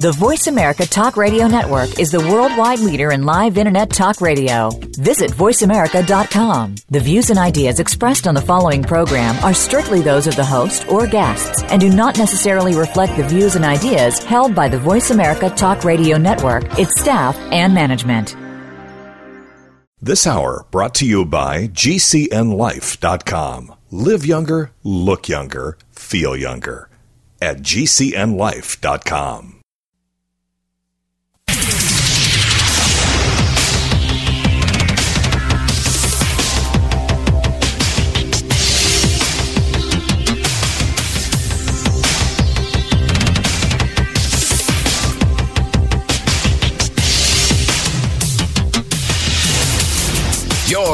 The Voice America Talk Radio Network is the worldwide leader in live Internet talk radio. Visit VoiceAmerica.com. The views and ideas expressed on the following program are strictly those of the host or guests and do not necessarily reflect the views and ideas held by the Voice America Talk Radio Network, its staff, and management. This hour brought to you by GCNLife.com. Live younger, look younger, feel younger at GCNLife.com.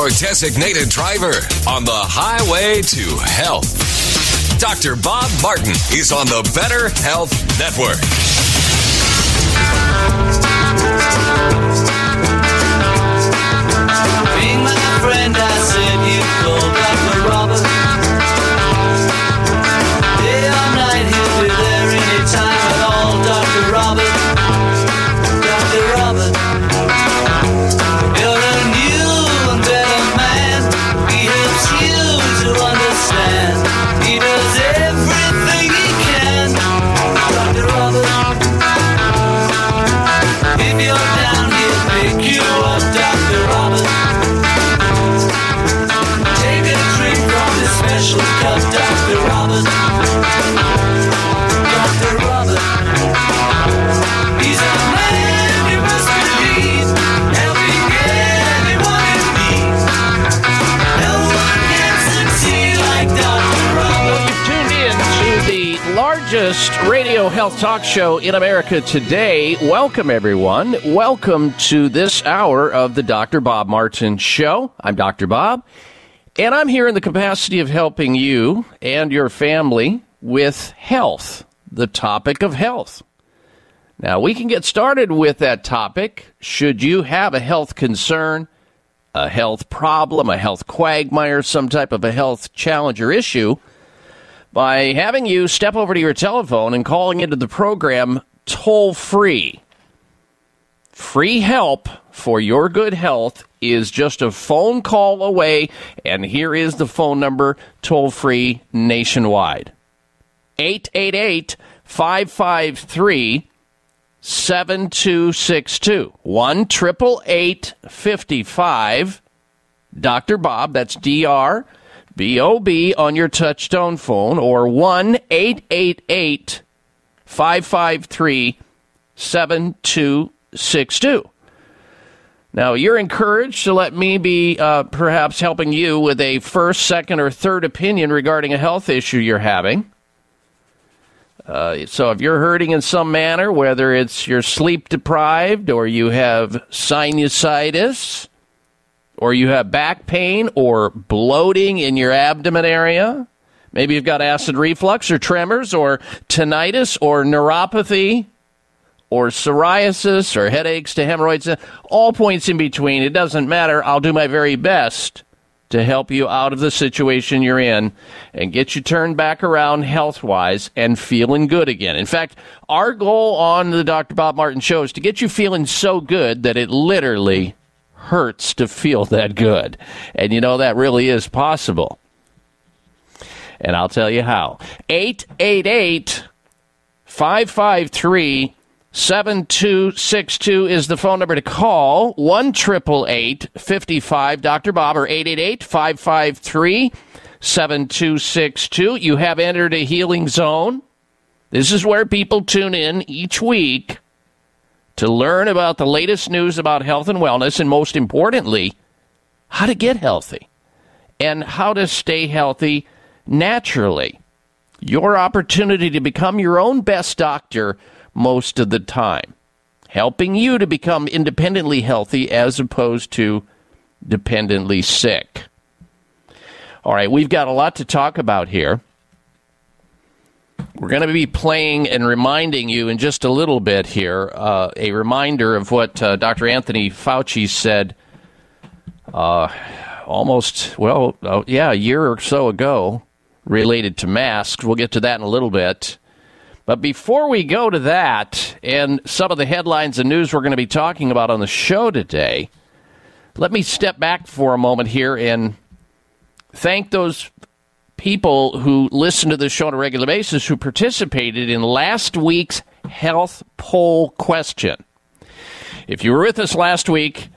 Your designated driver on the highway to health. Dr. Bob Martin is on the Better Health Network. Being my friend, I said you health talk show in America today. Welcome, everyone. Welcome to this hour of the Dr. Bob Martin Show. I'm Dr. Bob, and I'm here in the capacity of helping you and your family with health, the topic of health. Now, we can get started with that topic should you have a health concern, a health problem, a health quagmire, some type of a health challenge or issue by having you step over to your telephone and calling into the program toll free. Free help for your good health is just a phone call away, and here is the phone number toll free nationwide 888 553 7262 1 888 55 Dr. Bob, that's D R B O B on your touchtone phone, or 1 888 553 7262. Now, you're encouraged to let me be uh, perhaps helping you with a first, second, or third opinion regarding a health issue you're having. Uh, so, if you're hurting in some manner, whether it's you're sleep deprived, or you have sinusitis, or you have back pain or bloating in your abdomen area. Maybe you've got acid reflux or tremors or tinnitus or neuropathy or psoriasis or headaches to hemorrhoids, all points in between. It doesn't matter. I'll do my very best to help you out of the situation you're in and get you turned back around health wise and feeling good again. In fact, our goal on the Dr. Bob Martin show is to get you feeling so good that it literally hurts to feel that good. And you know, that really is possible. And I'll tell you how. 888 553 7262 is the phone number to call. 1 55 Dr. Bob or 888 553 7262. You have entered a healing zone. This is where people tune in each week to learn about the latest news about health and wellness, and most importantly, how to get healthy and how to stay healthy naturally. Your opportunity to become your own best doctor most of the time, helping you to become independently healthy as opposed to dependently sick. All right, we've got a lot to talk about here. We're going to be playing and reminding you in just a little bit here uh, a reminder of what uh, Dr. Anthony Fauci said uh, almost, well, uh, yeah, a year or so ago related to masks. We'll get to that in a little bit. But before we go to that and some of the headlines and news we're going to be talking about on the show today, let me step back for a moment here and thank those people who listen to the show on a regular basis who participated in last week's health poll question. If you were with us last week,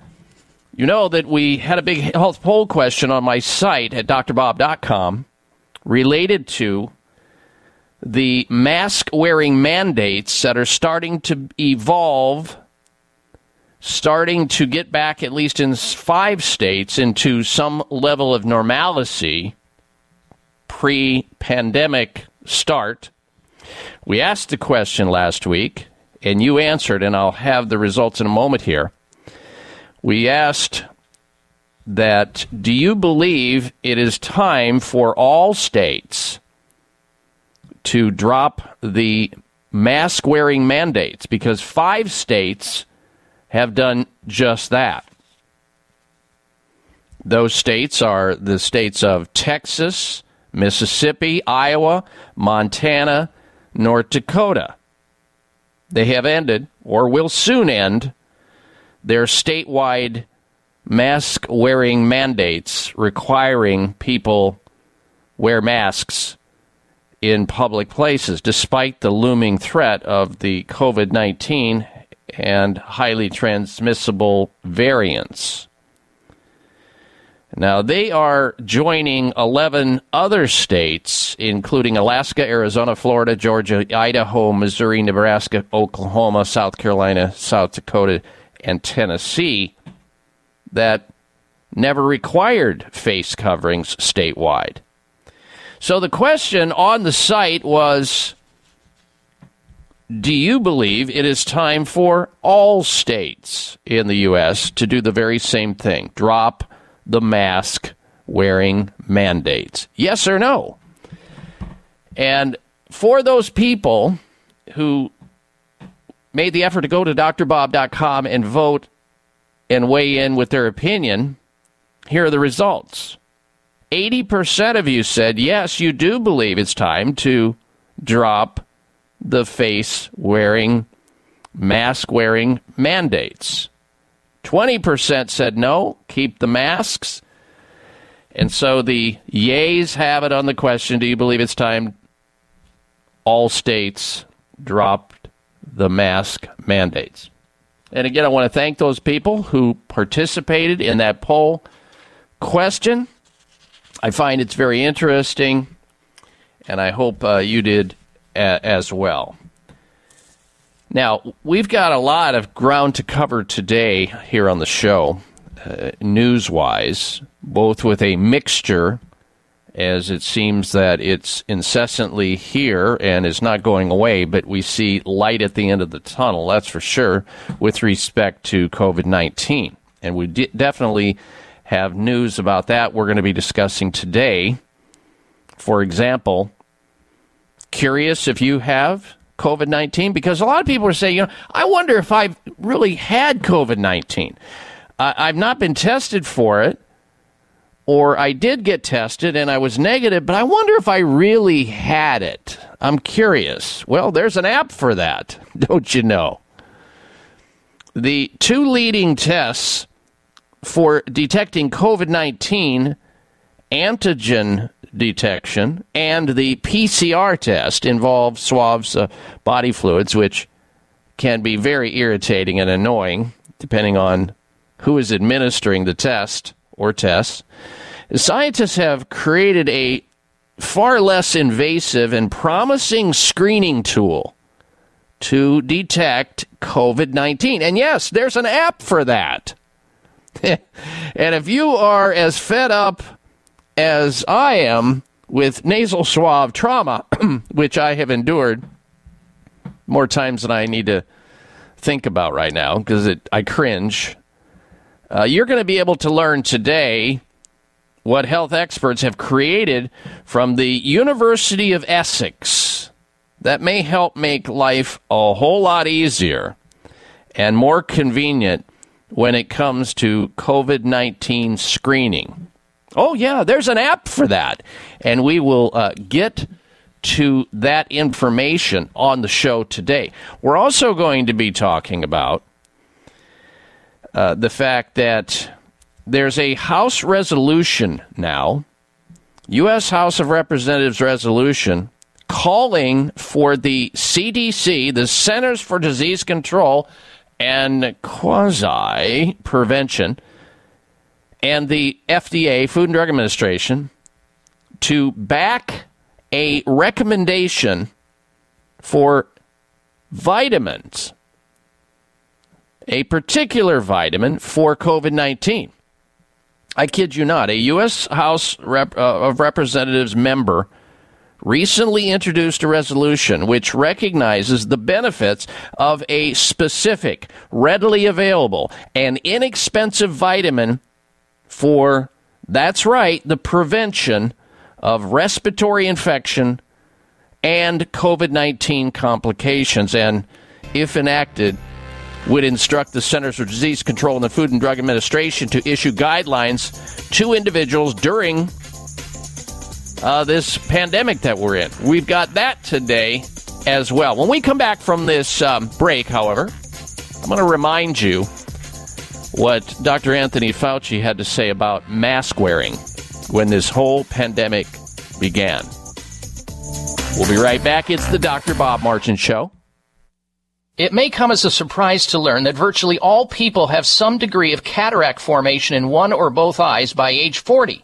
you know that we had a big health poll question on my site at drbob.com related to the mask wearing mandates that are starting to evolve, starting to get back, at least in five states, into some level of normalcy pre pandemic start. We asked the question last week, and you answered, and I'll have the results in a moment here. We asked that do you believe it is time for all states to drop the mask wearing mandates? Because five states have done just that. Those states are the states of Texas, Mississippi, Iowa, Montana, North Dakota. They have ended, or will soon end, their statewide mask wearing mandates requiring people wear masks in public places, despite the looming threat of the COVID 19 and highly transmissible variants. Now, they are joining 11 other states, including Alaska, Arizona, Florida, Georgia, Idaho, Missouri, Nebraska, Oklahoma, South Carolina, South Dakota, and Tennessee, that never required face coverings statewide. So the question on the site was Do you believe it is time for all states in the U.S. to do the very same thing? Drop the mask wearing mandates? Yes or no? And for those people who made the effort to go to drbob.com and vote and weigh in with their opinion, here are the results. 80% of you said, yes, you do believe it's time to drop the face wearing, mask wearing mandates. 20% said no, keep the masks. And so the yays have it on the question do you believe it's time all states dropped the mask mandates? And again, I want to thank those people who participated in that poll question. I find it's very interesting, and I hope uh, you did a- as well. Now, we've got a lot of ground to cover today here on the show, uh, news wise, both with a mixture, as it seems that it's incessantly here and is not going away, but we see light at the end of the tunnel, that's for sure, with respect to COVID 19. And we de- definitely have news about that we're going to be discussing today. For example, curious if you have COVID 19? Because a lot of people are saying, you know, I wonder if I've really had COVID 19. Uh, I've not been tested for it, or I did get tested and I was negative, but I wonder if I really had it. I'm curious. Well, there's an app for that, don't you know? The two leading tests for detecting COVID 19 antigen detection and the PCR test involve swabs uh, body fluids, which can be very irritating and annoying depending on who is administering the test or tests. Scientists have created a far less invasive and promising screening tool to detect COVID 19. And yes, there's an app for that. and if you are as fed up as I am with nasal swab trauma, which I have endured more times than I need to think about right now because I cringe, uh, you're going to be able to learn today what health experts have created from the University of Essex that may help make life a whole lot easier and more convenient when it comes to COVID 19 screening. Oh, yeah, there's an app for that. And we will uh, get to that information on the show today. We're also going to be talking about uh, the fact that there's a House resolution now, U.S. House of Representatives resolution, calling for the CDC, the Centers for Disease Control and Quasi Prevention, and the FDA, Food and Drug Administration, to back a recommendation for vitamins, a particular vitamin for COVID 19. I kid you not, a U.S. House Rep, uh, of Representatives member recently introduced a resolution which recognizes the benefits of a specific, readily available, and inexpensive vitamin for, that's right, the prevention of respiratory infection and COVID 19 complications. And if enacted, would instruct the Centers for Disease Control and the Food and Drug Administration to issue guidelines to individuals during uh, this pandemic that we're in. We've got that today as well. When we come back from this um, break, however, I'm going to remind you what Dr. Anthony Fauci had to say about mask wearing when this whole pandemic began. We'll be right back. It's the Dr. Bob Martin Show. It may come as a surprise to learn that virtually all people have some degree of cataract formation in one or both eyes by age 40.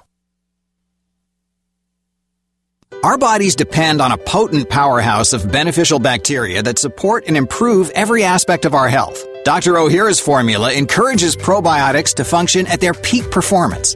Our bodies depend on a potent powerhouse of beneficial bacteria that support and improve every aspect of our health. Dr. O'Hara's formula encourages probiotics to function at their peak performance.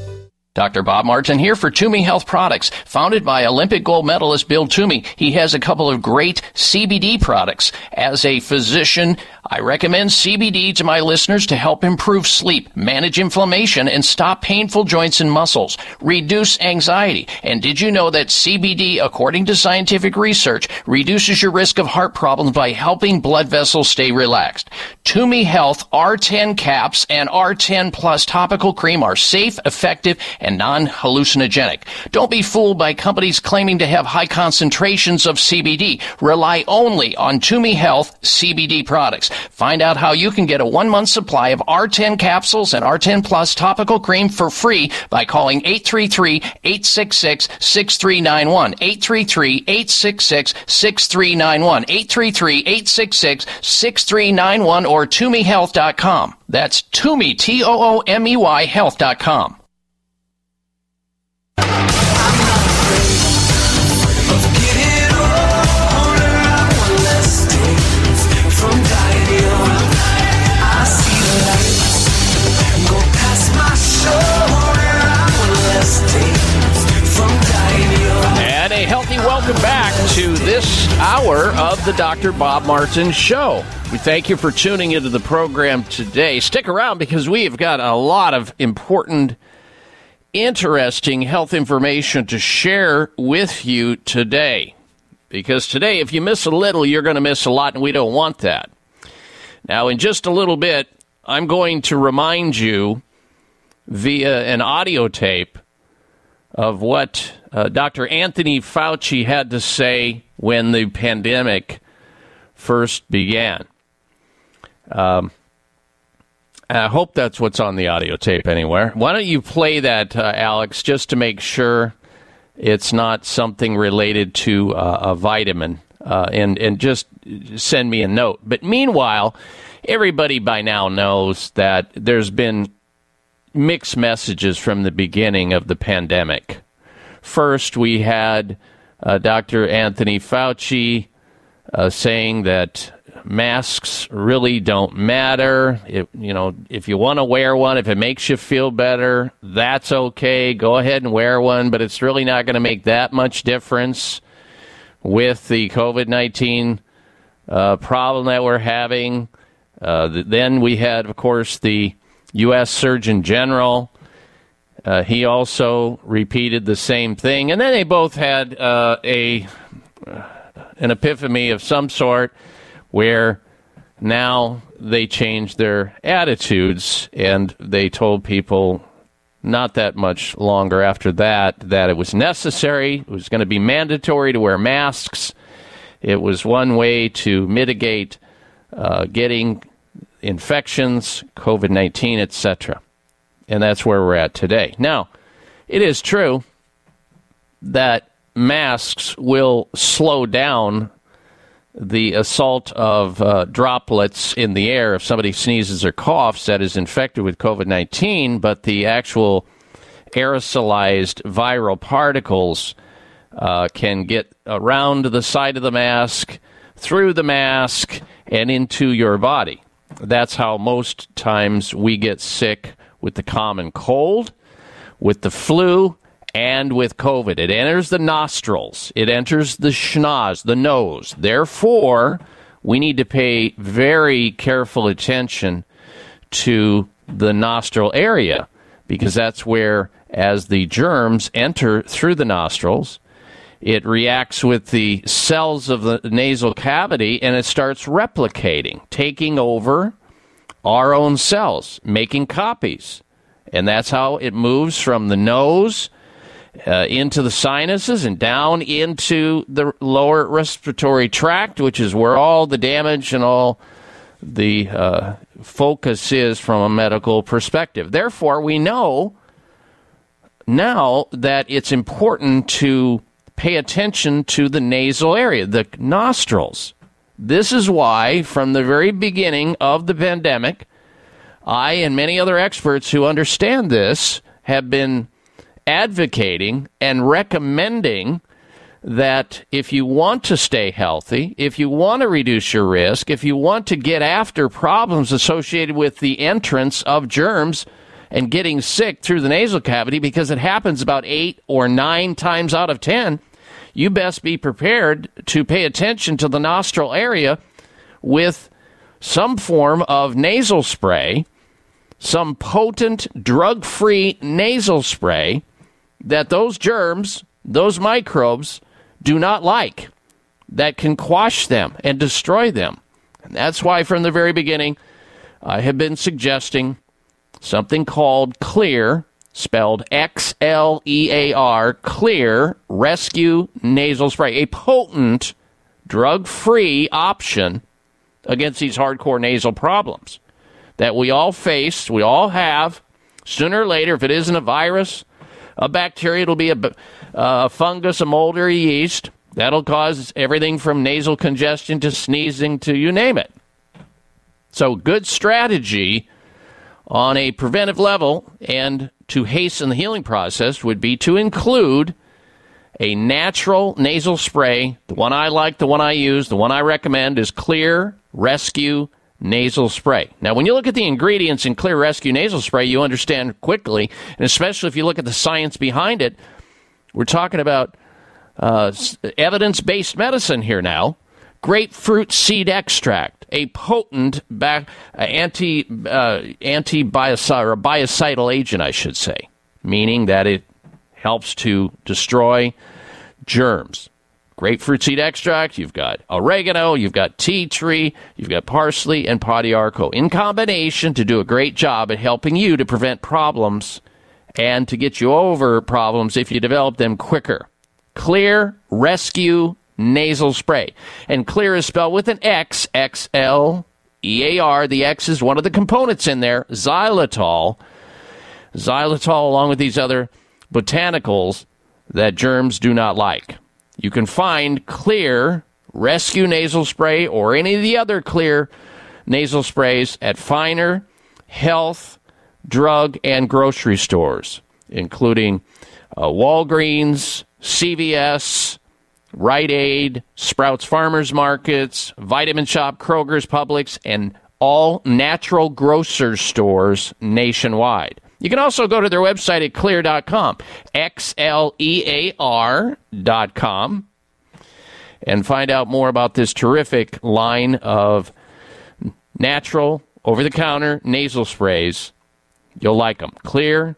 Dr. Bob Martin here for Toomey Health Products. Founded by Olympic gold medalist Bill Toomey, he has a couple of great CBD products. As a physician, I recommend CBD to my listeners to help improve sleep, manage inflammation, and stop painful joints and muscles, reduce anxiety. And did you know that CBD, according to scientific research, reduces your risk of heart problems by helping blood vessels stay relaxed? Toomey Health R10 caps and R10 plus topical cream are safe, effective, and non-hallucinogenic. Don't be fooled by companies claiming to have high concentrations of CBD. Rely only on Toomey Health CBD products. Find out how you can get a one month supply of R10 capsules and R10 Plus topical cream for free by calling 833 866 6391. 833 866 6391. 833 866 6391 or ToomeyHealth.com. That's Toomey, T O O M E Y, health.com. And a healthy welcome back to this hour of the Dr. Bob Martin Show. We thank you for tuning into the program today. Stick around because we've got a lot of important, interesting health information to share with you today. Because today, if you miss a little, you're going to miss a lot, and we don't want that. Now, in just a little bit, I'm going to remind you via an audio tape of what uh, Dr. Anthony Fauci had to say when the pandemic first began. Um, I hope that's what's on the audio tape anywhere. Why don't you play that, uh, Alex, just to make sure it's not something related to uh, a vitamin, uh, and and just send me a note. But meanwhile, everybody by now knows that there's been mixed messages from the beginning of the pandemic. First, we had uh, Dr. Anthony Fauci uh, saying that masks really don't matter. If, you know, if you want to wear one, if it makes you feel better, that's okay. Go ahead and wear one, but it's really not going to make that much difference with the COVID 19 uh, problem that we're having. Uh, th- then we had, of course, the U.S. Surgeon General. Uh, he also repeated the same thing, and then they both had uh, a an epiphany of some sort, where now they changed their attitudes and they told people not that much longer after that that it was necessary, it was going to be mandatory to wear masks. It was one way to mitigate uh, getting infections, COVID 19, etc. And that's where we're at today. Now, it is true that masks will slow down the assault of uh, droplets in the air if somebody sneezes or coughs that is infected with COVID 19, but the actual aerosolized viral particles uh, can get around the side of the mask, through the mask, and into your body. That's how most times we get sick with the common cold, with the flu, and with COVID. It enters the nostrils, it enters the schnoz, the nose. Therefore, we need to pay very careful attention to the nostril area because that's where, as the germs enter through the nostrils, it reacts with the cells of the nasal cavity and it starts replicating, taking over our own cells, making copies. And that's how it moves from the nose uh, into the sinuses and down into the lower respiratory tract, which is where all the damage and all the uh, focus is from a medical perspective. Therefore, we know now that it's important to pay attention to the nasal area, the nostrils. This is why, from the very beginning of the pandemic, I and many other experts who understand this have been advocating and recommending that if you want to stay healthy, if you want to reduce your risk, if you want to get after problems associated with the entrance of germs and getting sick through the nasal cavity, because it happens about eight or nine times out of ten, you best be prepared to pay attention to the nostril area with some form of nasal spray, some potent drug free nasal spray that those germs, those microbes, do not like, that can quash them and destroy them. And that's why, from the very beginning, I have been suggesting something called Xlear spelled X L E A R, Xlear Rescue Nasal Spray, a potent drug free option against these hardcore nasal problems that we all face, we all have. Sooner or later, if it isn't a virus, a bacteria, it'll be a fungus, a mold, or a yeast. That'll cause everything from nasal congestion to sneezing to you name it. So, good strategy on a preventive level and to hasten the healing process would be to include a natural nasal spray. The one I like, the one I use, the one I recommend is Xlear Rescue Nasal Spray. Now, when you look at the ingredients in Xlear Rescue Nasal Spray, you understand quickly, and especially if you look at the science behind it, we're talking about uh, evidence based medicine here now. Grapefruit seed extract, a potent anti uh, antibiocidal or biocidal agent, I should say, meaning that it helps to destroy germs. Grapefruit seed extract, you've got oregano, you've got tea tree, you've got parsley and pau d'arco in combination to do a great job at helping you to prevent problems and to get you over problems if you develop them quicker. Xlear Rescue Nasal Spray. And clear is spelled with an X, X L E A R. The X is one of the components in there, xylitol. Xylitol, along with these other botanicals that germs do not like. You can find Xlear rescue nasal spray or any of the other Xlear nasal sprays at finer health, drug, and grocery stores, including uh, Walgreens, CVS, Rite Aid, Sprouts Farmers Markets, Vitamin Shoppe, Kroger's, Publix, and all natural grocer stores nationwide. You can also go to their website at xlear.com, X L E A R.com, and find out more about this terrific line of natural, over the counter nasal sprays. You'll like them. Xlear,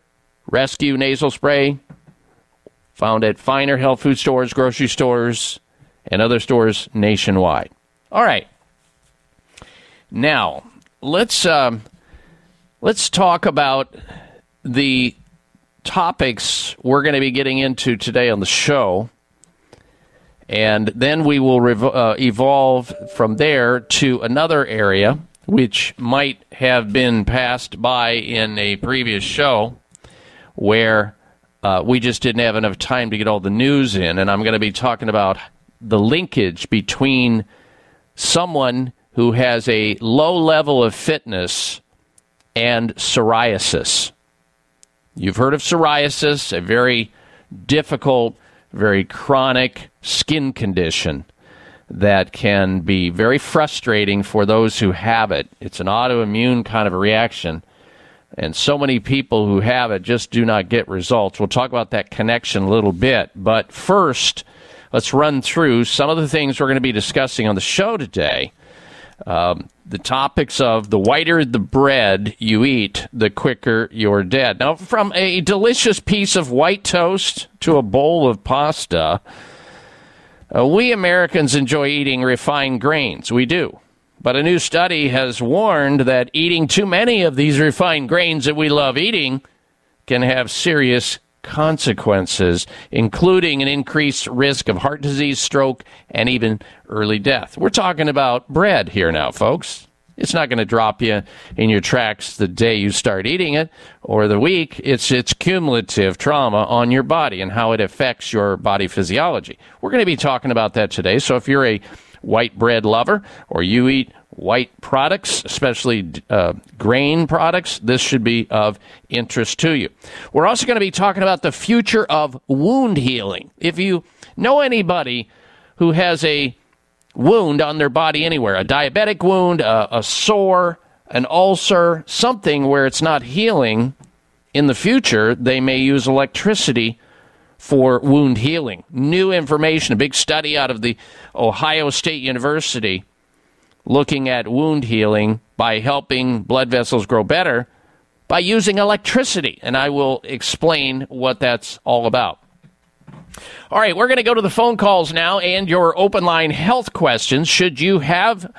Rescue Nasal Spray, found at finer health food stores, grocery stores, and other stores nationwide. All right. Now, let's um, let's talk about the topics we're going to be getting into today on the show. And then we will rev- uh, evolve from there to another area, which might have been passed by in a previous show where uh, we just didn't have enough time to get all the news in. And I'm going to be talking about the linkage between someone who has a low level of fitness and psoriasis. You've heard of psoriasis, a very difficult, very chronic skin condition that can be very frustrating for those who have it. It's an autoimmune kind of a reaction. And so many people who have it just do not get results. We'll talk about that connection a little bit. But first, let's run through some of the things we're going to be discussing on the show today. Um, the topics of the whiter the bread you eat, the quicker you're dead. Now, from a delicious piece of white toast to a bowl of pasta, uh, we Americans enjoy eating refined grains. We do. But a new study has warned that eating too many of these refined grains that we love eating can have serious consequences, including an increased risk of heart disease, stroke, and even early death. We're talking about bread here now, folks. It's not going to drop you in your tracks the day you start eating it or the week. It's its cumulative trauma on your body and how it affects your body physiology. We're going to be talking about that today. So if you're a white bread lover or you eat white products, especially uh, grain products, this should be of interest to you. We're also going to be talking about the future of wound healing. If you know anybody who has a wound on their body anywhere, a diabetic wound, a, a sore, an ulcer, something where it's not healing in the future, they may use electricity for wound healing. New information, a big study out of the Ohio State University looking at wound healing by helping blood vessels grow better by using electricity. And I will explain what that's all about. All right, we're going to go to the phone calls now and your open line health questions. Should you have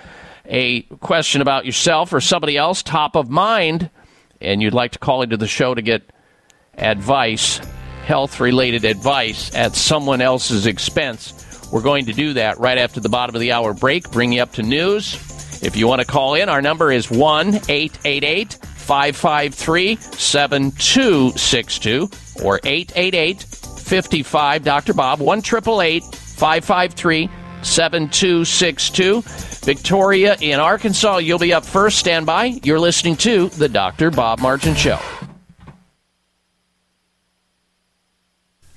a question about yourself or somebody else top of mind and you'd like to call into the show to get advice, health related advice at someone else's expense. We're going to do that right after the bottom of the hour break, bring you up to news. If you want to call in, our number is 1 888 553 7262 or 888 55 Dr. Bob 1 553 7262. Victoria in Arkansas, you'll be up first. Stand by. You're listening to The Dr. Bob Martin Show.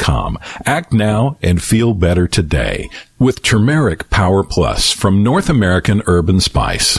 com. Act now and feel better today with Turmeric Power Plus from North American Herb & Spice.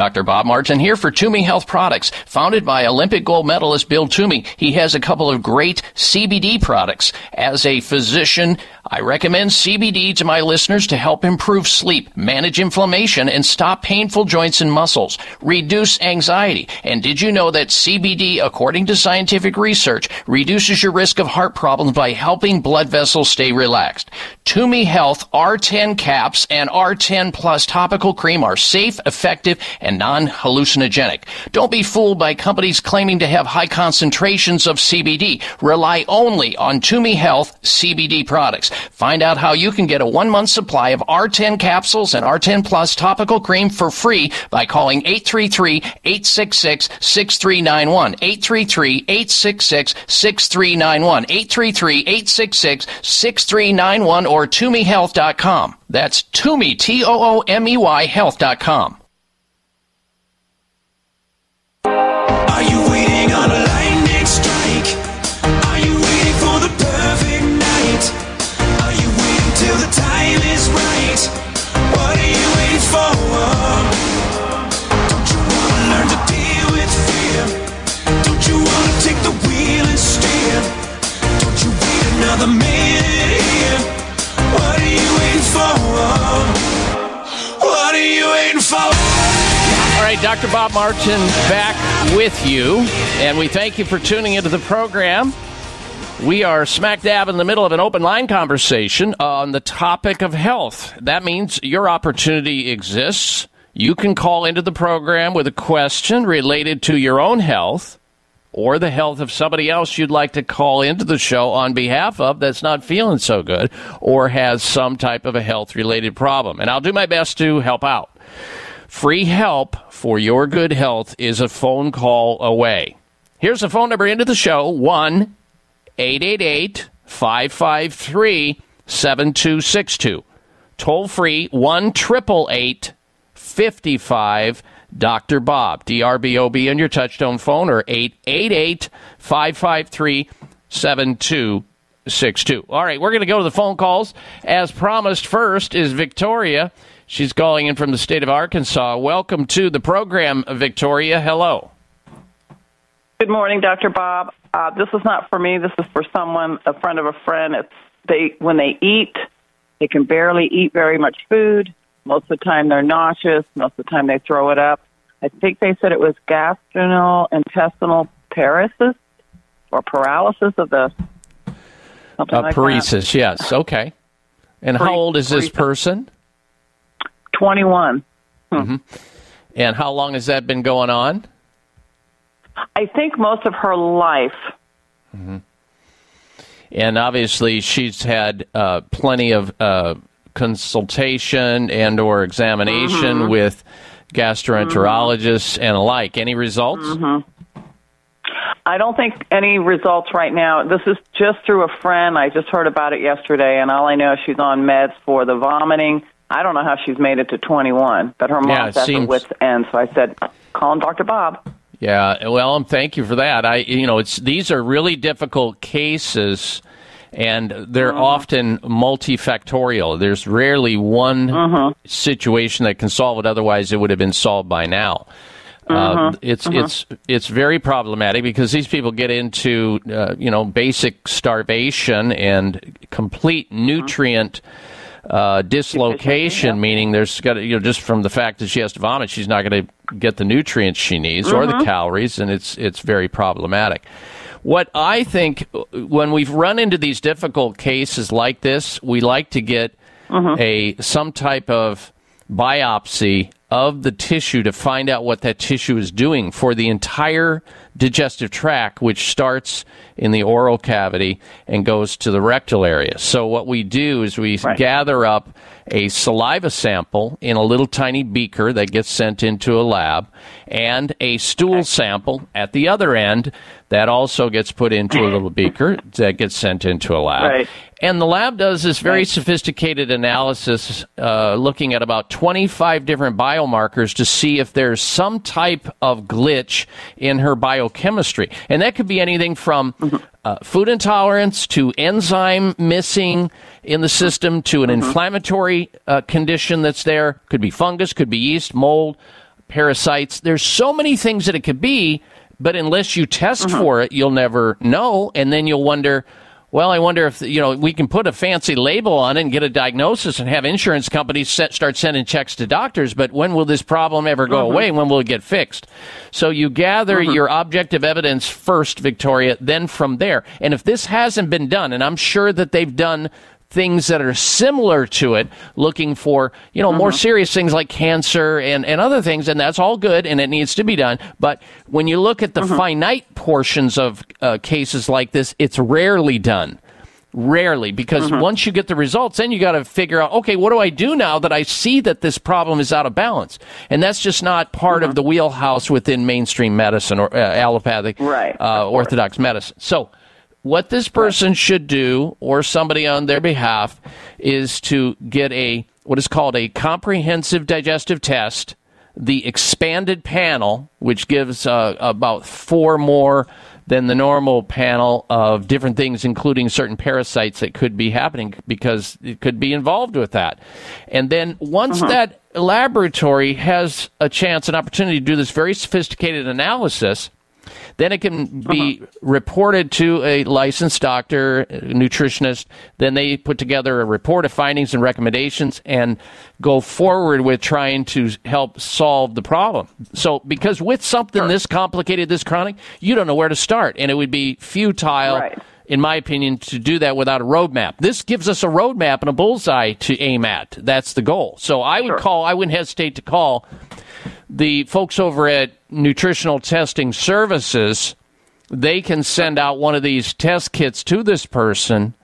Dr. Bob Martin here for Toomey Health Products. Founded by Olympic gold medalist Bill Toomey, he has a couple of great CBD products. As a physician, I recommend CBD to my listeners to help improve sleep, manage inflammation, and stop painful joints and muscles, reduce anxiety. And did you know that CBD, according to scientific research, reduces your risk of heart problems by helping blood vessels stay relaxed? Toomey Health R10 caps and R10 plus topical cream are safe, effective, and non-hallucinogenic. Don't be fooled by companies claiming to have high concentrations of CBD. Rely only on Toomey Health CBD products. Find out how you can get a one month supply of R10 capsules and R10 Plus topical cream for free by calling 833-866-6391. 833-866-6391. 833-866-6391 or ToomeyHealth.com. That's Toomey, T-O-O-M-E-Y Health.com. Are you waiting on a right, Dr. Bob Martin back with you, and we thank you for tuning into the program. We are smack dab in the middle of an open line conversation on the topic of health. That means your opportunity exists. You can call into the program with a question related to your own health or the health of somebody else you'd like to call into the show on behalf of that's not feeling so good or has some type of a health related problem. And I'll do my best to help out. Free help for your good health is a phone call away. Here's the phone number into the show 1 888 553 7262. Toll free 1 888 55 Dr. Bob. DRBOB on your touchstone phone or 888 553 7262. All right, we're going to go to the phone calls. As promised, first is Victoria. She's calling in from the state of Arkansas. Welcome to the program, Victoria. Hello. Good morning, Dr. Bob. Uh, this is not for me. This is for someone, a friend of a friend. It's they when they eat, they can barely eat very much food. Most of the time, they're nauseous. Most of the time, they throw it up. I think they said it was gastrointestinal paralysis or paralysis of the something Uh, like paresis, yes. Okay. And how old is this paresis. person? That. Twenty-one. hmm And how long has that been going on? I think most of her life. hmm And obviously, she's had uh, plenty of uh, consultation and or examination Mhm. with gastroenterologists and alike. Any results? hmm I don't think any results right now. This is just through a friend. I just heard about it yesterday, and all I know is she's on meds for the vomiting. I don't know how she's made it to 21, but her Yeah, mom's it at seems- wit's end. So I said, call him Dr. Bob. Yeah, well, um, thank you for that. I, you know, it's these are really difficult cases, and they're often multifactorial. There's rarely one situation that can solve it. Otherwise, it would have been solved by now. Uh, Mhm. it's Mhm. it's it's very problematic because these people get into uh, you know basic starvation and complete nutrient uh, dislocation, meaning there's got to, you know just from the fact that she has to vomit, she's not going to get the nutrients she needs or the Mhm. calories, and it's it's very problematic. What I think uh, when we've run into these difficult cases like this, we like to get a some type of biopsy of the tissue to find out what that tissue is doing for the entire digestive tract, which starts in the oral cavity and goes to the rectal area. So, what we do is we gather up a saliva sample in a little tiny beaker that gets sent into a lab and a stool sample at the other end that also gets put into a little beaker that gets sent into a lab. Right. And the lab does this very sophisticated analysis uh, looking at about 25 different biomarkers to see if there's some type of glitch in her biochemistry. And that could be anything from uh, food intolerance to enzyme missing in the system to an inflammatory uh, condition that's there. Could be fungus, could be yeast, mold, parasites. There's so many things that it could be, but unless you test for it, you'll never know. And then you'll wonder, well, I wonder if, you know, we can put a fancy label on it and get a diagnosis and have insurance companies set, start sending checks to doctors, but when will this problem ever go Mhm. away? When will it get fixed? So you gather Mhm. your objective evidence first, Victoria, then from there. And if this hasn't been done, and I'm sure that they've done things that are similar to it, looking for, you know, more serious things like cancer and, and other things, and that's all good and it needs to be done. But when you look at the finite portions of uh, cases like this, it's rarely done. Rarely, because once you get the results, then you got to figure out, okay, what do I do now that I see that this problem is out of balance? And that's just not part of the wheelhouse within mainstream medicine or uh, allopathic, Right, uh, orthodox medicine. So, what this person should do, or somebody on their behalf, is to get a what is called a comprehensive digestive test, the expanded panel, which gives uh, about four more than the normal panel of different things, including certain parasites that could be happening because it could be involved with that. And then once that laboratory has a chance, an opportunity to do this very sophisticated analysis, then it can be uh-huh. reported to a licensed doctor, a nutritionist. Then they put together a report of findings and recommendations and go forward with trying to help solve the problem. So, because with something this complicated, this chronic, you don't know where to start, and it would be futile. In my opinion, to do that without a roadmap. This gives us a roadmap and a bullseye to aim at. That's the goal. So I would call, I wouldn't hesitate to call the folks over at Nutritional Testing Services, they can send out one of these test kits to this person.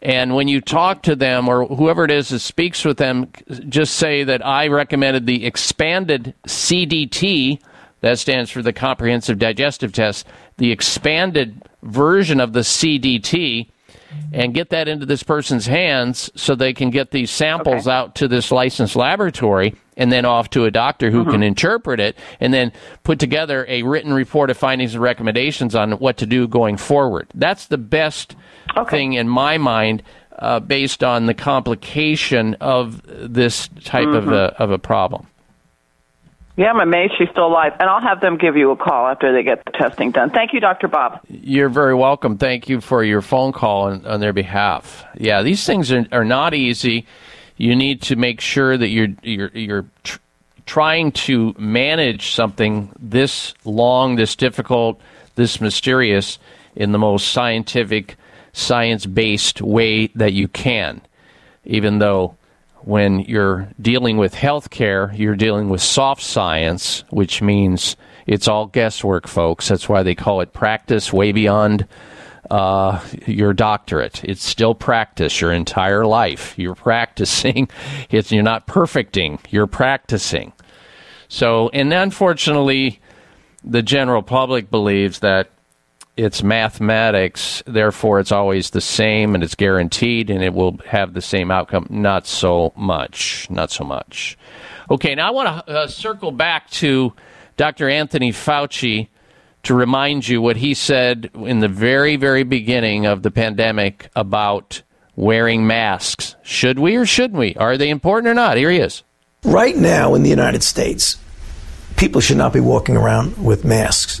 And when you talk to them or whoever it is that speaks with them, just say that I recommended the expanded CDT, that stands for the Comprehensive Digestive Test, the expanded version of the CDT, and get that into this person's hands so they can get these samples out to this licensed laboratory and then off to a doctor who can interpret it and then put together a written report of findings and recommendations on what to do going forward. That's the best thing in my mind uh, based on the complication of this type of Mhm. a of a problem. Yeah, I'm amazed she's still alive. And I'll have them give you a call after they get the testing done. Thank you, Dr. Bob. You're very welcome. Thank you for your phone call on, on their behalf. Yeah, these things are, are not easy. You need to make sure that you're you're you're tr- trying to manage something this long, this difficult, this mysterious in the most scientific, science-based way that you can. Even though when you're dealing with healthcare, you're dealing with soft science, which means it's all guesswork, folks. That's why they call it practice way beyond uh, your doctorate. It's still practice your entire life. You're practicing. It's, you're not perfecting. You're practicing. So, and unfortunately, the general public believes that it's mathematics, therefore it's always the same and it's guaranteed and it will have the same outcome. Not so much. Not so much. Okay, now I want to uh, circle back to Dr. Anthony Fauci to remind you what he said in the very, very beginning of the pandemic about wearing masks. Should we or shouldn't we? Are they important or not? Here he is. Right now in the United States, people should not be walking around with masks.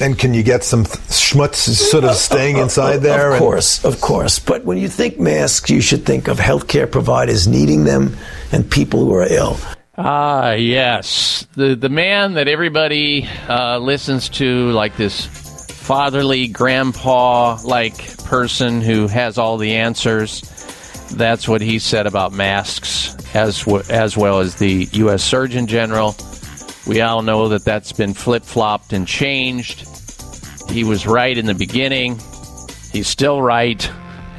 And can you get some th- schmutz sort of staying inside there? Of and- course, of course. But when you think masks, you should think of healthcare providers needing them and people who are ill. Ah, yes. The the man that everybody uh, listens to, like this fatherly grandpa like person who has all the answers. That's what he said about masks, as w- as well as the U.S. Surgeon General. We all know that that's been flip flopped and changed. He was right in the beginning. He's still right.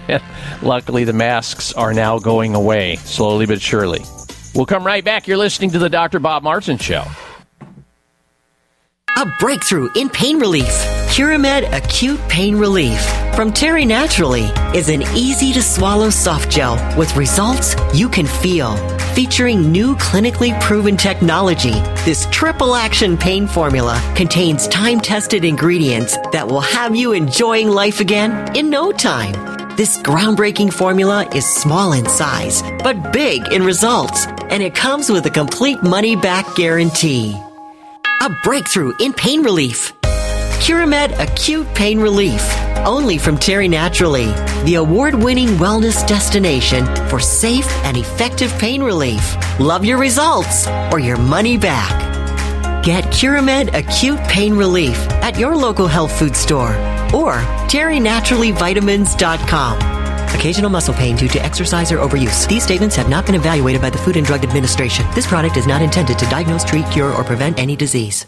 Luckily, the masks are now going away, slowly but surely. We'll come right back. You're listening to the Dr. Bob Martin Show. A breakthrough in pain relief. Curamed Acute Pain Relief from Terry Naturally is an easy to swallow soft gel with results you can feel. Featuring new clinically proven technology, this triple action pain formula contains time tested ingredients that will have you enjoying life again in no time. This groundbreaking formula is small in size, but big in results, and it comes with a complete money back guarantee. A breakthrough in pain relief. Curamed Acute Pain Relief. Only from Terry Naturally, the award winning wellness destination for safe and effective pain relief. Love your results or your money back. Get Curamed Acute Pain Relief at your local health food store or terrynaturallyvitamins.com. Occasional muscle pain due to exercise or overuse. These statements have not been evaluated by the Food and Drug Administration. This product is not intended to diagnose, treat, cure, or prevent any disease.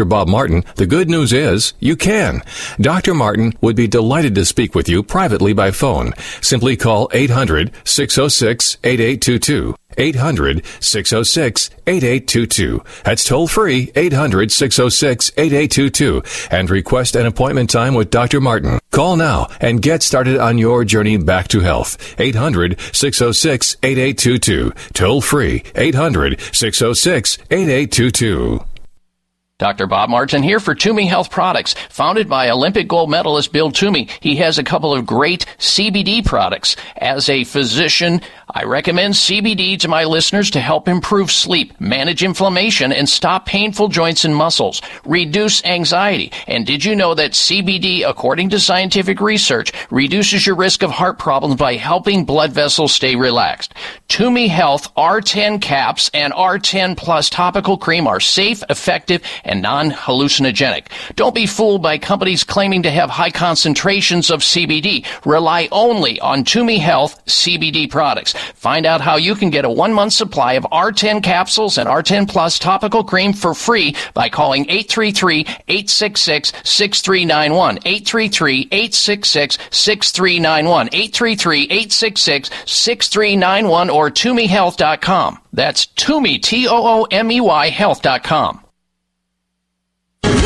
Bob Martin, the good news is you can. Dr. Martin would be delighted to speak with you privately by phone. Simply call 800 606 8822. 800 606 8822. That's toll free 800 606 8822 and request an appointment time with Dr. Martin. Call now and get started on your journey back to health. 800 606 8822. Toll free 800 606 8822. Dr. Bob Martin here for Toomey Health Products. Founded by Olympic gold medalist Bill Toomey, he has a couple of great CBD products. As a physician, I recommend CBD to my listeners to help improve sleep, manage inflammation, and stop painful joints and muscles, reduce anxiety. And did you know that CBD, according to scientific research, reduces your risk of heart problems by helping blood vessels stay relaxed? Toomey Health R10 caps and R10 plus topical cream are safe, effective, and non-hallucinogenic. Don't be fooled by companies claiming to have high concentrations of CBD. Rely only on Toomey Health CBD products. Find out how you can get a one month supply of R10 capsules and R10 Plus topical cream for free by calling 833-866-6391. 833-866-6391. 833-866-6391 or ToomeyHealth.com. That's Toomey, T-O-O-M-E-Y health.com. And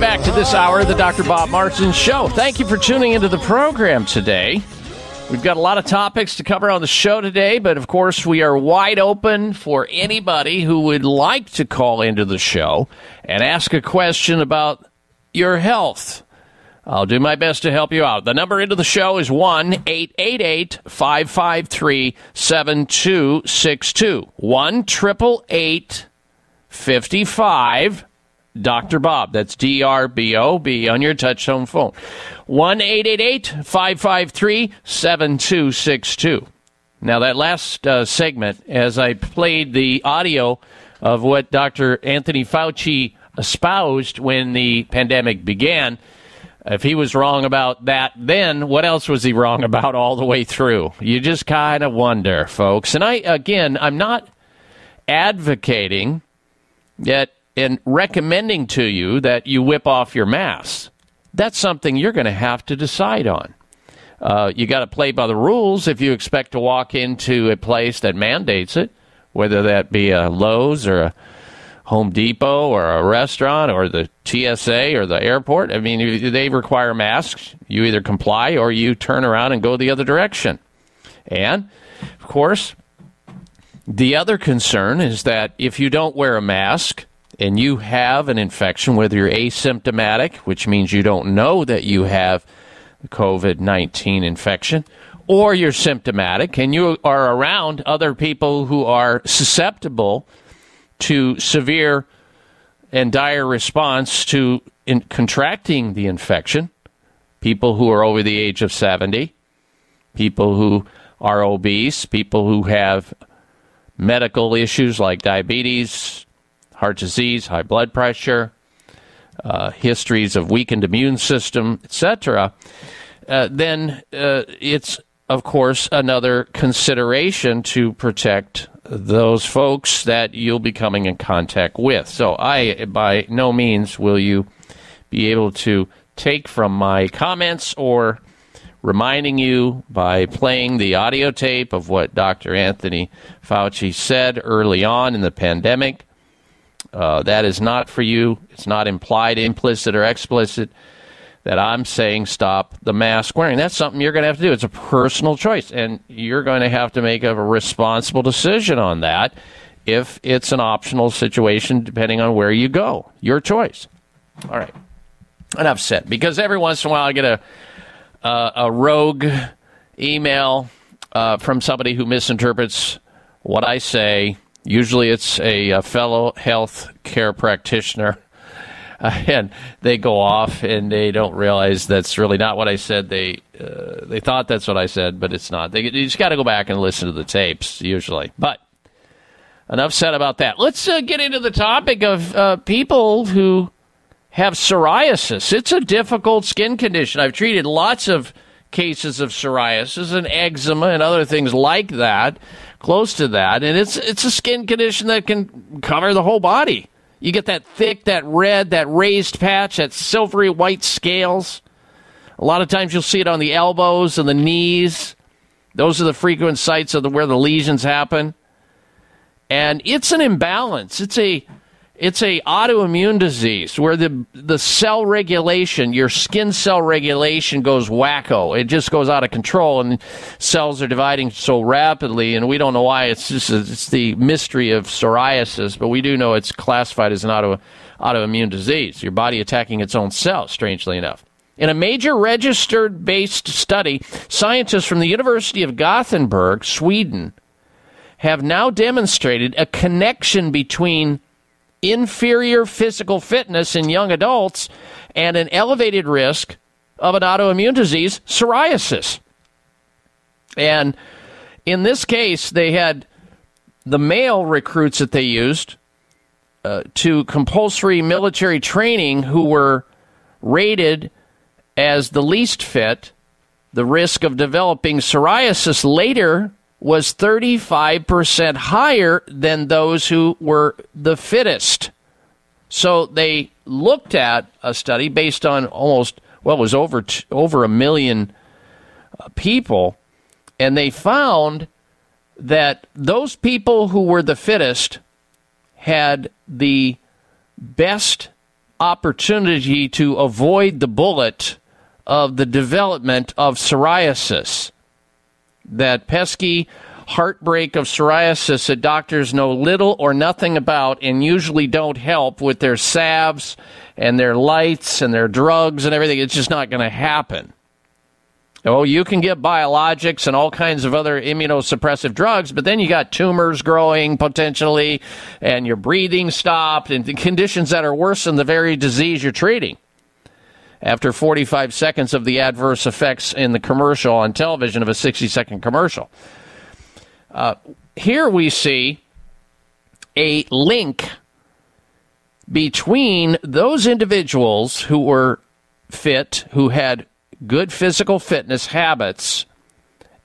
Back to this hour of the Dr. Bob Martin Show. Thank you for tuning into the program today. We've got a lot of topics to cover on the show today, but of course, we are wide open for anybody who would like to call into the show and ask a question about your health. I'll do my best to help you out. The number into the show is 1 888 553 7262. 1 888 55 Dr. Bob. That's D R B O B on your touchtone phone. 1 553 7262. Now, that last uh, segment, as I played the audio of what Dr. Anthony Fauci espoused when the pandemic began, if he was wrong about that then, what else was he wrong about all the way through? You just kind of wonder, folks. And I, again, I'm not advocating yet and recommending to you that you whip off your mask. That's something you're going to have to decide on. Uh, you got to play by the rules if you expect to walk into a place that mandates it, whether that be a Lowe's or a Home Depot or a restaurant or the TSA or the airport. I mean, they require masks. You either comply or you turn around and go the other direction. And, of course, the other concern is that if you don't wear a mask and you have an infection, whether you're asymptomatic, which means you don't know that you have COVID 19 infection, or you're symptomatic and you are around other people who are susceptible to severe and dire response to in contracting the infection, people who are over the age of 70, people who are obese, people who have medical issues like diabetes, heart disease, high blood pressure, uh, histories of weakened immune system, etc., uh, then uh, it's of course another consideration to protect those folks that you'll be coming in contact with. So I, by no means, will you be able to take from my comments or reminding you by playing the audio tape of what Dr. Anthony Fauci said early on in the pandemic. Uh, that is not for you. It's not implied, implicit, or explicit that I'm saying stop the mask wearing. That's something you're going to have to do. It's a personal choice, and you're going to have to make a responsible decision on that if it's an optional situation, depending on where you go. Your choice. All right. Enough said. Because every once in a while I get a uh, a rogue email uh, from somebody who misinterprets what I say. Usually it's a, a fellow health care practitioner. And they go off and they don't realize that's really not what I said. They uh, they thought that's what I said, but it's not. They, you just got to go back and listen to the tapes usually. But enough said about that. Let's uh, get into the topic of uh, people who have psoriasis. It's a difficult skin condition. I've treated lots of cases of psoriasis and eczema and other things like that, close to that, and it's it's a skin condition that can cover the whole body. You get that thick, that red, that raised patch, that silvery white scales A lot of times you'll see it on the elbows and the knees. Those are the frequent sites of the, where the lesions happen. And it's an imbalance. It's a it's a autoimmune disease where the the cell regulation, your skin cell regulation goes wacko. It just goes out of control and cells are dividing so rapidly and we don't know why. It's just it's the mystery of psoriasis, but we do know it's classified as an auto autoimmune disease. Your body attacking its own cells, strangely enough. In a major registered based study, scientists from the University of Gothenburg, Sweden, have now demonstrated a connection between inferior physical fitness in young adults and an elevated risk of an autoimmune disease, psoriasis. And in this case, they had the male recruits that they used uh, to compulsory military training who were rated as the least fit. The risk of developing psoriasis later was 35% higher than those who were the fittest. So they looked at a study based on almost well, it was over t- over a million uh, people, and they found that those people who were the fittest had the best opportunity to avoid the bullet of the development of psoriasis that pesky heartbreak of psoriasis that doctors know little or nothing about and usually don't help with their salves and their lights and their drugs and everything. It's just not going to happen. Oh, you can get biologics and all kinds of other immunosuppressive drugs, but then you got tumors growing potentially, and your breathing stopped, and conditions that are worse than the very disease you're treating after 45 seconds of the adverse effects in the commercial on television of a 60 second commercial. Uh, here we see a link between those individuals who were fit, who had good physical fitness habits,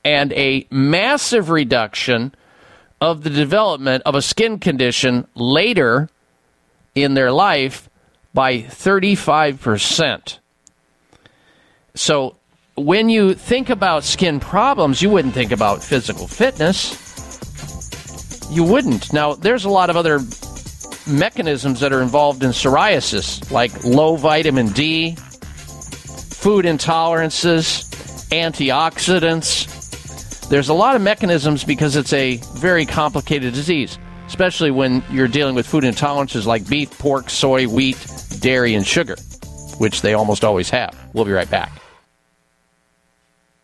and a massive reduction of the development of a skin condition later in their life by 35%. So when you think about skin problems, you wouldn't think about physical fitness. You wouldn't. Now, there's a lot of other mechanisms that are involved in psoriasis, like low vitamin D, food intolerances, antioxidants. There's a lot of mechanisms because it's a very complicated disease, especially when you're dealing with food intolerances like beef, pork, soy, wheat, dairy, and sugar, which they almost always have. We'll be right back.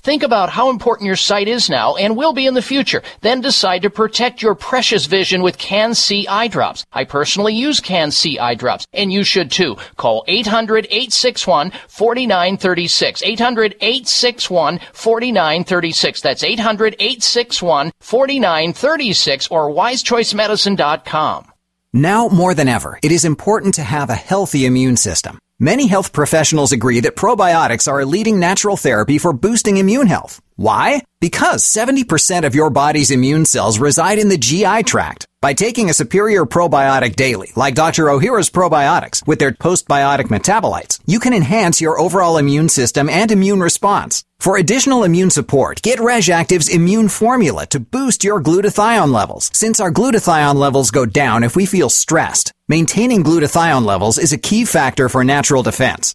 Think about how important your sight is now and will be in the future. Then decide to protect your precious vision with Can-C eye drops. I personally use Can-C eye drops, and you should too. Call 800-861-4936. 800-861-4936. That's 800-861-4936 or wisechoicemedicine.com. Now more than ever, it is important to have a healthy immune system. Many health professionals agree that probiotics are a leading natural therapy for boosting immune health. Why? Because 70% of your body's immune cells reside in the GI tract. By taking a superior probiotic daily, like Dr. Ohhira's probiotics, with their postbiotic metabolites, you can enhance your overall immune system and immune response. For additional immune support, get RegActive's immune formula to boost your glutathione levels, since our glutathione levels go down if we feel stressed. Maintaining glutathione levels is a key factor for natural defense.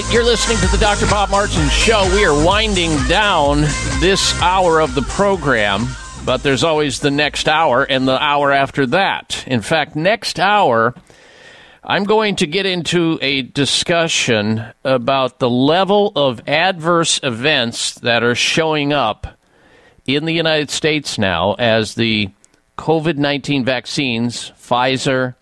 right, you're listening to the Dr. Bob Martin Show. We are winding down this hour of the program, but there's always the next hour and the hour after that. In fact, next hour, I'm going to get into a discussion about the level of adverse events that are showing up in the United States now as the COVID 19 vaccines, Pfizer,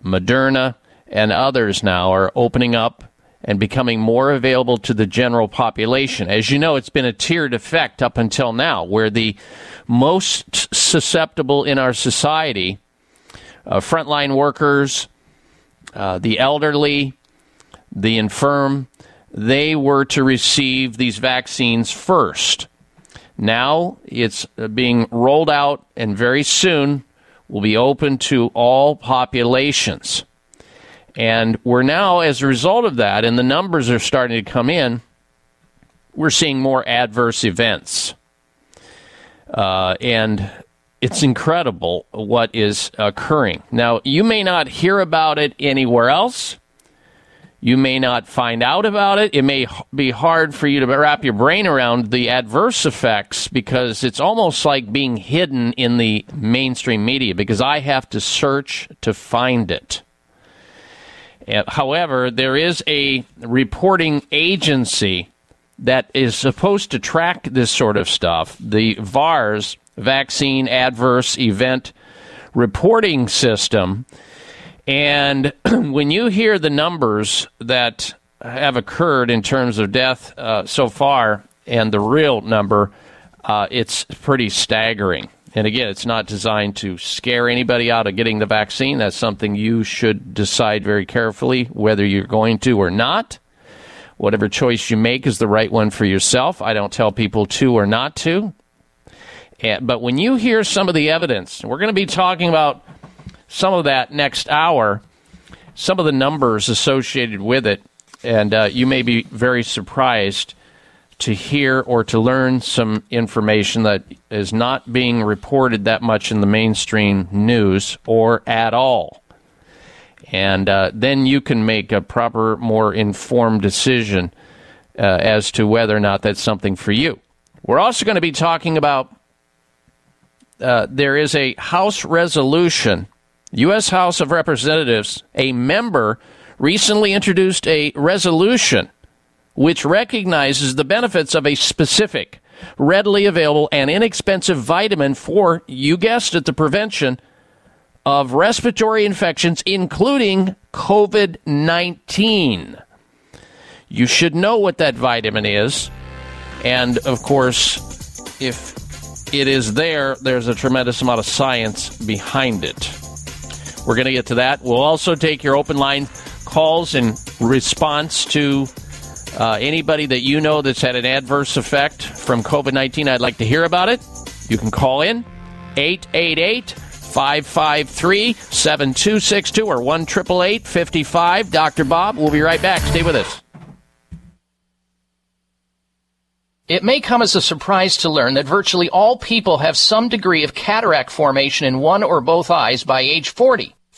Moderna, and others now are opening up and becoming more available to the general population. As you know, it's been a tiered effect up until now, where the most susceptible in our society, uh, frontline workers, uh, the elderly, the infirm, they were to receive these vaccines first. Now it's uh, being rolled out and very soon will be open to all populations. And we're now, as a result of that, and the numbers are starting to come in, we're seeing more adverse events. Uh, and it's incredible what is occurring. Now, you may not hear about it anywhere else. You may not find out about it. It may be hard for you to wrap your brain around the adverse effects because it's almost like being hidden in the mainstream media because I have to search to find it. Uh, However, there is a reporting agency that is supposed to track this sort of stuff. The VAERS, Vaccine Adverse Event Reporting System. And when you hear the numbers that have occurred in terms of death uh, so far and the real number, uh, it's pretty staggering. And again, it's not designed to scare anybody out of getting the vaccine. That's something you should decide very carefully whether you're going to or not. Whatever choice you make is the right one for yourself. I don't tell people to or not to. But when you hear some of the evidence, we're going to be talking about some of that next hour, some of the numbers associated with it, and uh, you may be very surprised to hear or to learn some information that is not being reported that much in the mainstream news or at all. And uh, then you can make a proper, more informed decision uh, as to whether or not that's something for you. We're also going to be talking about uh, there is a House resolution, U.S. House of Representatives, a member recently introduced a resolution which recognizes the benefits of a specific, readily available, and inexpensive vitamin for, you guessed it, the prevention of respiratory infections, including COVID 19. You should know what that vitamin is. And of course, if it is there, there's a tremendous amount of science behind it. We're going to get to that. We'll also take your open line calls in response to uh, anybody that you know that's had an adverse effect from COVID 19. I'd like to hear about it. You can call in 888 553 7262 or 1 55 Dr. Bob. We'll be right back. Stay with us. It may come as a surprise to learn that virtually all people have some degree of cataract formation in one or both eyes by age 40.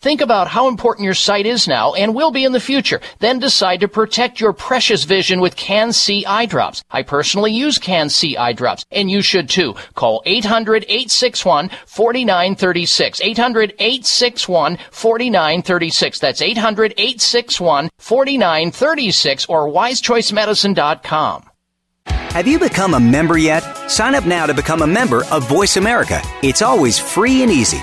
Think about how important your sight is now and will be in the future. Then decide to protect your precious vision with Can-C eye drops. I personally use Can-C eye drops, and you should too. Call 800-861-4936. 800-861-4936. That's 800-861-4936 or wisechoicemedicine.com. Have you become a member yet? Sign up now to become a member of Voice America. It's always free and easy.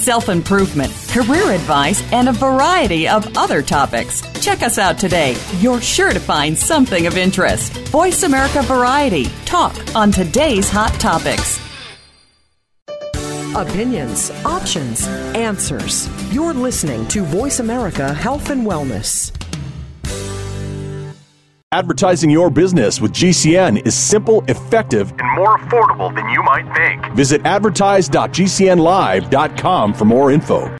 self improvement, career advice, and a variety of other topics. Check us out today. You're sure to find something of interest. Voice America Variety. Talk on today's hot topics. Opinions, options, answers. You're listening to Voice America Health and Wellness. Advertising your business with GCN is simple, effective, and more affordable than you might think. Visit advertise.gcnlive.com for more info.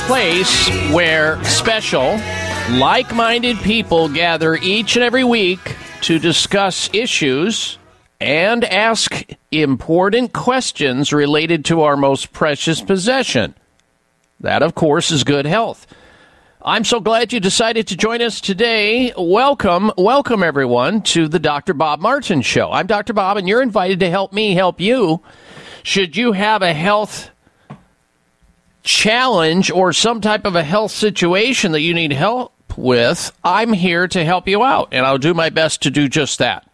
Place where special, like minded people gather each and every week to discuss issues and ask important questions related to our most precious possession. That, of course, is good health. I'm so glad you decided to join us today. Welcome, welcome everyone to the Dr. Bob Martin Show. I'm Dr. Bob, and you're invited to help me help you. Should you have a health challenge or some type of a health situation that you need help with, I'm here to help you out, and I'll do my best to do just that.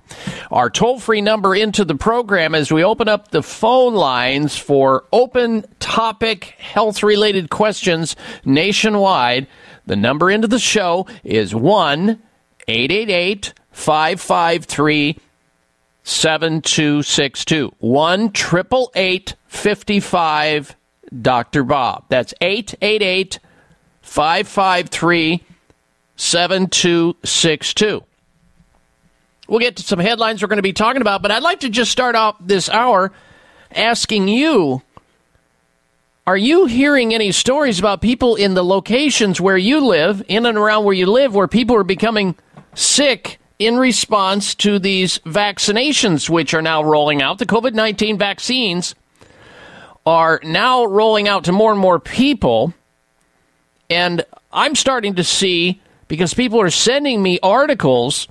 Our toll free number into the program as we open up the phone lines for open topic health related questions nationwide. The number into the show is 1 888 553 7262. 1 888 55 Dr. Bob. That's 888 553 7262. We'll get to some headlines we're going to be talking about, but I'd like to just start off this hour asking you Are you hearing any stories about people in the locations where you live, in and around where you live, where people are becoming sick in response to these vaccinations, which are now rolling out? The COVID 19 vaccines are now rolling out to more and more people. And I'm starting to see, because people are sending me articles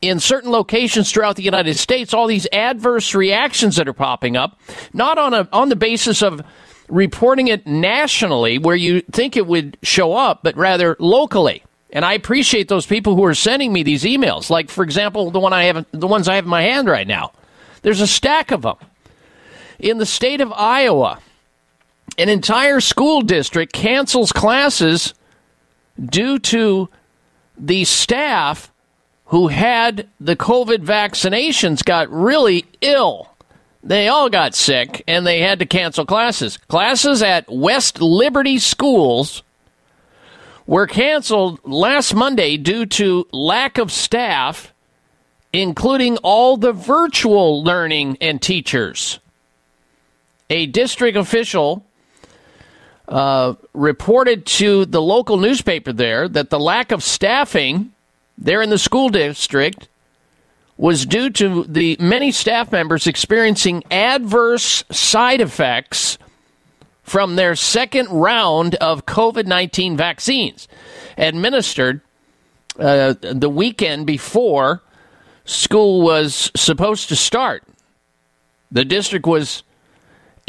in certain locations throughout the United States, all these adverse reactions that are popping up, not on a on the basis of reporting it nationally where you think it would show up, but rather locally. And I appreciate those people who are sending me these emails. Like, for example, the one I have, the ones I have in my hand right now. There's a stack of them. In the state of Iowa, an entire school district cancels classes due to the staff who had the COVID vaccinations got really ill. They all got sick and they had to cancel classes. Classes at West Liberty schools were canceled last Monday due to lack of staff, including all the virtual learning and teachers. A district official uh, reported to the local newspaper there that the lack of staffing there in the school district was due to the many staff members experiencing adverse side effects from their second round of COVID 19 vaccines administered uh, the weekend before school was supposed to start. The district was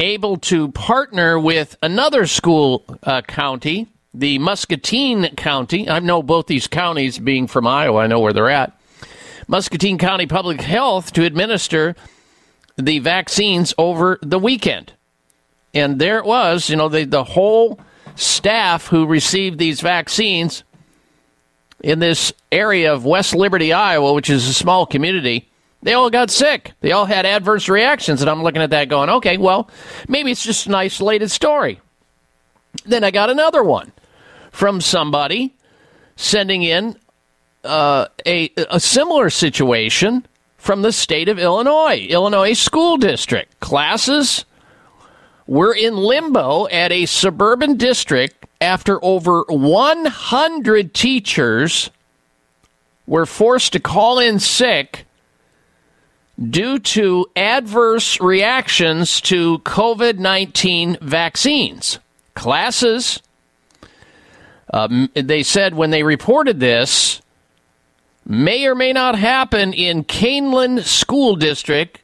able to partner with another school uh, county, the Muscatine County. I know both these counties being from Iowa, I know where they're at. Muscatine County Public Health to administer the vaccines over the weekend. And there it was, you know, the, the whole staff who received these vaccines in this area of West Liberty, Iowa, which is a small community, they all got sick. They all had adverse reactions. And I'm looking at that going, okay, well, maybe it's just an isolated story. Then I got another one from somebody sending in uh, a, a similar situation from the state of Illinois, Illinois School District. Classes were in limbo at a suburban district after over 100 teachers were forced to call in sick due to adverse reactions to COVID 19 vaccines. Classes, um, they said when they reported this, may or may not happen in Kaneland School District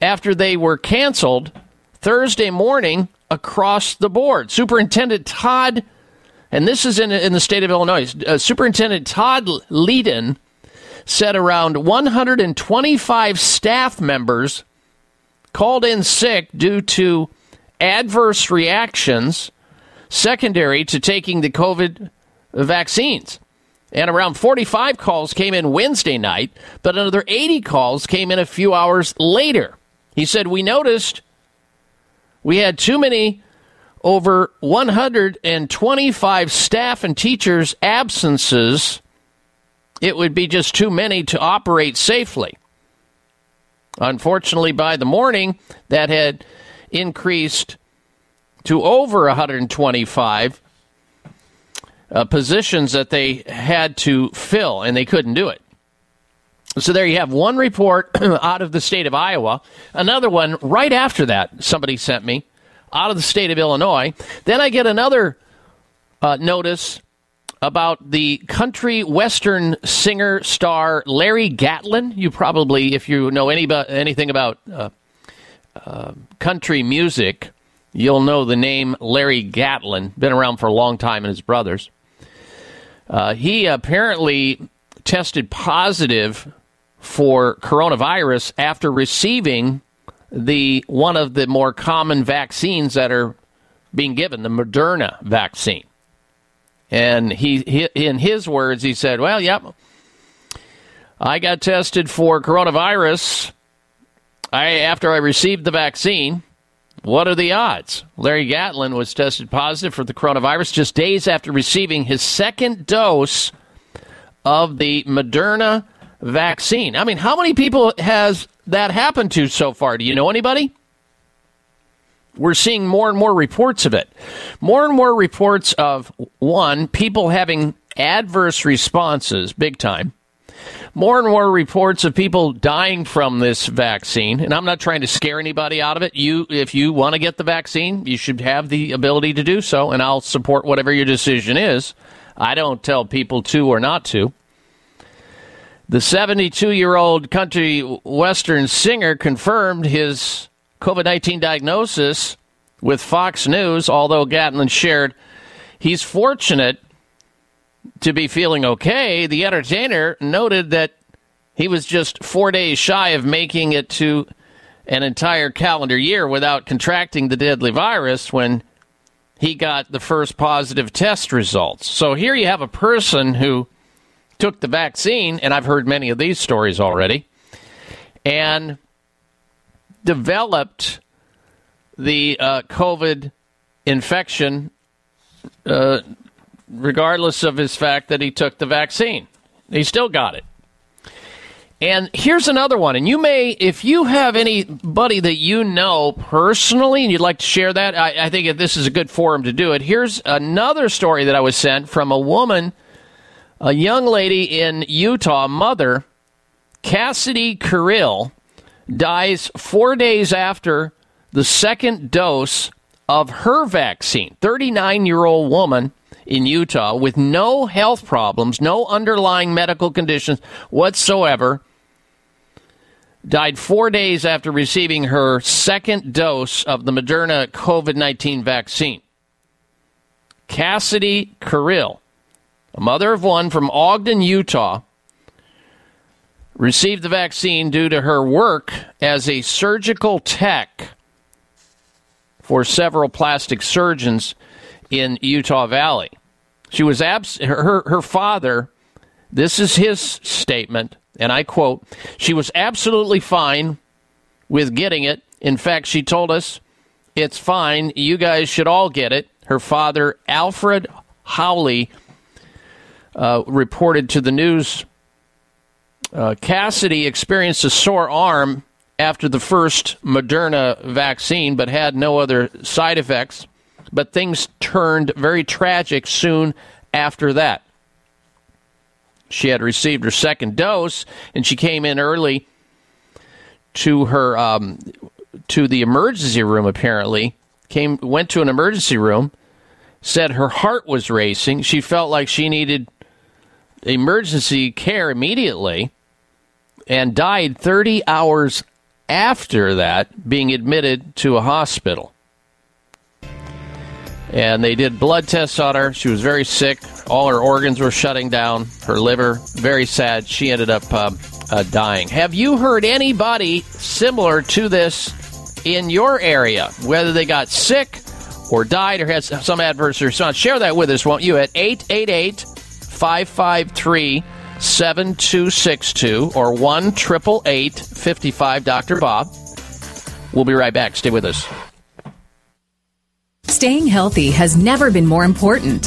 after they were canceled Thursday morning across the board. Superintendent Todd, and this is in, in the state of Illinois, uh, Superintendent Todd Leden said around 125 staff members called in sick due to adverse reactions secondary to taking the COVID vaccines. And around 45 calls came in Wednesday night, but another 80 calls came in a few hours later. He said, We noticed we had too many over 125 staff and teachers' absences. It would be just too many to operate safely. Unfortunately, by the morning, that had increased to over 125 uh, positions that they had to fill, and they couldn't do it. So there you have one report out of the state of Iowa, another one right after that somebody sent me out of the state of Illinois. Then I get another uh, notice about the country western singer star Larry Gatlin. You probably, if you know any, anything about uh, uh, country music, you'll know the name Larry Gatlin. Been around for a long time, and his brothers. Uh, he apparently tested positive for coronavirus after receiving the one of the more common vaccines that are being given, the Moderna vaccine. And he, he in his words, he said, "Well, yep, I got tested for coronavirus. I after I received the vaccine." What are the odds? Larry Gatlin was tested positive for the coronavirus just days after receiving his second dose of the Moderna vaccine. I mean, how many people has that happened to so far? Do you know anybody? We're seeing more and more reports of it. More and more reports of one, people having adverse responses, big time. More and more reports of people dying from this vaccine, and I'm not trying to scare anybody out of it. You, if you want to get the vaccine, you should have the ability to do so, and I'll support whatever your decision is. I don't tell people to or not to. The 72 year old country western singer confirmed his COVID 19 diagnosis with Fox News, although Gatlin shared he's fortunate to be feeling okay. The entertainer noted that he was just four days shy of making it to an entire calendar year without contracting the deadly virus when he got the first positive test results. So here you have a person who took the vaccine, and I've heard many of these stories already, and developed the uh, COVID infection, uh, regardless of his fact that he took the vaccine. He still got it. And here's another one. And you may, if you have anybody that you know personally and you'd like to share that, I, I think this is a good forum to do it. Here's another story that I was sent from a woman, a young lady in Utah, mother, Cassidy Carrill, dies four days after the second dose of her vaccine. 39 year old woman in Utah with no health problems, no underlying medical conditions whatsoever, died four days after receiving her second dose of the Moderna COVID 19 vaccine. Cassidy Carrill, a mother of one from Ogden, Utah, received the vaccine due to her work as a surgical tech for several plastic surgeons in Utah Valley. She was abs- her her father. This is his statement, and I quote: "She was absolutely fine with getting it. In fact, she told us it's fine. You guys should all get it." Her father, Alfred Howley, uh, reported to the news. Uh, Cassidy experienced a sore arm after the first Moderna vaccine, but had no other side effects. But things turned very tragic soon after that. She had received her second dose, and she came in early to her um, to the emergency room. Apparently, came went to an emergency room. Said her heart was racing. She felt like she needed emergency care immediately, and died 30 hours after that, being admitted to a hospital. And they did blood tests on her. She was very sick. All her organs were shutting down. Her liver, very sad. She ended up uh, uh, dying. Have you heard anybody similar to this in your area? Whether they got sick or died or had some adverse response? Share that with us, won't you? At 888 553 7262 or 1 888 55 Dr. Bob. We'll be right back. Stay with us. Staying healthy has never been more important.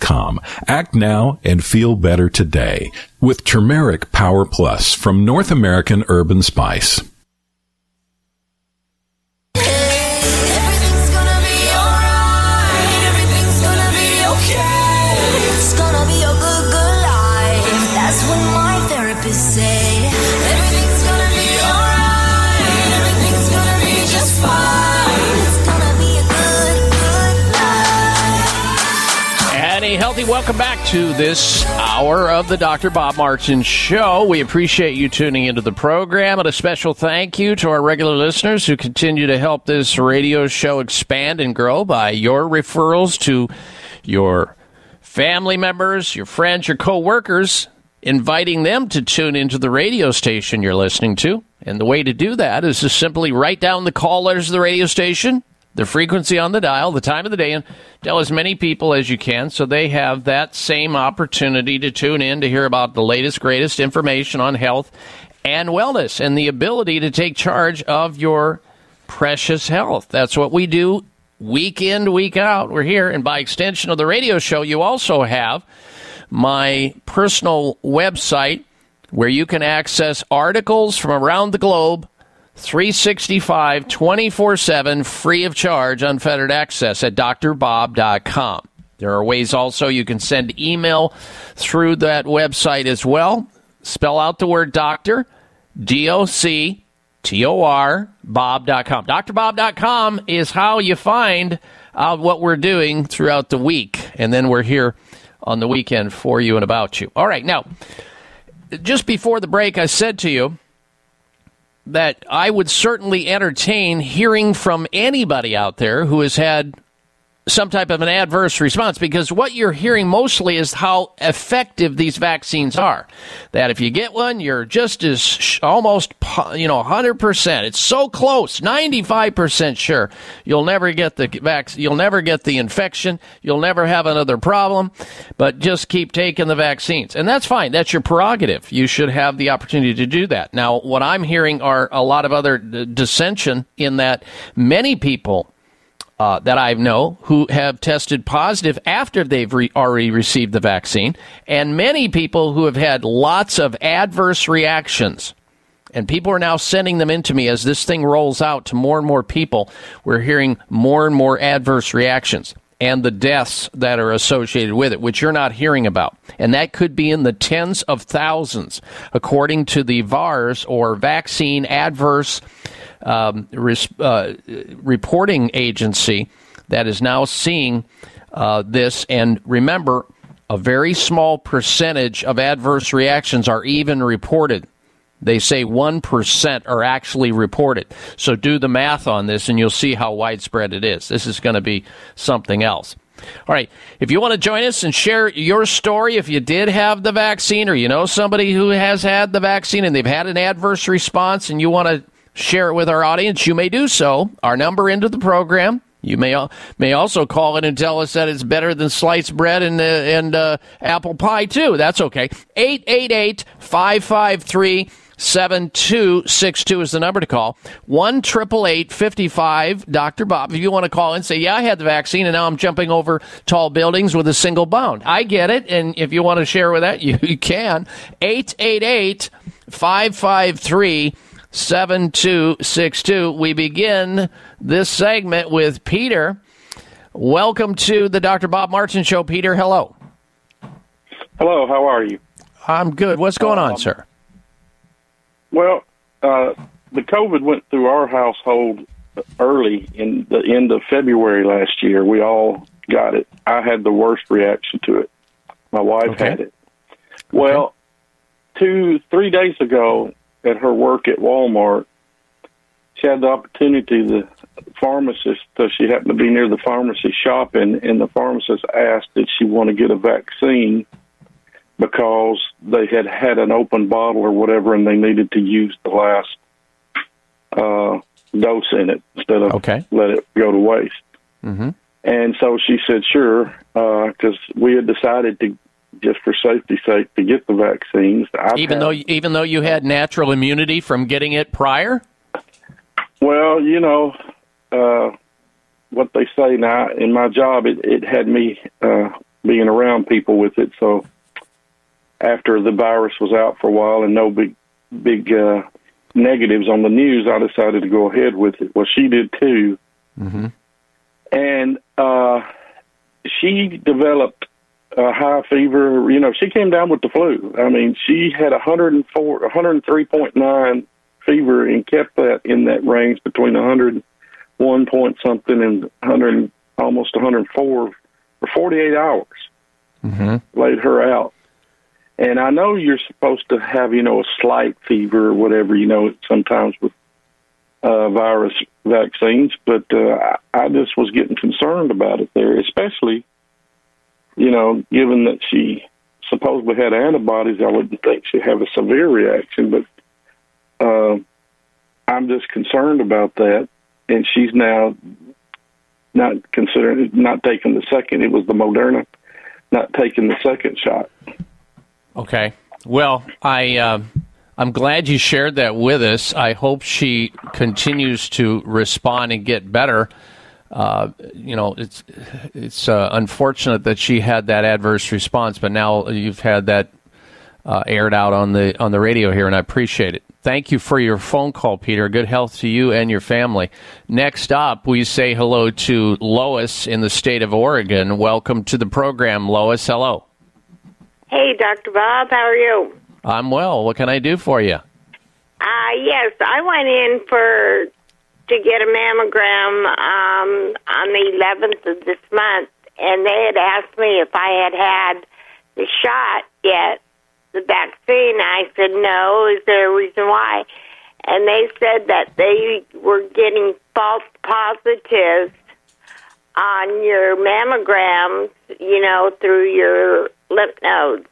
com. Act now and feel better today with Turmeric Power Plus from North American Herb & Spice. Healthy welcome back to this hour of the Dr. Bob Martin Show. We appreciate you tuning into the program, and a special thank you to our regular listeners who continue to help this radio show expand and grow by your referrals to your family members, your friends, your coworkers, inviting them to tune into the radio station you're listening to. And the way to do that is to simply write down the call letters of the radio station, the frequency on the dial, the time of the day, and tell as many people as you can so they have that same opportunity to tune in to hear about the latest, greatest information on health and wellness and the ability to take charge of your precious health. That's what we do week in, week out. We're here. And by extension of the radio show, you also have my personal website where you can access articles from around the globe 365 24 7 free of charge unfettered access at drbob.com there are ways also you can send email through that website as well spell out the word doctor d-o-c T-O-R, bob.com. drbob.com is how you find out what we're doing throughout the week. And then we're here on the weekend for you and about you. All right. Now, just before the break, I said to you that I would certainly entertain hearing from anybody out there who has had some type of an adverse response because what you're hearing mostly is how effective these vaccines are. That if you get one, you're just as sh- almost, you know, 100%. It's so close, 95% sure you'll never get the vac- you'll never get the infection, you'll never have another problem, but just keep taking the vaccines. And that's fine. That's your prerogative. You should have the opportunity to do that. Now, what I'm hearing are a lot of other d- dissension in that many people uh, that I know who have tested positive after they've re- already received the vaccine, and many people who have had lots of adverse reactions. And people are now sending them in to me as this thing rolls out to more and more people. We're hearing more and more adverse reactions and the deaths that are associated with it, which you're not hearing about. And that could be in the tens of thousands, according to the VAERS or Vaccine Adverse um, uh, reporting agency that is now seeing uh, this. And remember, a very small percentage of adverse reactions are even reported. They say 1% are actually reported. So do the math on this and you'll see how widespread it is. This is going to be something else. All right. If you want to join us and share your story, if you did have the vaccine or you know somebody who has had the vaccine and they've had an adverse response and you want to share it with our audience, you may do so. Our number into the program. You may may also call in and tell us that it's better than sliced bread and uh, and uh, apple pie too. That's okay. 888 553 7262 is the number to call. 1 55 Dr. Bob. If you want to call and say, Yeah, I had the vaccine and now I'm jumping over tall buildings with a single bound. I get it. And if you want to share with that, you, you can. 888 553 7262. We begin this segment with Peter. Welcome to the Dr. Bob Martin Show, Peter. Hello. Hello, how are you? I'm good. What's going on, um, sir? Well, uh, the COVID went through our household early in the end of February last year. We all got it. I had the worst reaction to it. My wife Okay. had it. Well, two, three days ago at her work at Walmart, she had the opportunity, the pharmacist, because she happened to be near the pharmacy shopping, and the pharmacist asked did she want to get a vaccine because they had had an open bottle or whatever, and they needed to use the last uh, dose in it instead of Okay. let it go to waste. Mm-hmm. And so she said, sure, because we had decided to, just for safety's sake, to get the vaccines. I've Even had- though even though you had natural immunity from getting it prior? Well, you know, uh, what they say now in my job, it, it had me uh, being around people with it. So after the virus was out for a while and no big, big uh, negatives on the news, I decided to go ahead with it. Well, she did too. Mm-hmm. and uh she developed a high fever you know she came down with the flu i mean she had a 104 103.9 fever and kept that in that range between 101 point something and 100 almost 104 for 48 hours Mm-hmm. laid her out and i know you're supposed to have you know a slight fever or whatever you know sometimes with uh, virus vaccines, but uh, I just was getting concerned about it there, especially, you know, given that she supposedly had antibodies. I wouldn't think she'd have a severe reaction, but uh, I'm just concerned about that. And she's now not considering, not taking the second. It was the Moderna, not taking the second shot. Okay. Well, I uh, I'm glad you shared that with us. I hope she continues to respond and get better. Uh, you know, it's it's uh, unfortunate that she had that adverse response, but now you've had that uh, aired out on the on the radio here, and I appreciate it. Thank you for your phone call, Peter. Good health to you and your family. Next up, we say hello to Lois in the state of Oregon. Welcome to the program, Lois. Hello. Hey, Dr. Bob, how are you? I'm well. What can I do for you? Uh, yes, I went in for to get a mammogram um, on the 11th of this month, and they had asked me if I had had the shot yet, the vaccine. I said no. Is there a reason why? And they said that they were getting false positives on your mammograms, you know, through your lymph nodes.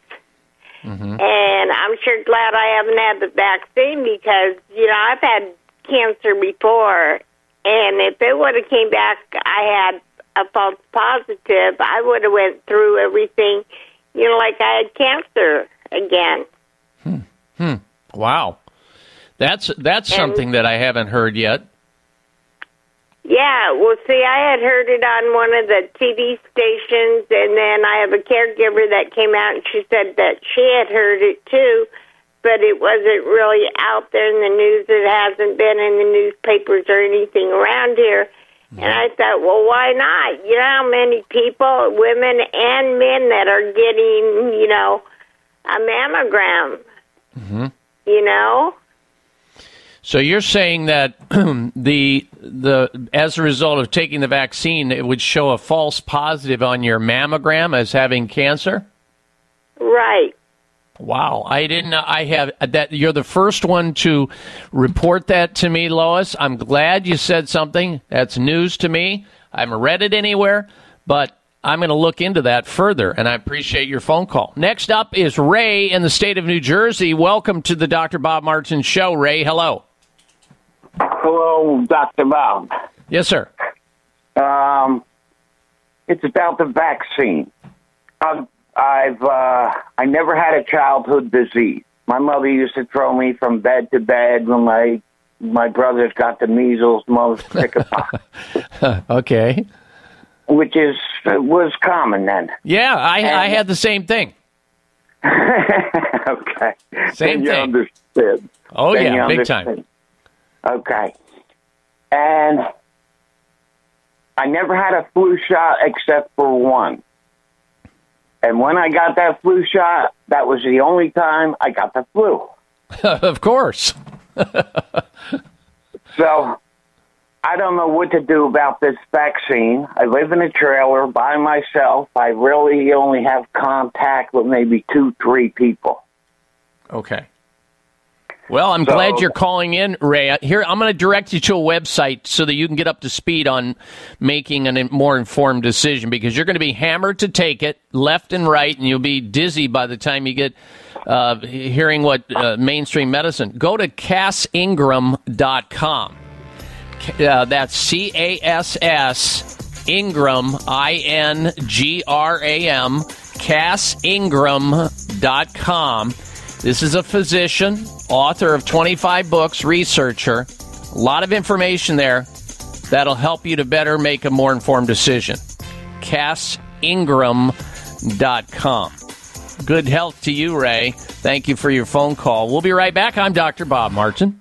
And I'm sure glad I haven't had the vaccine because, you know, I've had cancer before. And if it would have came back, I had a false positive, I would have went through everything, you know, like I had cancer again. Hmm. Wow. That's that's And- something that I haven't heard yet. Yeah, well, see, I had heard it on one of the TV stations, and then I have a caregiver that came out and she said that she had heard it too, but it wasn't really out there in the news. It hasn't been in the newspapers or anything around here. And I thought, well, why not? You know how many people, women and men, that are getting, you know, a mammogram, hmm you know? So you're saying that the the as a result of taking the vaccine, it would show a false positive on your mammogram as having cancer? Right. Wow, I didn't. I have that. You're the first one to report that to me, Lois. I'm glad you said something. That's news to me. I haven't read it anywhere, but I'm going to look into that further. And I appreciate your phone call. Next up is Ray in the state of New Jersey. Welcome to the Dr. Bob Martin Show, Ray. Hello. Hello, Dr. Bob. Yes, sir. Um, it's about the vaccine. I've, I've uh, I never had a childhood disease. My mother used to throw me from bed to bed when my my brothers got the measles, mumps, chickenpox, okay. which is was common then. Yeah, I, I had the same thing. okay. Same Then you thing. understood. Oh, Then yeah, you big time. Okay. And I never had a flu shot except for one. And when I got that flu shot, that was the only time I got the flu. of course. So I don't know what to do about this vaccine. I live in a trailer by myself. I really only have contact with maybe two, three people. Okay. Well, I'm So- glad you're calling in, Ray. Here, I'm going to direct you to a website so that you can get up to speed on making a more informed decision because you're going to be hammered to take it left and right, and you'll be dizzy by the time you get uh, hearing what uh, mainstream medicine. Go to cassingram.com. Uh, that's C A S S Ingram, I N G R A M, cassingram.com. This is a physician, author of 25 books, researcher. A lot of information there that'll help you to better make a more informed decision. cassingram.com. Good health to you, Ray. Thank you for your phone call. We'll be right back. I'm Dr. Bob Martin.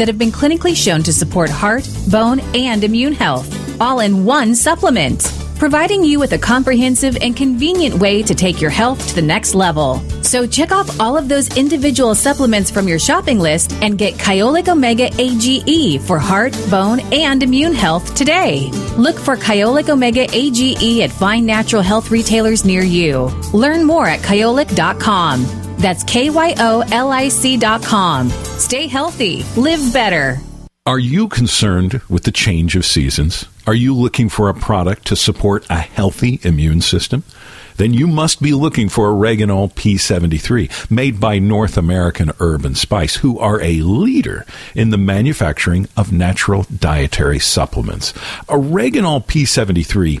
that have been clinically shown to support heart, bone, and immune health, all in one supplement, providing you with a comprehensive and convenient way to take your health to the next level. So check off all of those individual supplements from your shopping list and get Kyolic Omega AGE for heart, bone, and immune health today. Look for Kyolic Omega AGE at fine natural health retailers near you. Learn more at kyolic.com. That's K Y O L I C.com. Stay healthy, live better. Are you concerned with the change of seasons? Are you looking for a product to support a healthy immune system? Then you must be looking for Oreganol P73, made by North American Herb and Spice, who are a leader in the manufacturing of natural dietary supplements. Oreganol P73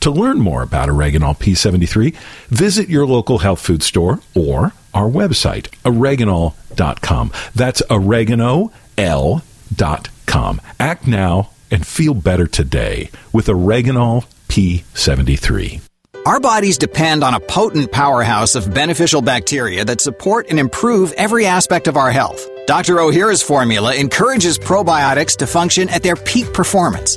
To learn more about Oreganol P73, visit your local health food store or our website, oreganol.com. That's oregano.l.com. Act now and feel better today with Oreganol P73. Our bodies depend on a potent powerhouse of beneficial bacteria that support and improve every aspect of our health. Dr. Ohhira's formula encourages probiotics to function at their peak performance.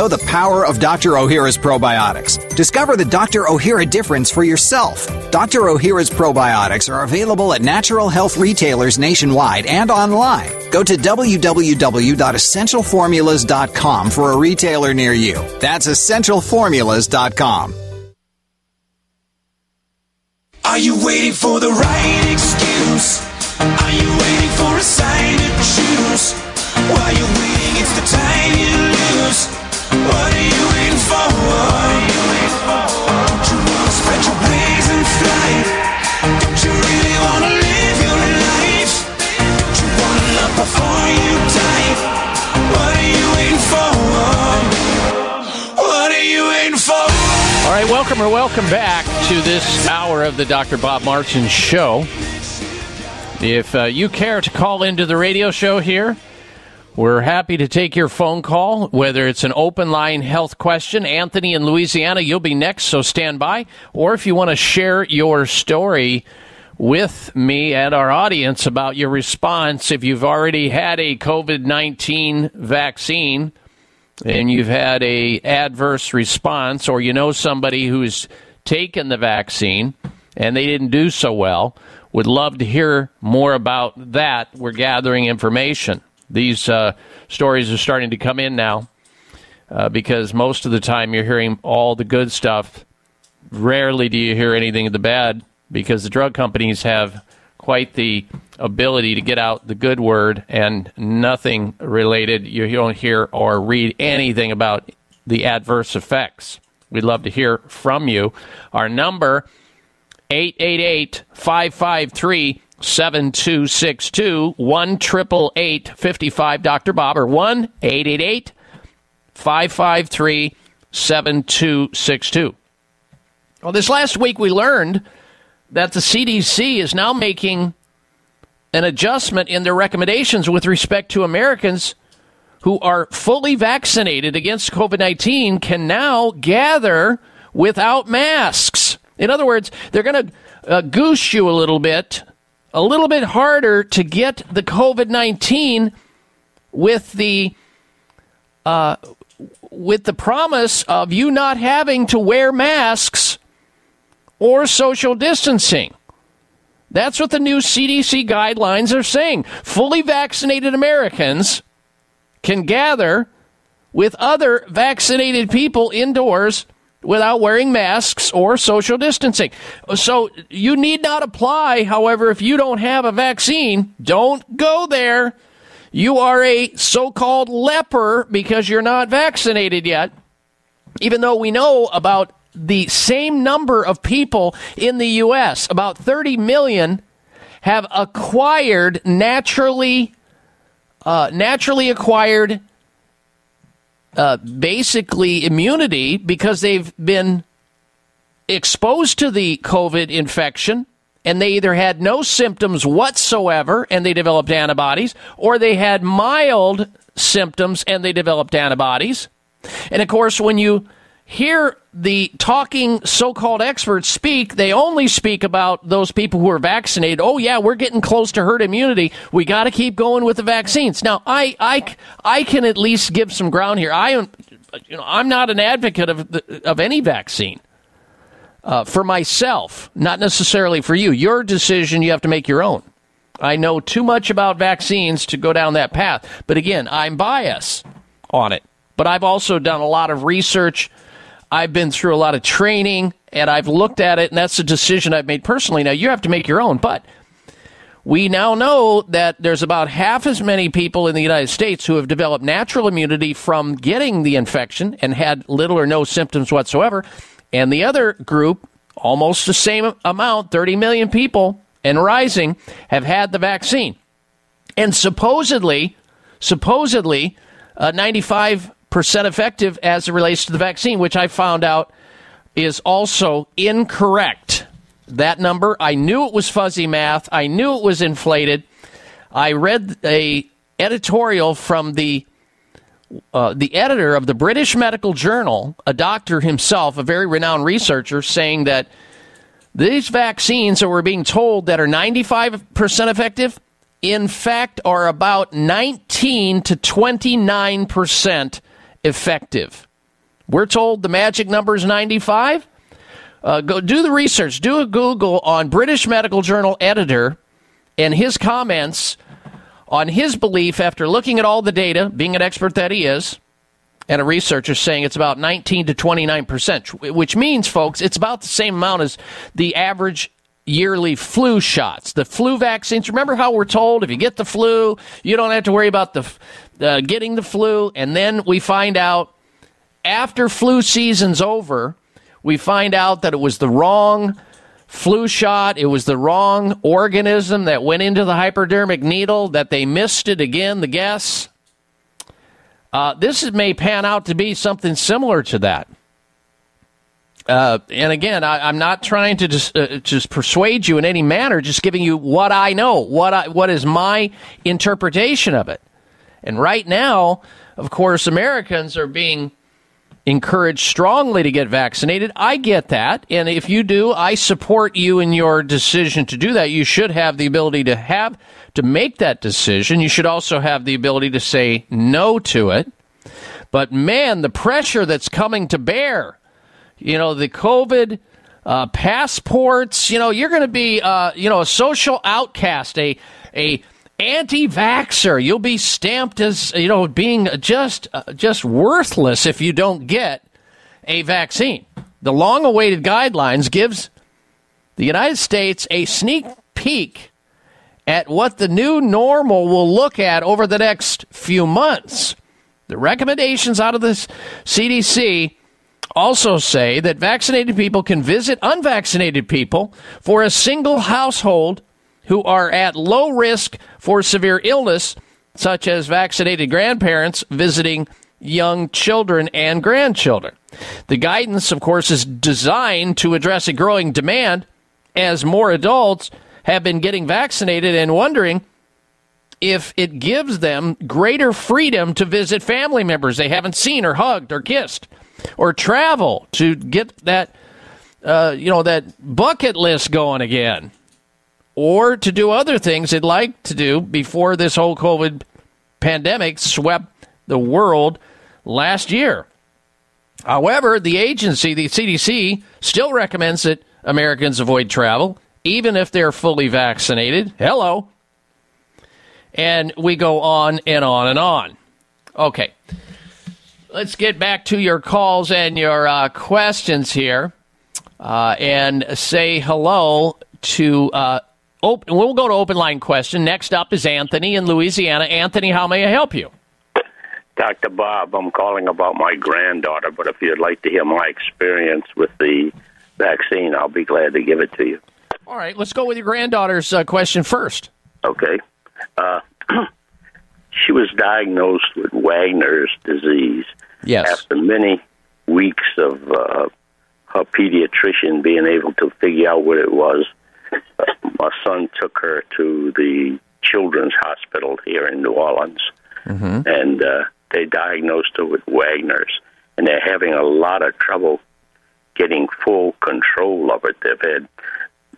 know the power of Dr. Ohhira's probiotics. Discover the Dr. Ohhira difference for yourself. Dr. Ohhira's probiotics are available at natural health retailers nationwide and online. Go to www.essentialformulas.com for a retailer near you. That's essentialformulas.com. Are you waiting for the right excuse? Are you waiting for a sign to choose? While you're All right, welcome or welcome back to this hour of the Dr. Bob Martin Show. If uh, you care to call into the radio show here, we're happy to take your phone call, whether it's an open line health question. Anthony in Louisiana, you'll be next, so stand by. Or if you want to share your story with me and our audience about your response, if you've already had a COVID 19 vaccine and you've had a adverse response, or you know somebody who's taken the vaccine and they didn't do so well, would love to hear more about that. We're gathering information. These uh, stories are starting to come in now uh, because most of the time you're hearing all the good stuff. Rarely do you hear anything of the bad because the drug companies have quite the ability to get out the good word and nothing related. You don't hear or read anything about the adverse effects. We'd love to hear from you. Our number 888 553 7262 1 55 Dr. Bob or 1 888 553 7262. Well, this last week we learned that the CDC is now making an adjustment in their recommendations with respect to Americans who are fully vaccinated against COVID 19 can now gather without masks. In other words, they're going to uh, goose you a little bit, a little bit harder to get the COVID 19 with the. Uh, with the promise of you not having to wear masks or social distancing. That's what the new CDC guidelines are saying. Fully vaccinated Americans can gather with other vaccinated people indoors without wearing masks or social distancing. So you need not apply. However, if you don't have a vaccine, don't go there. You are a so called leper because you're not vaccinated yet. Even though we know about the same number of people in the U.S., about 30 million, have acquired naturally, uh, naturally acquired, uh, basically immunity because they've been exposed to the COVID infection and they either had no symptoms whatsoever and they developed antibodies, or they had mild symptoms and they developed antibodies. And of course, when you hear the talking so called experts speak, they only speak about those people who are vaccinated. Oh, yeah, we're getting close to herd immunity. We got to keep going with the vaccines. Now, I, I, I can at least give some ground here. I am, you know, I'm not an advocate of, the, of any vaccine. Uh, for myself, not necessarily for you. Your decision, you have to make your own. I know too much about vaccines to go down that path. But again, I'm biased on it. But I've also done a lot of research. I've been through a lot of training and I've looked at it, and that's a decision I've made personally. Now, you have to make your own. But we now know that there's about half as many people in the United States who have developed natural immunity from getting the infection and had little or no symptoms whatsoever. And the other group, almost the same amount, 30 million people and rising, have had the vaccine. And supposedly, supposedly, uh, 95% effective as it relates to the vaccine, which I found out is also incorrect. That number, I knew it was fuzzy math. I knew it was inflated. I read a editorial from the uh, the editor of the British Medical Journal, a doctor himself, a very renowned researcher, saying that these vaccines that we're being told that are 95% effective, in fact, are about 19 to 29% effective. We're told the magic number is 95. Uh, go do the research. Do a Google on British Medical Journal editor and his comments on his belief after looking at all the data, being an expert that he is, and a researcher saying it's about 19 to 29 percent, which means, folks, it's about the same amount as the average yearly flu shots. The flu vaccines. Remember how we're told if you get the flu, you don't have to worry about the uh, getting the flu, and then we find out after flu season's over, we find out that it was the wrong flu shot. It was the wrong organism that went into the hypodermic needle, that they missed it again, the guess. Uh, this is- may pan out to be something similar to that. Uh, and again, I, I'm not trying to just, uh, just persuade you in any manner, just giving you what I know, what I, what is my interpretation of it. And right now, of course, Americans are being encouraged strongly to get vaccinated. I get that. And if you do, I support you in your decision to do that. You should have the ability to have to make that decision. You should also have the ability to say no to it. But man, the pressure that's coming to bear, you know, the COVID uh, passports, you know, you're going to be, uh, you know, a social outcast, a, a, anti-vaxxer. You'll be stamped as you know being just uh, just worthless if you don't get a vaccine. The long-awaited guidelines gives the United States a sneak peek at what the new normal will look at over the next few months. The recommendations out of the CDC also say that vaccinated people can visit unvaccinated people for a single household who are at low risk for severe illness, such as vaccinated grandparents visiting young children and grandchildren. The guidance, of course, is designed to address a growing demand as more adults have been getting vaccinated and wondering if it gives them greater freedom to visit family members they haven't seen or hugged or kissed or travel to get that uh, you know that bucket list going again or to do other things they'd like to do before this whole COVID pandemic swept the world last year. However, the agency, the CDC, still recommends that Americans avoid travel, even if they're fully vaccinated. Hello. And we go on and on and on. Okay. Let's get back to your calls and your uh, questions here uh, and say hello to. Uh, open, we'll go to open line question. Next up is Anthony in Louisiana. Anthony, how may I help you? Dr. Bob, I'm calling about my granddaughter, but if you'd like to hear my experience with the vaccine, I'll be glad to give it to you. All right, let's go with your granddaughter's uh, question first. Okay. Uh, she was diagnosed with Wagner's disease. Yes. After many weeks of uh, her pediatrician being able to figure out what it was, my son took her to the Children's Hospital here in New Orleans, Mm-hmm. and uh, they diagnosed her with Wagner's, and they're having a lot of trouble getting full control of it. They've had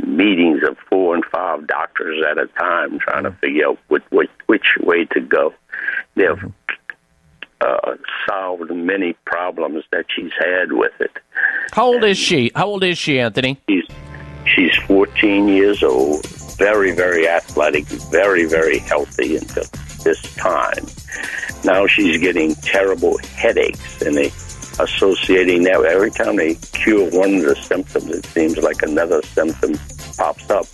meetings of four and five doctors at a time trying to figure out which, which, which way to go. They've uh, solved many problems that she's had with it. How old is she? How old is she, Anthony? She's she's 14 years old, very very athletic, very very healthy until this time. Now she's getting terrible headaches, and they associating that every time they cure one of the symptoms, it seems like another symptom pops up.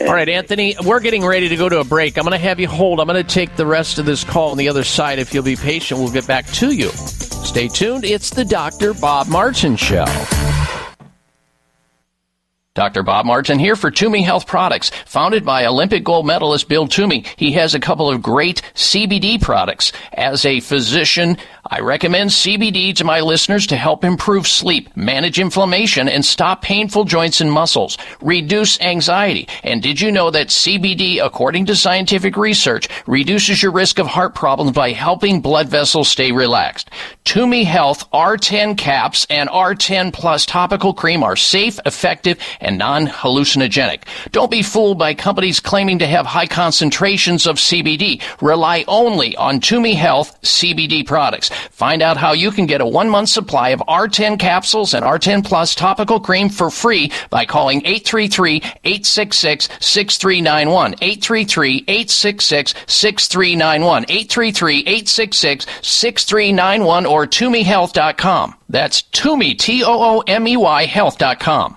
All right, Anthony, we're getting ready to go to a break. I'm going to have you hold. I'm going to take the rest of this call on the other side. If you'll be patient, we'll get back to you. Stay tuned. It's the Dr. Bob Martin Show. Dr. Bob Martin here for Toomey Health Products. Founded by Olympic gold medalist Bill Toomey, he has a couple of great CBD products. As a physician, I recommend CBD to my listeners to help improve sleep, manage inflammation, and stop painful joints and muscles, reduce anxiety. And did you know that CBD, according to scientific research, reduces your risk of heart problems by helping blood vessels stay relaxed? Toomey Health R10 caps and R10 plus topical cream are safe, effective, and non-hallucinogenic. Don't be fooled by companies claiming to have high concentrations of CBD. Rely only on Toomey Health CBD products. Find out how you can get a one month supply of R10 capsules and R10 Plus topical cream for free by calling 833-866-6391. 833-866-6391. 833-866-6391 or ToomeyHealth.com. That's Toomey, T-O-O-M-E-Y Health.com.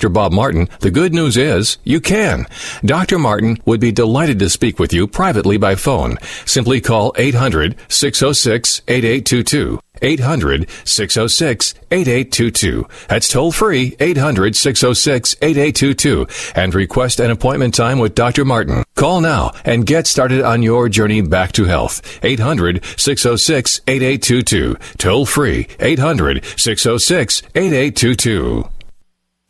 Bob Martin, the good news is you can. Dr. Martin would be delighted to speak with you privately by phone. Simply call 800 606 8822. 800 606 8822. That's toll free 800 606 8822 and request an appointment time with Dr. Martin. Call now and get started on your journey back to health. 800 606 8822. Toll free 800 606 8822.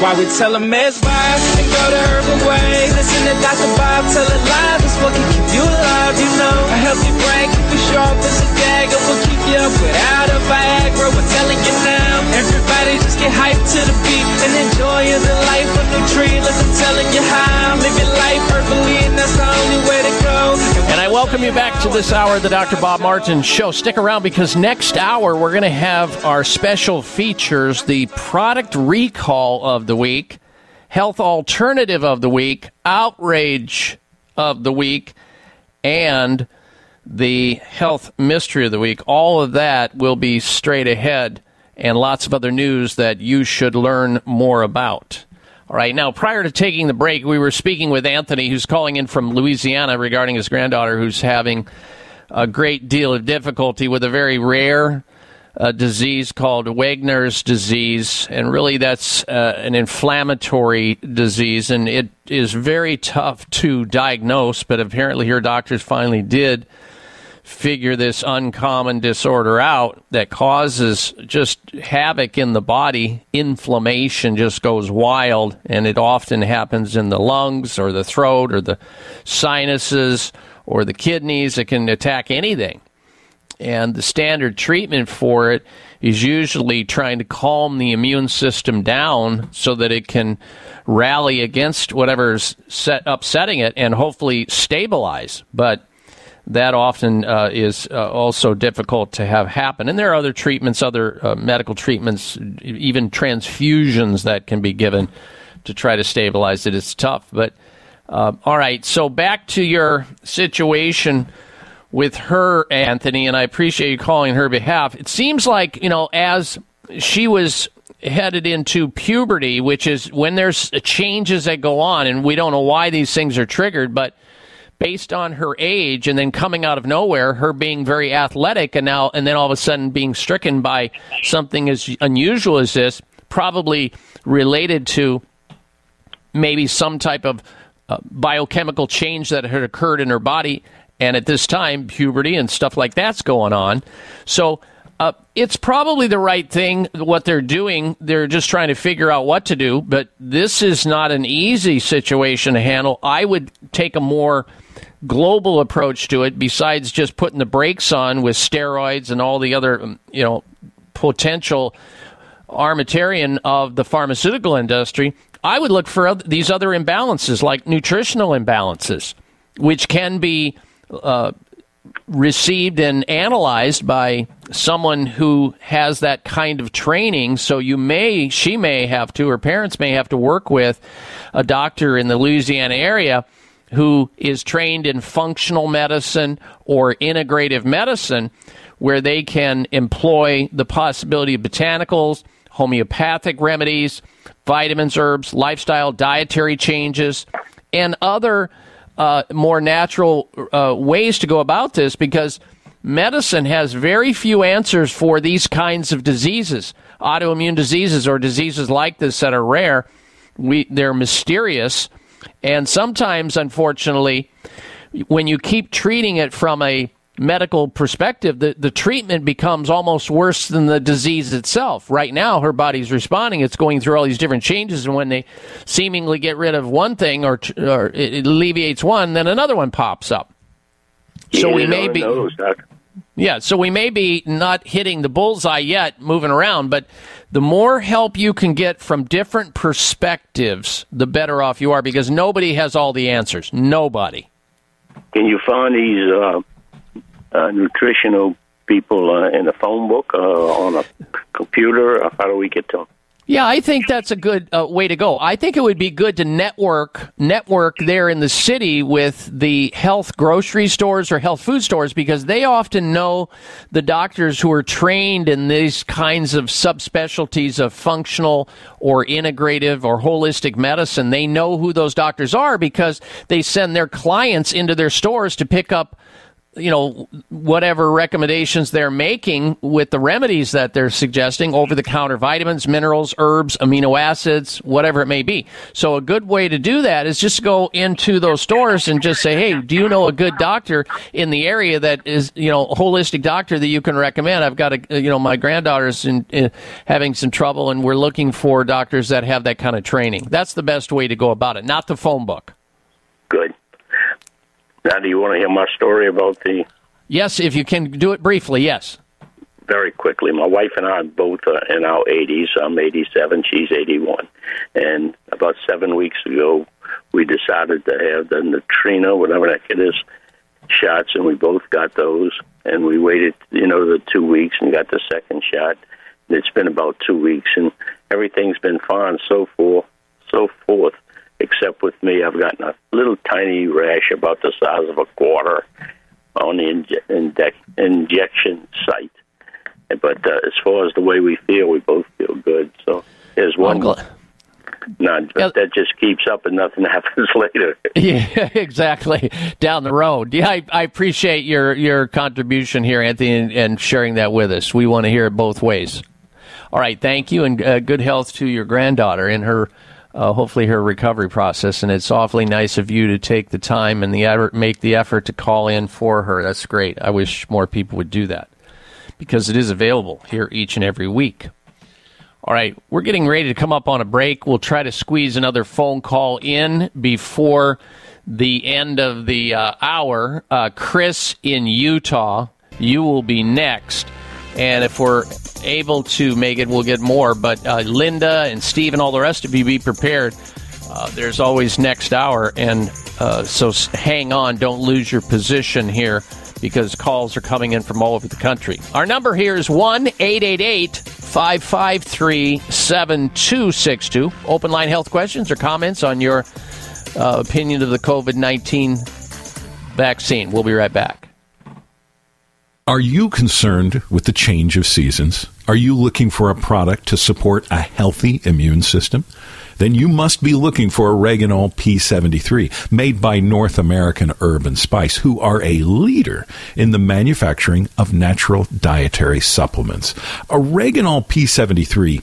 why we tell them advice and go the herbal way. Listen to Dr. Bob tell it live. It's what can keep you alive, you know. A healthy brain keep you sharp as a dagger. Will keep you up without a Viagra. We're telling you now. Everybody just get hyped to the beat and enjoy the life of tree. Listen, telling you how. Live your life and that's the only way to go. And I welcome you back to this hour of the Dr. Bob Martin Show. Stick around because next hour we're going to have our special features the product recall of the week, health alternative of the week, outrage of the week, and the health mystery of the week. All of that will be straight ahead and lots of other news that you should learn more about. All right, now prior to taking the break, we were speaking with Anthony, who's calling in from Louisiana regarding his granddaughter who's having a great deal of difficulty with a very rare uh, disease called Wegener's disease. And really, that's uh, an inflammatory disease, and it is very tough to diagnose, but apparently, her doctors finally did figure this uncommon disorder out that causes just havoc in the body. Inflammation just goes wild, and it often happens in the lungs or the throat or the sinuses or the kidneys. It can attack anything. And the standard treatment for it is usually trying to calm the immune system down so that it can rally against whatever's set, upsetting it and hopefully stabilize. But that often uh, is uh, also difficult to have happen. And there are other treatments, other uh, medical treatments, even transfusions that can be given to try to stabilize it. It's tough. But uh, all right, so back to your situation with her, Anthony, and I appreciate you calling her behalf. It seems like, you know, as she was headed into puberty, which is when there's changes that go on, and we don't know why these things are triggered, but based on her age and then coming out of nowhere, her being very athletic and now and then all of a sudden being stricken by something as unusual as this, probably related to maybe some type of uh, biochemical change that had occurred in her body. And at this time, puberty and stuff like that's going on. So Uh, it's probably the right thing, what they're doing. They're just trying to figure out what to do, but this is not an easy situation to handle. I would take a more global approach to it besides just putting the brakes on with steroids and all the other, um, you know, potential armamentarium of the pharmaceutical industry. I would look for oth- these other imbalances like nutritional imbalances, which can be uh, received and analyzed by someone who has that kind of training. So you may, she may have to, her parents may have to work with a doctor in the Louisiana area who is trained in functional medicine or integrative medicine, where they can employ the possibility of botanicals, homeopathic remedies, vitamins, herbs, lifestyle, dietary changes, and other uh, more natural uh, ways to go about this because medicine has very few answers for these kinds of diseases, autoimmune diseases or diseases like this that are rare. We, they're mysterious. And sometimes, unfortunately, when you keep treating it from a medical perspective, the, the treatment becomes almost worse than the disease itself. Right now, her body's responding. It's going through all these different changes. And when they seemingly get rid of one thing or, or it alleviates one, then another one pops up. So Yeah, we may be. knows, Yeah, so we may be not hitting the bullseye yet, moving around, but the more help you can get from different perspectives, the better off you are because nobody has all the answers. Nobody. Can you find these uh, uh, nutritional people uh, in a phone book, uh, on a computer? How do we get to 'em? Yeah, I think that's a good uh, way to go. I think it would be good to network network there in the city with the health grocery stores or health food stores because they often know the doctors who are trained in these kinds of subspecialties of functional or integrative or holistic medicine. They know who those doctors are because they send their clients into their stores to pick up you know whatever recommendations they're making with the remedies that they're suggesting over the counter vitamins minerals herbs amino acids whatever it may be. So a good way to do that is just go into those stores and just say hey do you know a good doctor in the area that is you know holistic doctor that you can recommend? I've got a you know my granddaughter's in, in having some trouble and we're looking for doctors that have that kind of training. That's the best way to go about it not the phone book. Now, do you want to hear my story about the yes if you can do it briefly yes very quickly. My wife and I both are in our 80s. I'm 87, she's 81. And about seven weeks ago, we decided to have the neutrino, whatever that kid is, shots, and we both got those. And we waited, you know, the two weeks and got the second shot. And it's been about two weeks, and everything's been fine so forth, so forth. Except with me, I've gotten a little tiny rash about the size of a quarter on the inje- injec- injection site. But uh, as far as the way we feel, we both feel good. So there's one. No, but that just keeps up and nothing happens later. Yeah, exactly. Down the road. Yeah, I, I appreciate your your contribution here, Anthony, and, and sharing that with us. We want to hear it both ways. All right, thank you, and uh, good health to your granddaughter in her, uh, hopefully her recovery process. And it's awfully nice of you to take the time and the effort, make the effort to call in for her. That's great. I wish more people would do that because it is available here each and every week. All right, we're getting ready to come up on a break. We'll try to squeeze another phone call in before the end of the uh, hour. Uh, Chris in Utah, you will be next. And if we're able to make it, we'll get more. But uh, Linda and Steve and all the rest of you, be prepared. Uh, there's always next hour. And uh, so hang on, don't lose your position here because calls are coming in from all over the country. Our number here is 1 888 553 7262. Open line health questions or comments on your uh, opinion of the COVID 19 vaccine. We'll be right back. Are you concerned with the change of seasons? Are you looking for a product to support a healthy immune system? Then you must be looking for Oreganol P73, made by North American Herb and Spice, who are a leader in the manufacturing of natural dietary supplements. Oreganol P73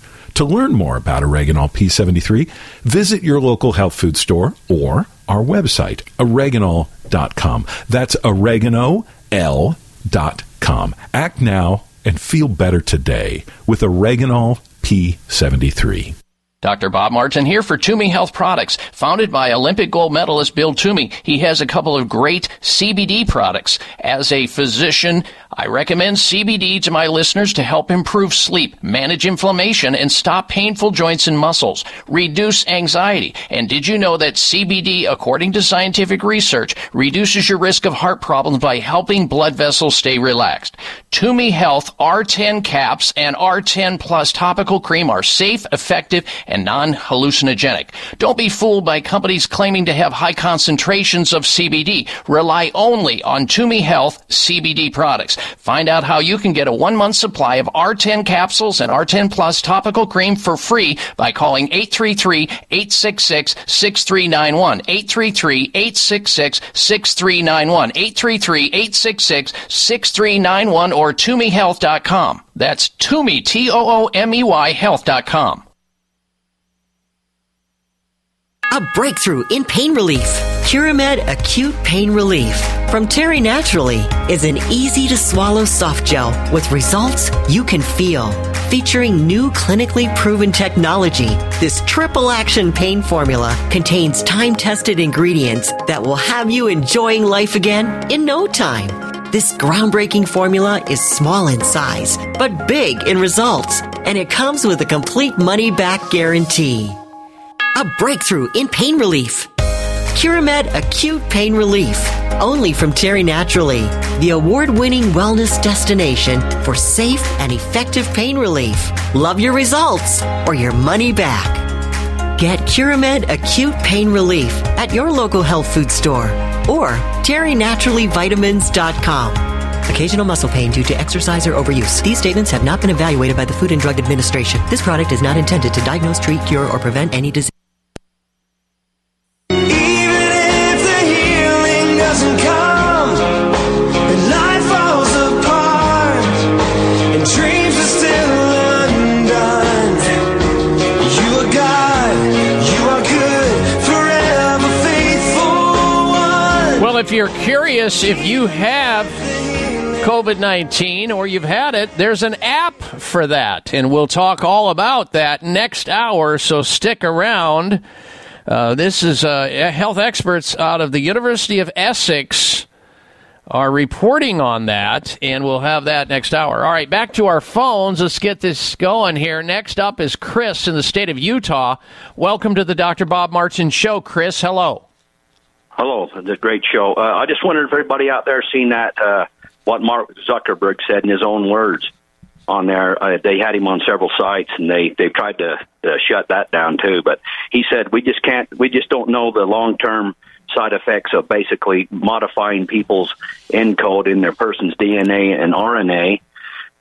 To learn more about Oreganol P73, visit your local health food store or our website, oreganol.com. That's oregano.l.com. Act now and feel better today with Oreganol P73. Dr. Bob Martin here for Toomey Health Products. Founded by Olympic gold medalist Bill Toomey, he has a couple of great CBD products. As a physician, I recommend CBD to my listeners to help improve sleep, manage inflammation, and stop painful joints and muscles, reduce anxiety. And did you know that CBD, according to scientific research, reduces your risk of heart problems by helping blood vessels stay relaxed? Toomey Health R10 caps and R10 plus topical cream are safe, effective, and non-hallucinogenic. Don't be fooled by companies claiming to have high concentrations of CBD. Rely only on Toomey Health CBD products. Find out how you can get a one month supply of R10 capsules and R10 Plus topical cream for free by calling 833-866-6391. 833-866-6391. 833-866-6391 or ToomeyHealth.com. That's Toomey, T-O-O-M-E-Y health.com. A breakthrough in pain relief. Curamed Acute Pain Relief from Terry Naturally is an easy to swallow soft gel with results you can feel. Featuring new clinically proven technology, this triple action pain formula contains time tested ingredients that will have you enjoying life again in no time. This groundbreaking formula is small in size, but big in results, and it comes with a complete money back guarantee. A breakthrough in pain relief. Curamed Acute Pain Relief. Only from Terry Naturally, the award winning wellness destination for safe and effective pain relief. Love your results or your money back. Get Curamed Acute Pain Relief at your local health food store or terrynaturallyvitamins.com. Occasional muscle pain due to exercise or overuse. These statements have not been evaluated by the Food and Drug Administration. This product is not intended to diagnose, treat, cure, or prevent any disease. COVID 19 or you've had it, there's an app for that. And we'll talk all about that next hour, so stick around. Uh, this is uh, health experts out of the University of Essex are reporting on that, and we'll have that next hour. All right, back to our phones. Let's get this going here. Next up is Chris in the state of Utah. Welcome to the Dr. Bob Martin Show, Chris. Hello. Hello, the great show. Uh, I just wondered if everybody out there seen that uh, what Mark Zuckerberg said in his own words on there. Uh, they had him on several sites, and they they've tried to uh, shut that down too. But he said we just can't, we just don't know the long term side effects of basically modifying people's encode in their person's DNA and RNA.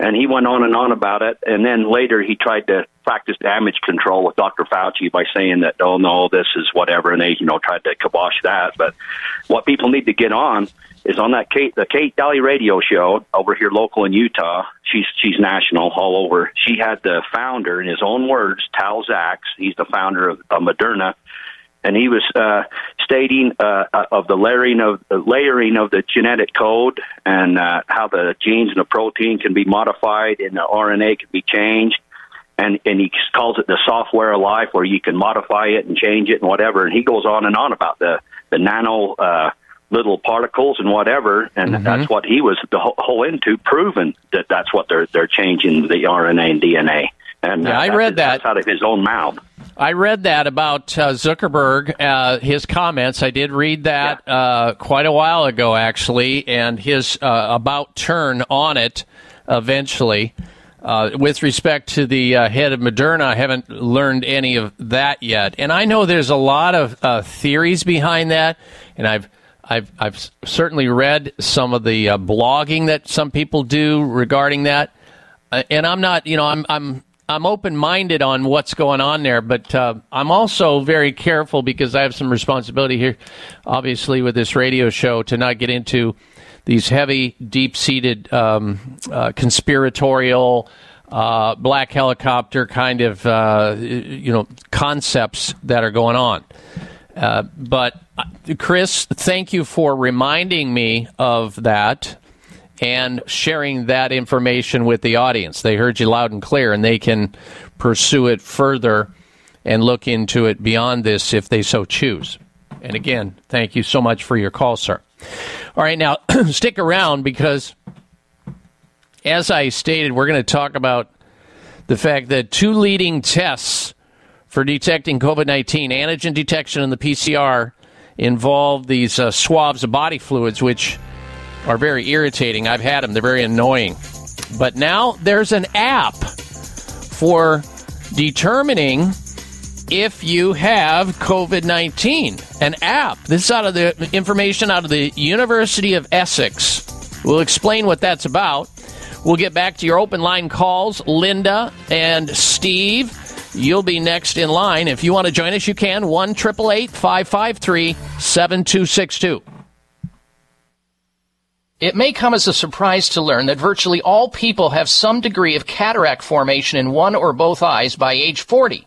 And he went on and on about it. And then later he tried to practice damage control with Dr. Fauci by saying that, oh no, this is whatever. And they, you know, tried to kibosh that. But what people need to get on is on that Kate, the Kate Dalley radio show over here local in Utah. She's, she's national all over. She had the founder in his own words, Tal Zaks. He's the founder of, of Moderna and he was uh, stating uh, of the layering of the layering of the genetic code and uh, how the genes and the protein can be modified and the RNA can be changed. And, and he calls it the software of life, where you can modify it and change it and whatever. And he goes on and on about the the nano uh, little particles and whatever. And Mm-hmm. that's what he was the whole, whole into, proving that that's what they're they're changing the RNA and DNA. And Yeah, uh, I read that. out of his own mouth. I read that about uh, Zuckerberg, uh, his comments. I did read that uh, quite a while ago, actually, and his uh, about turn on it eventually. Uh, with respect to the uh, head of Moderna, I haven't learned any of that yet. And I know there's a lot of uh, theories behind that, and I've I've I've certainly read some of the uh, blogging that some people do regarding that, uh, and I'm not, you know, I'm I'm I'm open minded on what's going on there, but uh, I'm also very careful because I have some responsibility here, obviously, with this radio show to not get into these heavy, deep seated um, uh, conspiratorial. Uh, black helicopter kind of uh, you know concepts that are going on. Uh, but uh, Chris, thank you for reminding me of that and sharing that information with the audience. They heard you loud and clear, and they can pursue it further and look into it beyond this if they so choose. And again, thank you so much for your call, sir. All right, now stick around because, as I stated, we're going to talk about the fact that two leading tests for detecting COVID 19, antigen detection and the PCR, involve these uh, swabs of body fluids, which are very irritating. I've had them, they're very annoying. But now there's an app for determining if you have COVID 19. An app. This is out of the information out of the University of Essex. We'll explain what that's about. We'll get back to your open line calls. Linda and Steve, you'll be next in line. If you want to join us, you can. 1 553 7262. It may come as a surprise to learn that virtually all people have some degree of cataract formation in one or both eyes by age 40.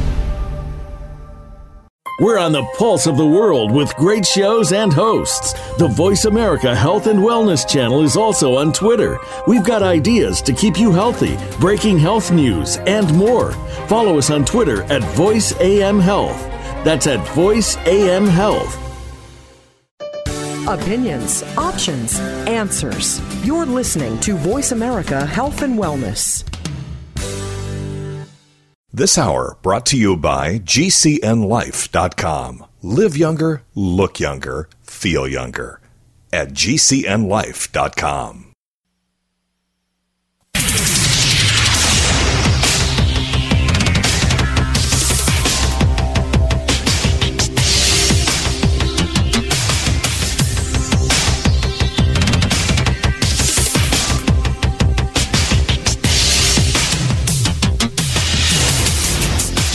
We're on the pulse of the world with great shows and hosts. The Voice America Health and Wellness channel is also on Twitter. We've got ideas to keep you healthy, breaking health news, and more. Follow us on Twitter at Voice AM Health. That's at Voice AM Health. Opinions, options, answers. You're listening to Voice America Health and Wellness. This hour brought to you by GCNLife.com. Live younger, look younger, feel younger. At GCNLife.com.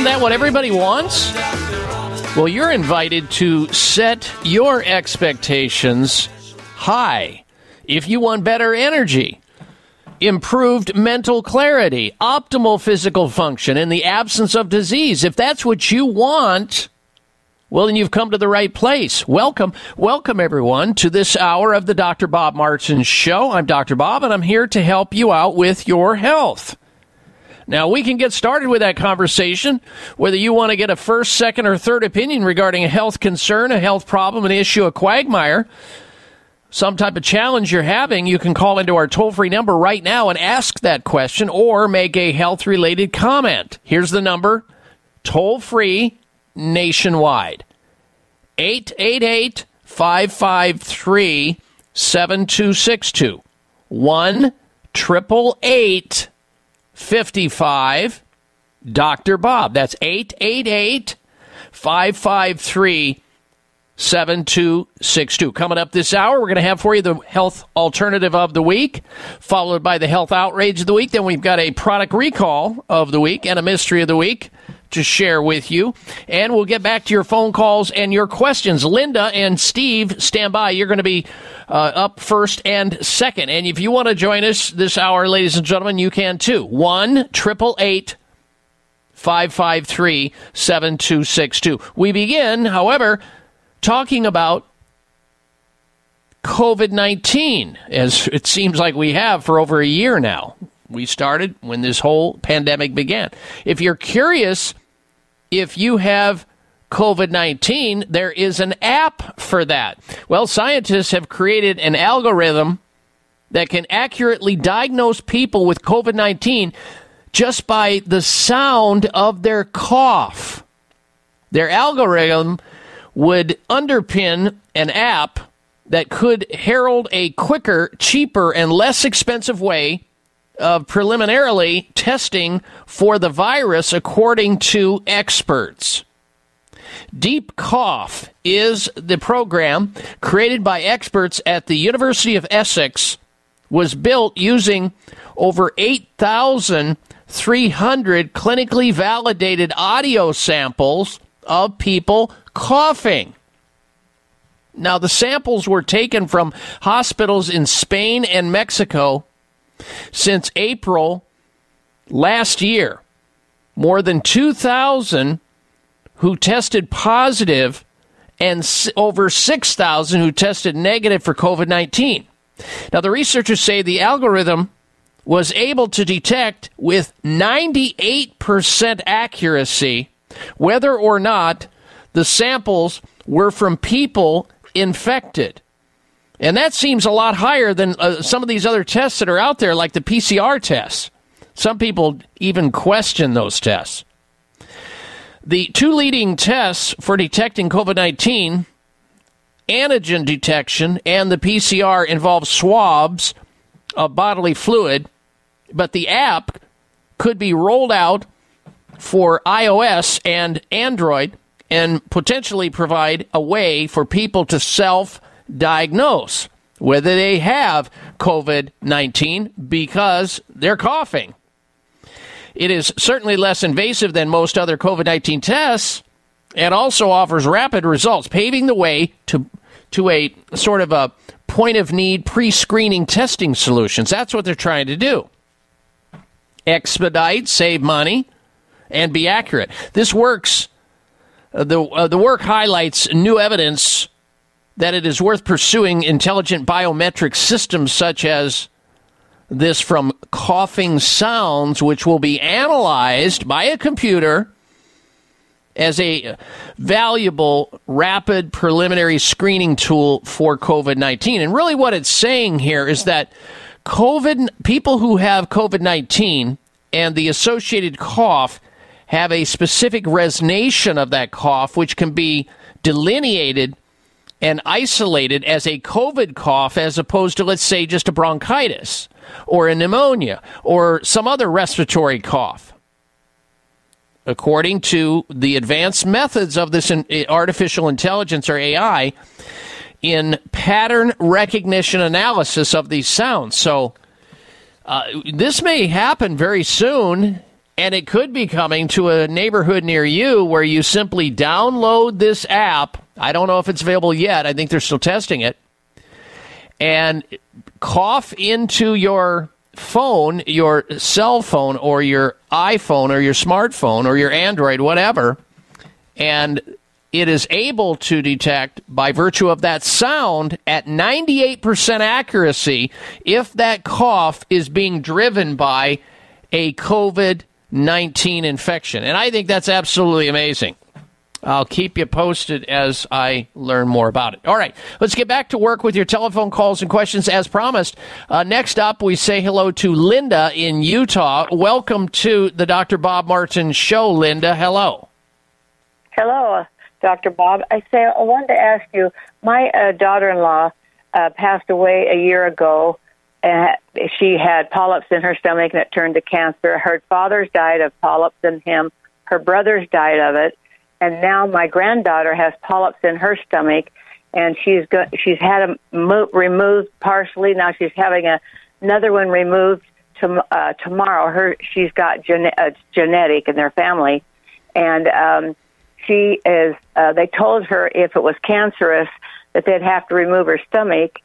Isn't that what everybody wants? Well, you're invited to set your expectations high. If you want better energy, improved mental clarity, optimal physical function and the absence of disease, if that's what you want, well, then you've come to the right place. Welcome, welcome everyone to this hour of the Dr. Bob Martin Show. I'm Dr. Bob, and I'm here to help you out with your health. Now, we can get started with that conversation, whether you want to get a first, second, or third opinion regarding a health concern, a health problem, an issue, a quagmire, some type of challenge you're having, you can call into our toll free number right now and ask that question or make a health related comment. Here's the number toll free nationwide 888 553 7262. 1 888 55 Dr. Bob. That's 888 553 7262. Coming up this hour, we're going to have for you the health alternative of the week, followed by the health outrage of the week. Then we've got a product recall of the week and a mystery of the week to share with you. And we'll get back to your phone calls and your questions. Linda and Steve, stand by. You're going to be uh, up first and second. And if you want to join us this hour, ladies and gentlemen, you can too. 1 888 553 7262. We begin, however, talking about COVID 19, as it seems like we have for over a year now. We started when this whole pandemic began. If you're curious if you have COVID 19, there is an app for that. Well, scientists have created an algorithm that can accurately diagnose people with COVID 19 just by the sound of their cough. Their algorithm would underpin an app that could herald a quicker, cheaper, and less expensive way of preliminarily testing for the virus, according to experts. Deep Cough is the program created by experts at the University of Essex, was built using over 8,300 clinically validated audio samples of people coughing. Now, the samples were taken from hospitals in Spain and Mexico since April last year. More than 2,000 who tested positive and over 6,000 who tested negative for COVID 19. Now, the researchers say the algorithm was able to detect with 98% accuracy whether or not the samples were from people infected. And that seems a lot higher than uh, some of these other tests that are out there, like the PCR tests. Some people even question those tests. The two leading tests for detecting COVID 19, antigen detection and the PCR, involve swabs of bodily fluid, but the app could be rolled out for iOS and Android and potentially provide a way for people to self diagnose whether they have COVID 19 because they're coughing. It is certainly less invasive than most other COVID 19 tests and also offers rapid results, paving the way to, to a sort of a point of need pre screening testing solutions. That's what they're trying to do. Expedite, save money, and be accurate. This works. Uh, the, uh, the work highlights new evidence that it is worth pursuing intelligent biometric systems such as this from coughing sounds, which will be analyzed by a computer as a valuable, rapid preliminary screening tool for COVID 19. And really, what it's saying here is that COVID, people who have COVID 19 and the associated cough have a specific resonation of that cough, which can be delineated and isolated as a COVID cough as opposed to, let's say, just a bronchitis or a pneumonia or some other respiratory cough. According to the advanced methods of this artificial intelligence or AI in pattern recognition analysis of these sounds. So, uh, this may happen very soon, and it could be coming to a neighborhood near you where you simply download this app. I don't know if it's available yet. I think they're still testing it. And cough into your phone, your cell phone, or your iPhone, or your smartphone, or your Android, whatever. And it is able to detect by virtue of that sound at 98% accuracy if that cough is being driven by a COVID 19 infection. And I think that's absolutely amazing. I'll keep you posted as I learn more about it. All right, let's get back to work with your telephone calls and questions as promised. Uh, next up, we say hello to Linda in Utah. Welcome to the Dr. Bob Martin Show, Linda. Hello. Hello, Dr. Bob. I say I wanted to ask you. My uh, daughter-in-law uh, passed away a year ago. And she had polyps in her stomach, and it turned to cancer. Her father's died of polyps in him. Her brothers died of it, and now my granddaughter has polyps in her stomach, and she's go- she's had them mo- removed partially. Now she's having a, another one removed to, uh, tomorrow. Her she's got gene- uh, genetic in their family, and um, she is. Uh, they told her if it was cancerous that they'd have to remove her stomach,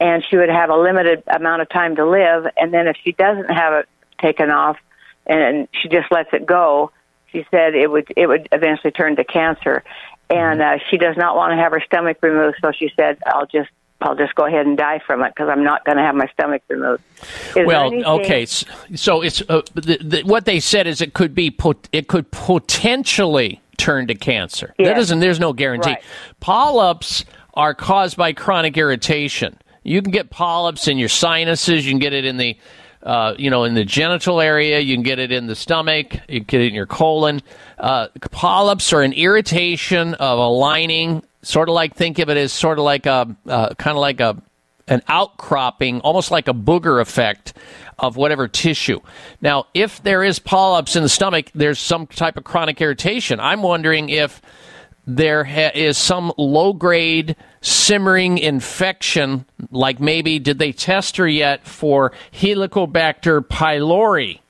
and she would have a limited amount of time to live. And then if she doesn't have it taken off, and she just lets it go, she said it would it would eventually turn to cancer. And uh, she does not want to have her stomach removed, so she said, "I'll just." I'll just go ahead and die from it because I'm not going to have my stomach removed. Is well, anything- okay. So it's uh, the, the, what they said is it could be pot- it could potentially turn to cancer. That Yes. doesn't. There's no guarantee. Right. Polyps are caused by chronic irritation. You can get polyps in your sinuses. You can get it in the uh, you know, in the genital area. You can get it in the stomach. You can get it in your colon. Uh, polyps are an irritation of a lining, sort of like think of it as sort of like a uh, kind of like a an outcropping, almost like a booger effect of whatever tissue. Now, if there is polyps in the stomach, there's some type of chronic irritation. I'm wondering if there ha- is some low grade simmering infection, like maybe did they test her yet for Helicobacter pylori,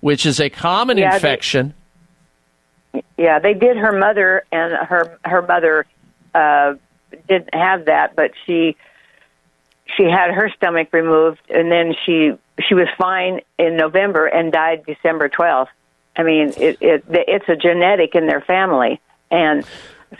which is a common Yeah, they- infection. Yeah, they did her mother, and her her mother uh, didn't have that, but she she had her stomach removed, and then she she was fine in November and died December twelfth. I mean, it, it it's a genetic in their family, and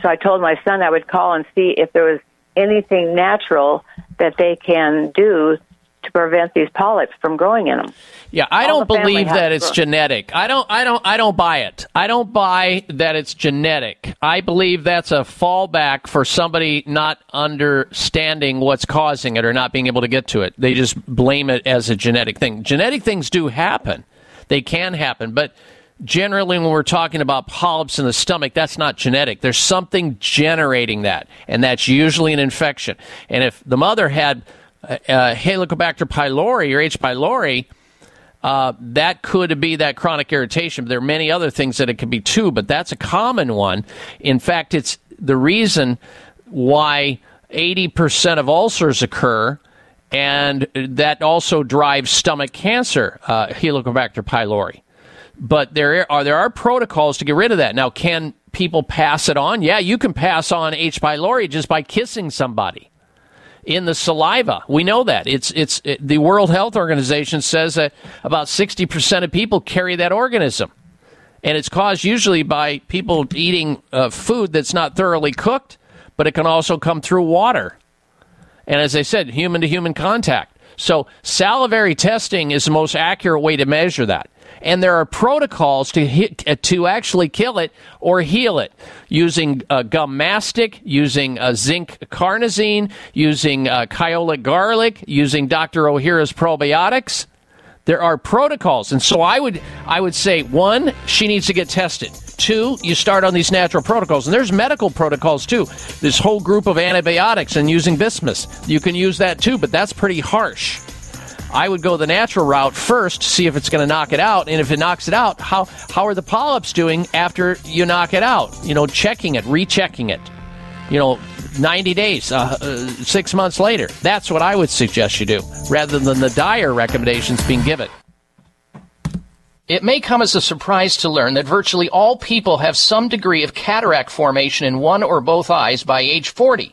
so I told my son I would call and see if there was anything natural that they can do to prevent these polyps from growing in them. Yeah, I All don't believe that it's genetic. I don't I don't I don't buy it. I don't buy that it's genetic. I believe that's a fallback for somebody not understanding what's causing it or not being able to get to it. They just blame it as a genetic thing. Genetic things do happen. They can happen, but generally when we're talking about polyps in the stomach, that's not genetic. There's something generating that, and that's usually an infection. And if the mother had uh, uh, Helicobacter pylori or H. pylori, uh, that could be that chronic irritation. But there are many other things that it could be too, but that's a common one. In fact, it's the reason why 80% of ulcers occur, and that also drives stomach cancer, uh, Helicobacter pylori. But there are there are protocols to get rid of that. Now, can people pass it on? Yeah, you can pass on H. pylori just by kissing somebody in the saliva. We know that. It's it's it, the World Health Organization says that about 60% of people carry that organism. And it's caused usually by people eating uh, food that's not thoroughly cooked, but it can also come through water. And as I said, human to human contact. So salivary testing is the most accurate way to measure that. And there are protocols to hit, uh, to actually kill it or heal it using uh, gum mastic, using uh, zinc carnosine, using uh, garlic, using Dr. Ohhira's probiotics. There are protocols, and so I would I would say one, she needs to get tested. Two, you start on these natural protocols, and there's medical protocols too. This whole group of antibiotics and using bismuth, you can use that too, but that's pretty harsh. I would go the natural route first, see if it's going to knock it out, and if it knocks it out, how how are the polyps doing after you knock it out? You know, checking it, rechecking it. You know, 90 days, uh, uh, six months later. That's what I would suggest you do, rather than the dire recommendations being given. It may come as a surprise to learn that virtually all people have some degree of cataract formation in one or both eyes by age 40.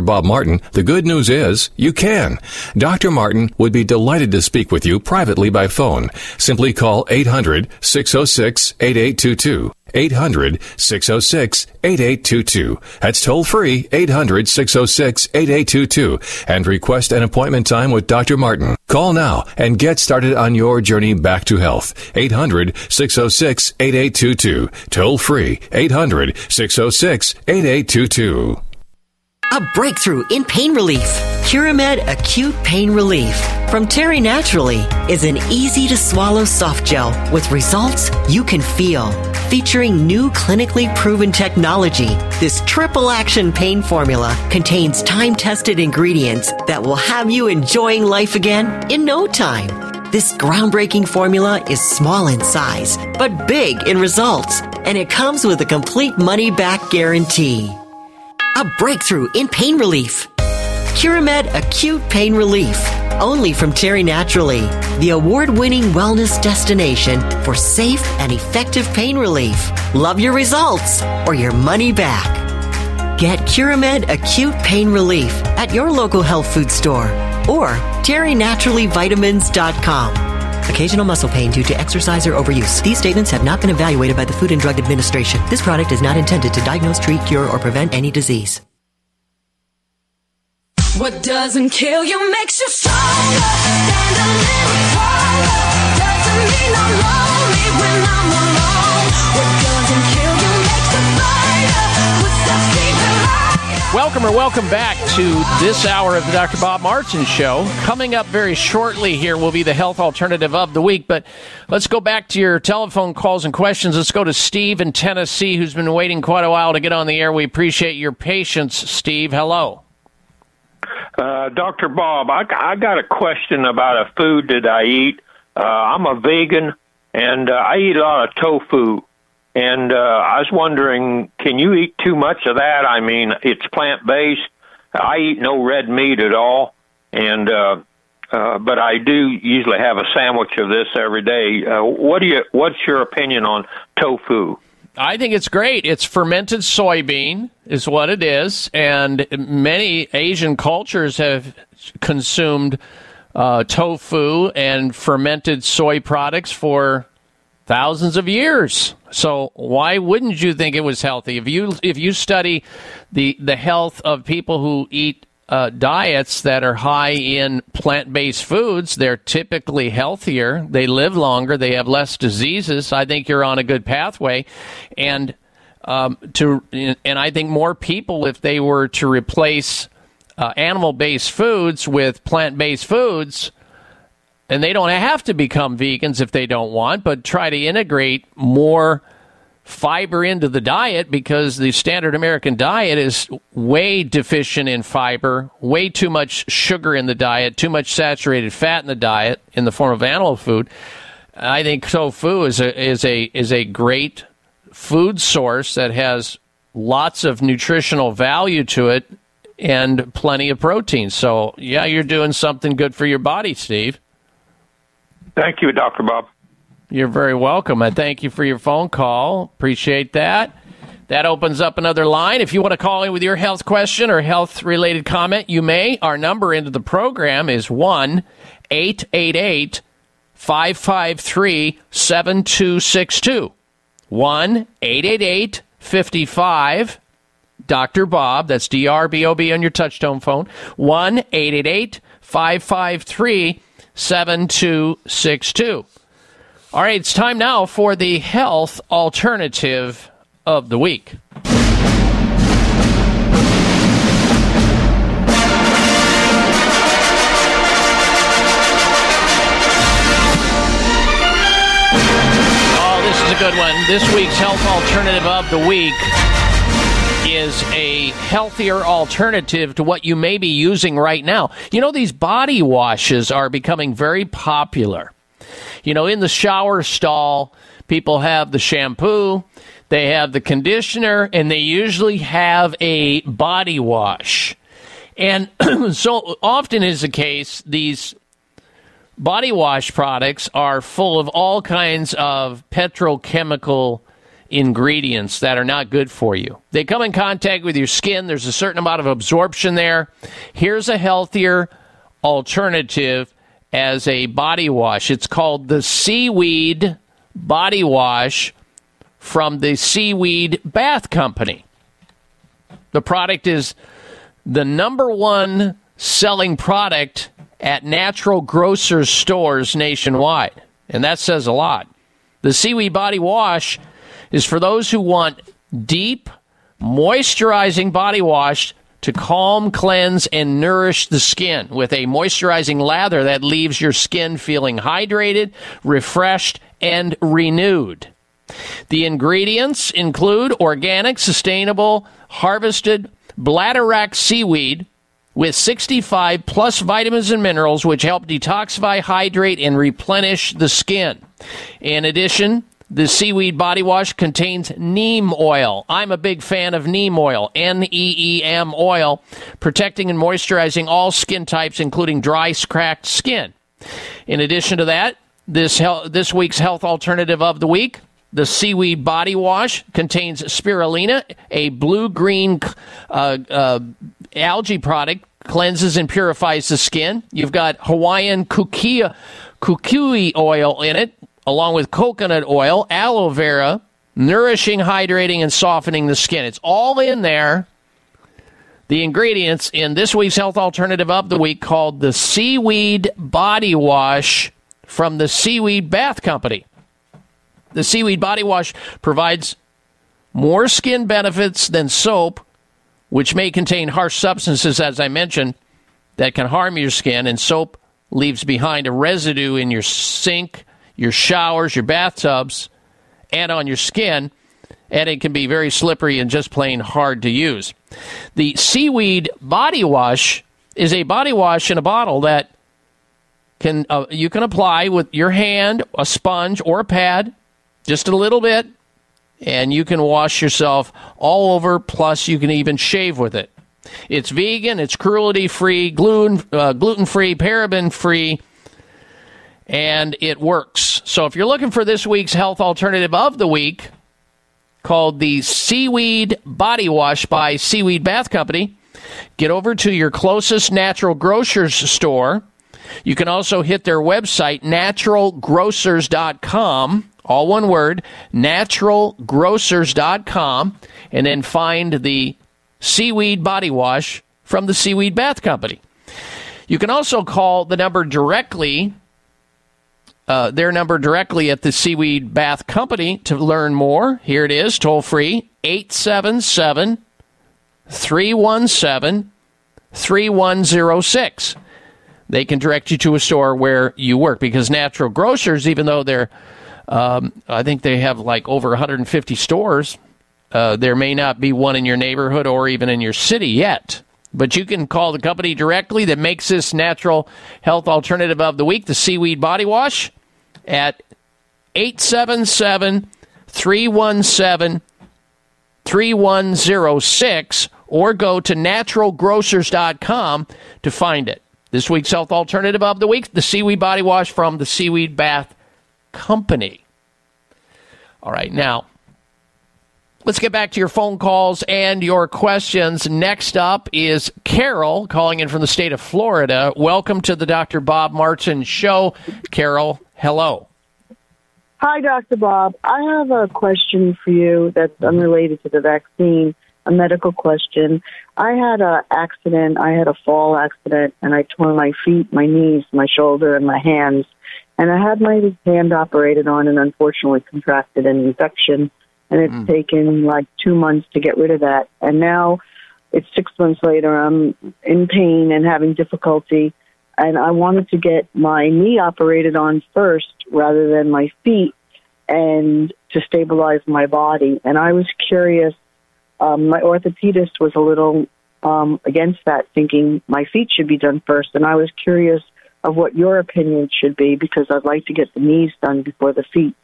Bob Martin, the good news is you can. Dr. Martin would be delighted to speak with you privately by phone. Simply call 800 606 8822. 800 606 8822. That's toll free 800 606 8822 and request an appointment time with Dr. Martin. Call now and get started on your journey back to health. 800 606 8822. Toll free 800 606 8822. A breakthrough in pain relief. Curamed Acute Pain Relief from Terry Naturally is an easy to swallow soft gel with results you can feel. Featuring new clinically proven technology, this triple action pain formula contains time tested ingredients that will have you enjoying life again in no time. This groundbreaking formula is small in size, but big in results, and it comes with a complete money back guarantee. A breakthrough in pain relief. Curamed Acute Pain Relief. Only from Terry Naturally, the award winning wellness destination for safe and effective pain relief. Love your results or your money back. Get Curamed Acute Pain Relief at your local health food store or terrynaturallyvitamins.com. Occasional muscle pain due to exercise or overuse. These statements have not been evaluated by the Food and Drug Administration. This product is not intended to diagnose, treat, cure, or prevent any disease. What doesn't kill you makes you stronger. Stand a little Welcome or welcome back to this hour of the Dr. Bob Martin Show. Coming up very shortly here will be the health alternative of the week, but let's go back to your telephone calls and questions. Let's go to Steve in Tennessee, who's been waiting quite a while to get on the air. We appreciate your patience, Steve. Hello. Uh, Dr. Bob, I, I got a question about a food that I eat. Uh, I'm a vegan, and uh, I eat a lot of tofu. And uh, I was wondering, can you eat too much of that? I mean, it's plant based. I eat no red meat at all, and uh, uh, but I do usually have a sandwich of this every day. Uh, what do you? What's your opinion on tofu? I think it's great. It's fermented soybean, is what it is, and many Asian cultures have consumed uh, tofu and fermented soy products for thousands of years. So why wouldn't you think it was healthy? If you if you study the the health of people who eat uh, diets that are high in plant based foods, they're typically healthier. They live longer. They have less diseases. I think you're on a good pathway, and um, to and I think more people, if they were to replace uh, animal based foods with plant based foods, and they don't have to become vegans if they don't want, but try to integrate more fiber into the diet because the standard American diet is way deficient in fiber, way too much sugar in the diet, too much saturated fat in the diet in the form of animal food. I think tofu is a is a is a great food source that has lots of nutritional value to it and plenty of protein. So, yeah, you're doing something good for your body, Steve. Thank you, Dr. Bob. You're very welcome. I thank you for your phone call. Appreciate that. That opens up another line. If you want to call in with your health question or health related comment, you may. Our number into the program is 1 888 553 7262. 1 888 55 Dr. Bob. That's D R B O B on your touchtone phone. 1 888 553 7262. All right, it's time now for the health alternative of the week. Oh, this is a good one. This week's health alternative of the week is a healthier alternative to what you may be using right now. You know, these body washes are becoming very popular. You know, in the shower stall, people have the shampoo, they have the conditioner, and they usually have a body wash. And so often is the case, these body wash products are full of all kinds of petrochemical ingredients that are not good for you. They come in contact with your skin, there's a certain amount of absorption there. Here's a healthier alternative as a body wash. It's called the Seaweed Body Wash from the Seaweed Bath Company. The product is the number one selling product at natural grocers stores nationwide. And that says a lot. The Seaweed Body Wash is for those who want deep, moisturizing body wash to calm, cleanse, and nourish the skin with a moisturizing lather that leaves your skin feeling hydrated, refreshed, and renewed. The ingredients include organic, sustainable, harvested bladderwrack seaweed with 65 plus vitamins and minerals which help detoxify, hydrate, and replenish the skin. In addition, the seaweed body wash contains neem oil. I'm a big fan of neem oil, N E E M oil, protecting and moisturizing all skin types, including dry, cracked skin. In addition to that, this this week's health alternative of the week, the seaweed body wash contains spirulina, a blue green uh, uh, algae product, cleanses and purifies the skin. You've got Hawaiian kukui, kukui oil in it, along with coconut oil, aloe vera, nourishing, hydrating, and softening the skin. It's all in there. The ingredients in this week's health alternative of the week called the Seaweed Body Wash from the Seaweed Bath Company. The Seaweed Body Wash provides more skin benefits than soap, which may contain harsh substances, as I mentioned, that can harm your skin, and soap leaves behind a residue in your sink, your showers, your bathtubs, and on your skin, and it can be very slippery and just plain hard to use. The seaweed body wash is a body wash in a bottle that can uh, you can apply with your hand, a sponge, or a pad, just a little bit, and you can wash yourself all over. Plus, you can even shave with it. It's vegan, it's cruelty free, gluten uh, gluten free, paraben free and it works. So if you're looking for this week's health alternative of the week, called the Seaweed Body Wash by Seaweed Bath Company, get over to your closest natural grocers store. You can also hit their website, naturalgrocers.com, all one word, naturalgrocers.com, and then find the seaweed body wash from the Seaweed Bath Company. You can also call the number directly, uh, their number directly at the Seaweed Bath Company to learn more. Here it is, toll free, 877 317 3106. They can direct you to a store where you work because Natural Grocers, even though they're, um, I think they have like over 150 stores, uh, there may not be one in your neighborhood or even in your city yet. But you can call the company directly that makes this natural health alternative of the week, the Seaweed Body Wash, at 877 317 3106 or go to naturalgrocers.com to find it. This week's health alternative of the week, the Seaweed Body Wash from the Seaweed Bath Company. All right, now let's get back to your phone calls and your questions. Next up is Carol calling in from the state of Florida. Welcome to the Dr. Bob Martin Show. Carol, hello. Hi, Dr. Bob. I have a question for you that's unrelated to the vaccine, a medical question. I had an accident. I had a fall accident, and I tore my feet, my knees, my shoulder, and my hands. And I had my hand operated on and unfortunately contracted an infection. And it's taken like two months to get rid of that. And now it's six months later. I'm in pain and having difficulty. And I wanted to get my knee operated on first rather than my feet and to stabilize my body. And I was curious. Um, my orthopedist was a little um, against that, thinking my feet should be done first. And I was curious of what your opinion should be because I'd like to get the knees done before the feet.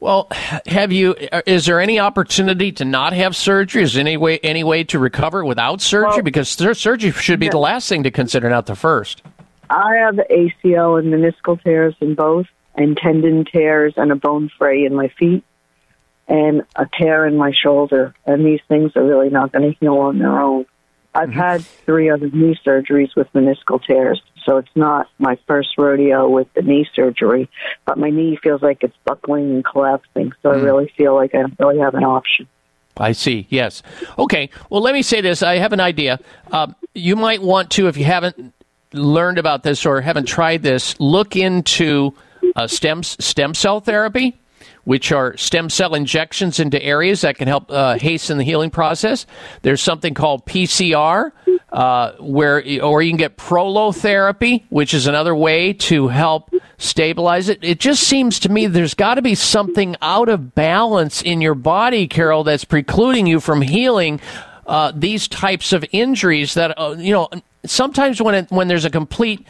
Well, have you? Uh, is there any opportunity to not have surgery? Is there any way any way to recover without surgery? because sur- surgery should be the last thing to consider, not the first. I have ACL and meniscal tears in both, and tendon tears, and a bone fray in my feet, and a tear in my shoulder. And these things are really not going to heal on their own. I've had three other knee surgeries with meniscal tears, so it's not my first rodeo with the knee surgery. But my knee feels like it's buckling and collapsing, so I really feel like I don't really have an option. I see. Yes. Okay. Well, let me say this. I have an idea. Um, you might want to, if you haven't learned about this or haven't tried this, look into uh, stem stem cell therapy, which are stem cell injections into areas that can help uh, hasten the healing process. There's something called PCR, uh, where or you can get prolotherapy, which is another way to help stabilize it. It just seems to me there's got to be something out of balance in your body, Carol, that's precluding you from healing uh, these types of injuries. That uh, you know, sometimes when it, when there's a complete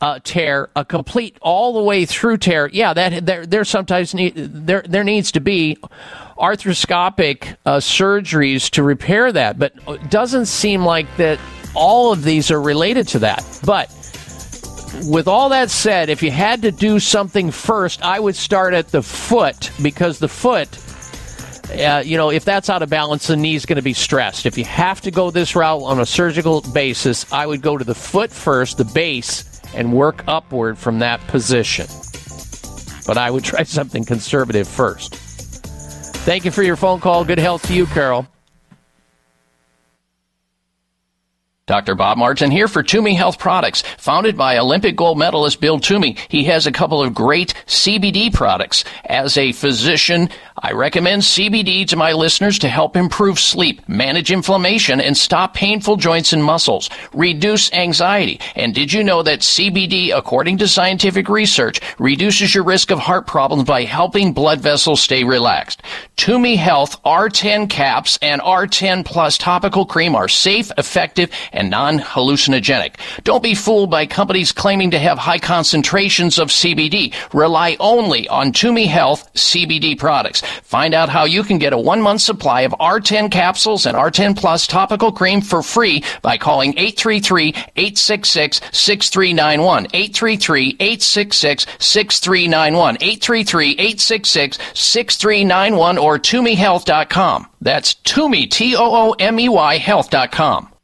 uh, tear, a complete all the way through tear, yeah, that there there sometimes need there there needs to be arthroscopic uh, surgeries to repair that, but it doesn't seem like that all of these are related to that. But with all that said, if you had to do something first, I would start at the foot because the foot. Uh, you know, if that's out of balance, the knee's going to be stressed. If you have to go this route on a surgical basis, I would go to the foot first, the base, and work upward from that position. But I would try something conservative first. Thank you for your phone call. Good health to you, Carol. Dr. Bob Martin here for Toomey Health Products. Founded by Olympic gold medalist Bill Toomey, he has a couple of great CBD products. As a physician, I recommend CBD to my listeners to help improve sleep, manage inflammation, and stop painful joints and muscles, reduce anxiety. And did you know that CBD, according to scientific research, reduces your risk of heart problems by helping blood vessels stay relaxed? Toomey Health R10 caps and R10 plus topical cream are safe, effective, non-hallucinogenic. Don't be fooled by companies claiming to have high concentrations of CBD. Rely only on Toomey Health CBD products. Find out how you can get a one month supply of R10 capsules and R10 Plus topical cream for free by calling 833-866-6391. 833-866-6391. 833-866-6391 or ToomeyHealth.com. That's Toomey, T-O-O-M-E-Y Health.com.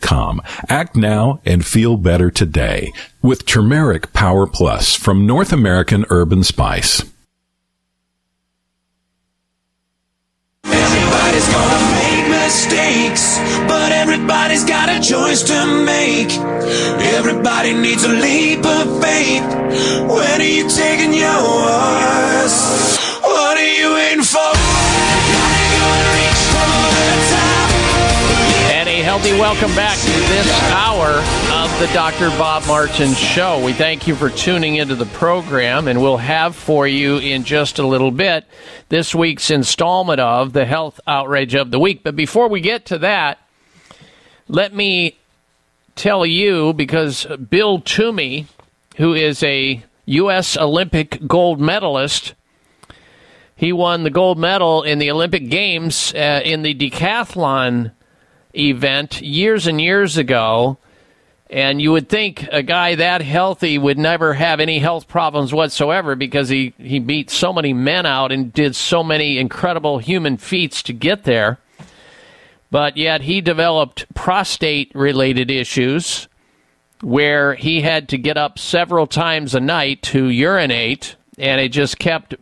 com. Act now and feel better today with Turmeric Power Plus from North American Herb & Spice. Everybody's gonna make mistakes, but everybody's got a choice to make. Everybody needs a leap of faith. When are you taking yours? Healthy welcome back to this hour of the Dr. Bob Martin Show. We thank you for tuning into the program, and we'll have for you in just a little bit this week's installment of the Health Outrage of the Week. But before we get to that, let me tell you because Bill Toomey, who is a U.S. Olympic gold medalist, he won the gold medal in the Olympic Games uh, in the decathlon event years and years ago. And you would think a guy that healthy would never have any health problems whatsoever because he, he beat so many men out and did so many incredible human feats to get there. But yet he developed prostate related issues where he had to get up several times a night to urinate, and it just kept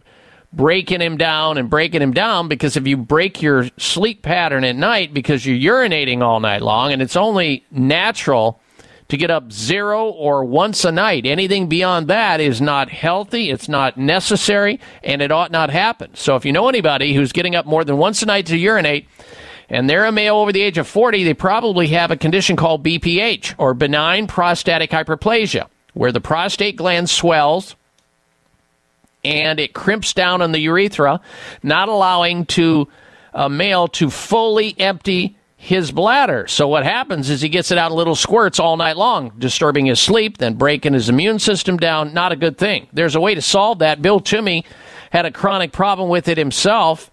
breaking him down and breaking him down because if you break your sleep pattern at night because you're urinating all night long, and it's only natural to get up zero or once a night. Anything beyond that is not healthy, it's not necessary, and it ought not happen. So if you know anybody who's getting up more than once a night to urinate, and they're a male over the age of 40, they probably have a condition called BPH, or benign prostatic hyperplasia, where the prostate gland swells and it crimps down on the urethra, not allowing to a male to fully empty his bladder. So what happens is he gets it out in little squirts all night long, disturbing his sleep, then breaking his immune system down. Not a good thing. There's a way to solve that. Bill Toomey had a chronic problem with it himself,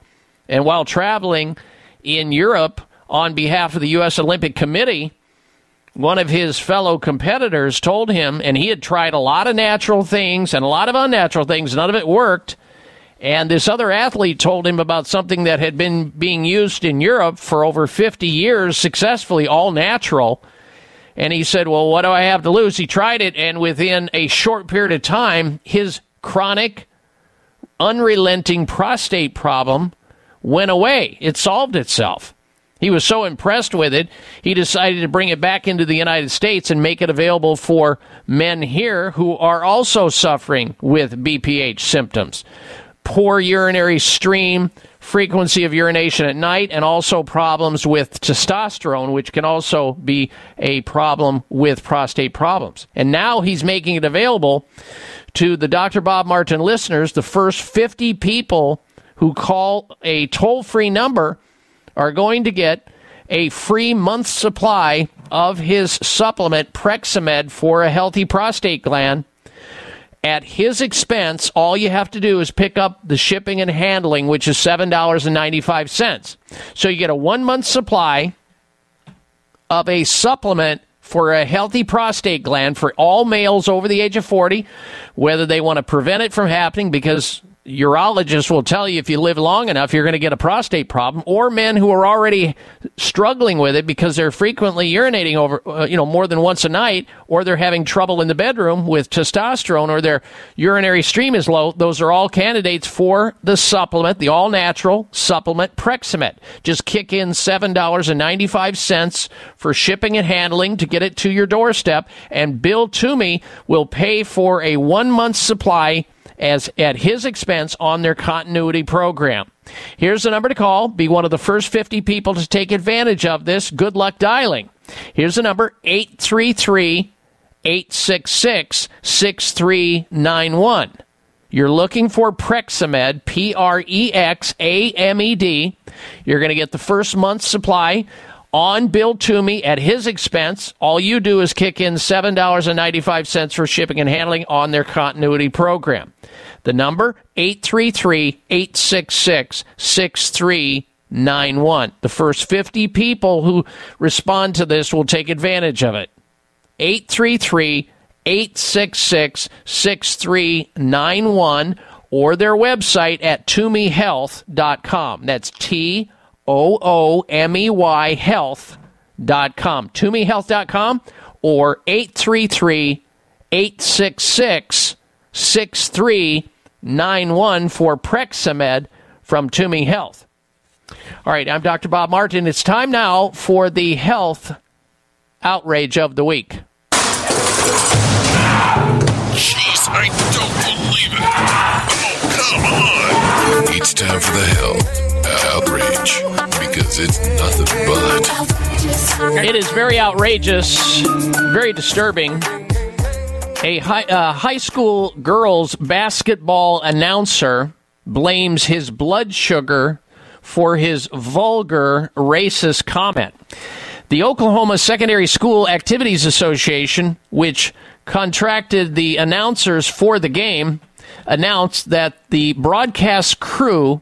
and while traveling in Europe on behalf of the U.S. Olympic Committee, one of his fellow competitors told him, and he had tried a lot of natural things and a lot of unnatural things, none of it worked. And this other athlete told him about something that had been being used in Europe for over 50 years successfully, all natural. And he said, Well, what do I have to lose? He tried it, and within a short period of time, his chronic, unrelenting prostate problem went away. It solved itself. He was so impressed with it, he decided to bring it back into the United States and make it available for men here who are also suffering with BPH symptoms. Poor urinary stream, frequency of urination at night, and also problems with testosterone, which can also be a problem with prostate problems. And now he's making it available to the Dr. Bob Martin listeners. The first 50 people who call a toll free number are going to get a free month supply of his supplement Prexamed for a healthy prostate gland at his expense. All you have to do is pick up the shipping and handling, which is $7.95. So you get a one month supply of a supplement for a healthy prostate gland for all males over the age of 40, whether they want to prevent it from happening because urologists will tell you if you live long enough you're going to get a prostate problem or men who are already struggling with it because they're frequently urinating over uh, you know more than once a night or they're having trouble in the bedroom with testosterone or their urinary stream is low those are all candidates for the supplement the all natural supplement Prexamed just kick in $7.95 for shipping and handling to get it to your doorstep and Bill Toomey will pay for a 1 month supply as at his expense on their continuity program. Here's the number to call. Be one of the first 50 people to take advantage of this. Good luck dialing. Here's the number 833 866 6391. You're looking for Prexamed, P R E X A M E D. You're going to get the first month's supply on Bill Toomey at his expense. All you do is kick in $7.95 for shipping and handling on their continuity program. The number 833-866-6391. The first 50 people who respond to this will take advantage of it. 833-866-6391 or their website at toomeyhealth.com. That's T O O M E Y health.com. ToomeyHealth.com or 833 866 6391 for Prexamed from Toomey Health. All right, I'm Dr. Bob Martin. It's time now for the health outrage of the week. Jeez, I don't believe it. Oh, come on. It's time for the health outrage because it's nothing but. It is very outrageous, very disturbing. A high, uh, high school girls basketball announcer blames his blood sugar for his vulgar racist comment. The Oklahoma Secondary School Activities Association, which contracted the announcers for the game, announced that the broadcast crew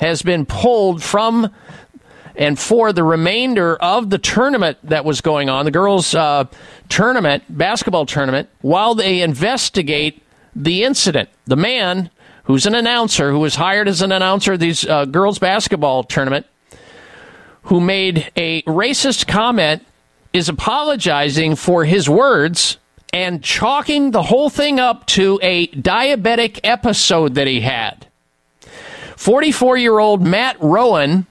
has been pulled from and for the remainder of the tournament that was going on, the girls' uh, tournament, basketball tournament, while they investigate the incident. The man who's an announcer, who was hired as an announcer of these uh, girls' basketball tournament, who made a racist comment, is apologizing for his words and chalking the whole thing up to a diabetic episode that he had. 44 year old Matt Rowan,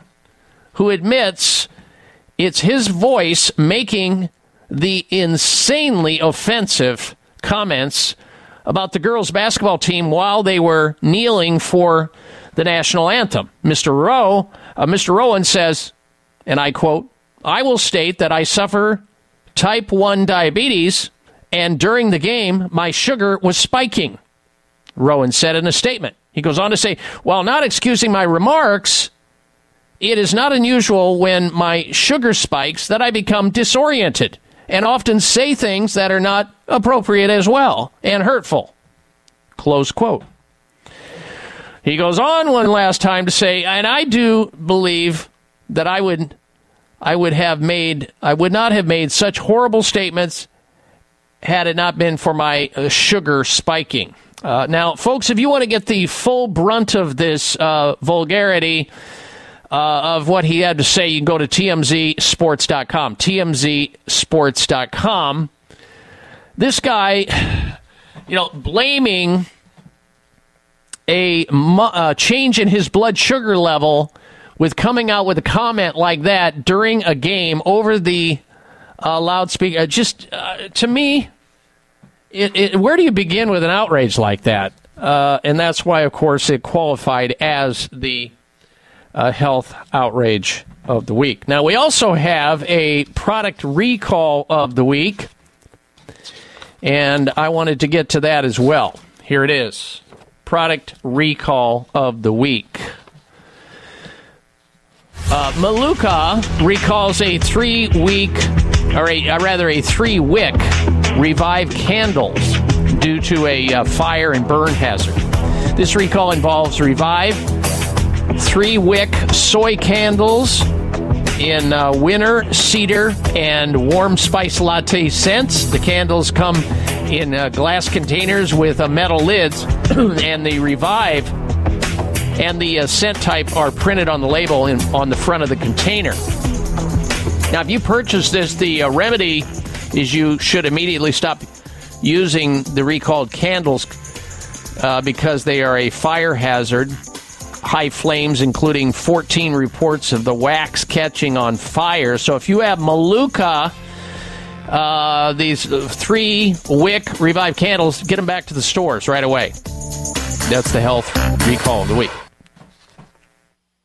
who admits it's his voice making the insanely offensive comments about the girls' basketball team while they were kneeling for the national anthem. Mr. Rowe, uh, Mr. Rowan says, and I quote, I will state that I suffer type 1 diabetes, and during the game, my sugar was spiking, Rowan said in a statement. He goes on to say, while not excusing my remarks, it is not unusual when my sugar spikes that I become disoriented and often say things that are not appropriate as well and hurtful. Close quote. He goes on one last time to say, and I do believe that I would I would have made I would not have made such horrible statements had it not been for my uh, sugar spiking. Uh, now, folks, if you want to get the full brunt of this uh, vulgarity uh, of what he had to say, you can go to tmzsports.com. tmzsports.com. This guy, you know, blaming a uh, change in his blood sugar level with coming out with a comment like that during a game over the uh, loudspeaker. Just uh, to me, it, it, where do you begin with an outrage like that? Uh, and that's why, of course, it qualified as the uh, health outrage of the week. Now, we also have a product recall of the week, and I wanted to get to that as well. Here it is product recall of the week. Uh, Maluka recalls a three week, or a, uh, rather a three wick Revive candles due to a uh, fire and burn hazard. This recall involves Revive three wick soy candles in uh, winter, cedar, and warm spice latte scents. The candles come in uh, glass containers with uh, metal lids, and the Revive and the uh, scent type are printed on the label in, on the front of the container. Now, if you purchase this, the uh, remedy is you should immediately stop using the recalled candles uh, because they are a fire hazard. High flames, including 14 reports of the wax catching on fire. So, if you have Maluka, uh, these three wick revive candles, get them back to the stores right away. That's the health recall of the week.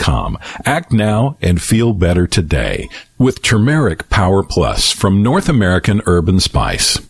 com. Act now and feel better today with Turmeric Power Plus from North American Herb & Spice.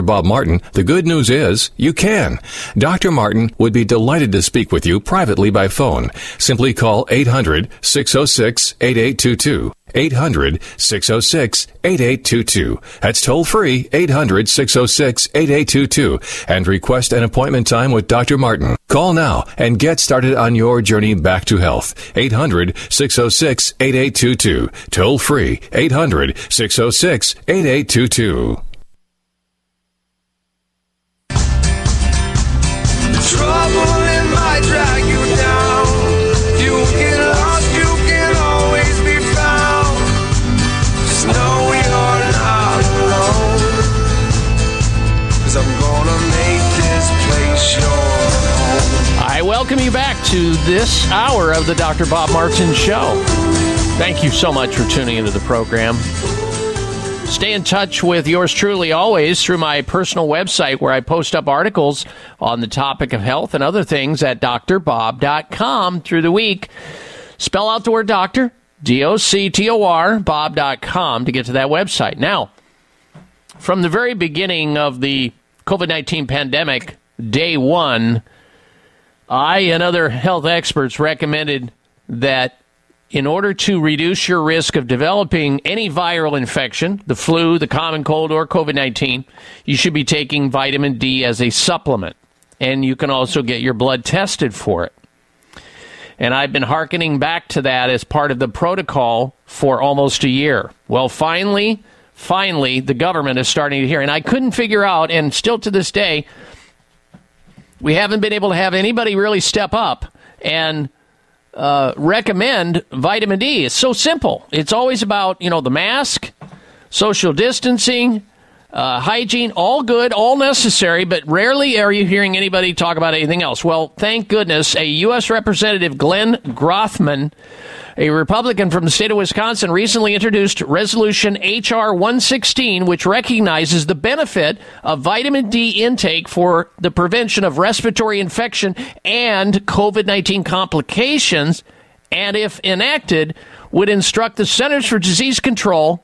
Bob Martin, the good news is you can. Dr. Martin would be delighted to speak with you privately by phone. Simply call 800 606 8822. 800 606 8822. That's toll free 800 606 8822 and request an appointment time with Dr. Martin. Call now and get started on your journey back to health. 800 606 8822. Toll free 800 606 8822. Welcome you back to this hour of the Dr. Bob Martin Show. Thank you so much for tuning into the program. Stay in touch with yours truly always through my personal website where I post up articles on the topic of health and other things at drbob.com through the week. Spell out the word doctor, D O C T O R, bob.com to get to that website. Now, from the very beginning of the COVID 19 pandemic, day one, I and other health experts recommended that in order to reduce your risk of developing any viral infection, the flu, the common cold, or COVID 19, you should be taking vitamin D as a supplement. and you can also get your blood tested for it. And I've been hearkening back to that as part of the protocol for almost a year. Well, finally, finally, the government is starting to hear. And I couldn't figure out, and still to this day, we haven't been able to have anybody really step up and uh, recommend vitamin D. It's so simple. It's always about, you know, the mask, social distancing, uh, hygiene, all good, all necessary, but rarely are you hearing anybody talk about anything else. Well, thank goodness, a U.S. Representative Glenn Grothman, a Republican from the state of Wisconsin, recently introduced Resolution H.R. 116, which recognizes the benefit of vitamin D intake for the prevention of respiratory infection and COVID 19 complications, and if enacted, would instruct the Centers for Disease Control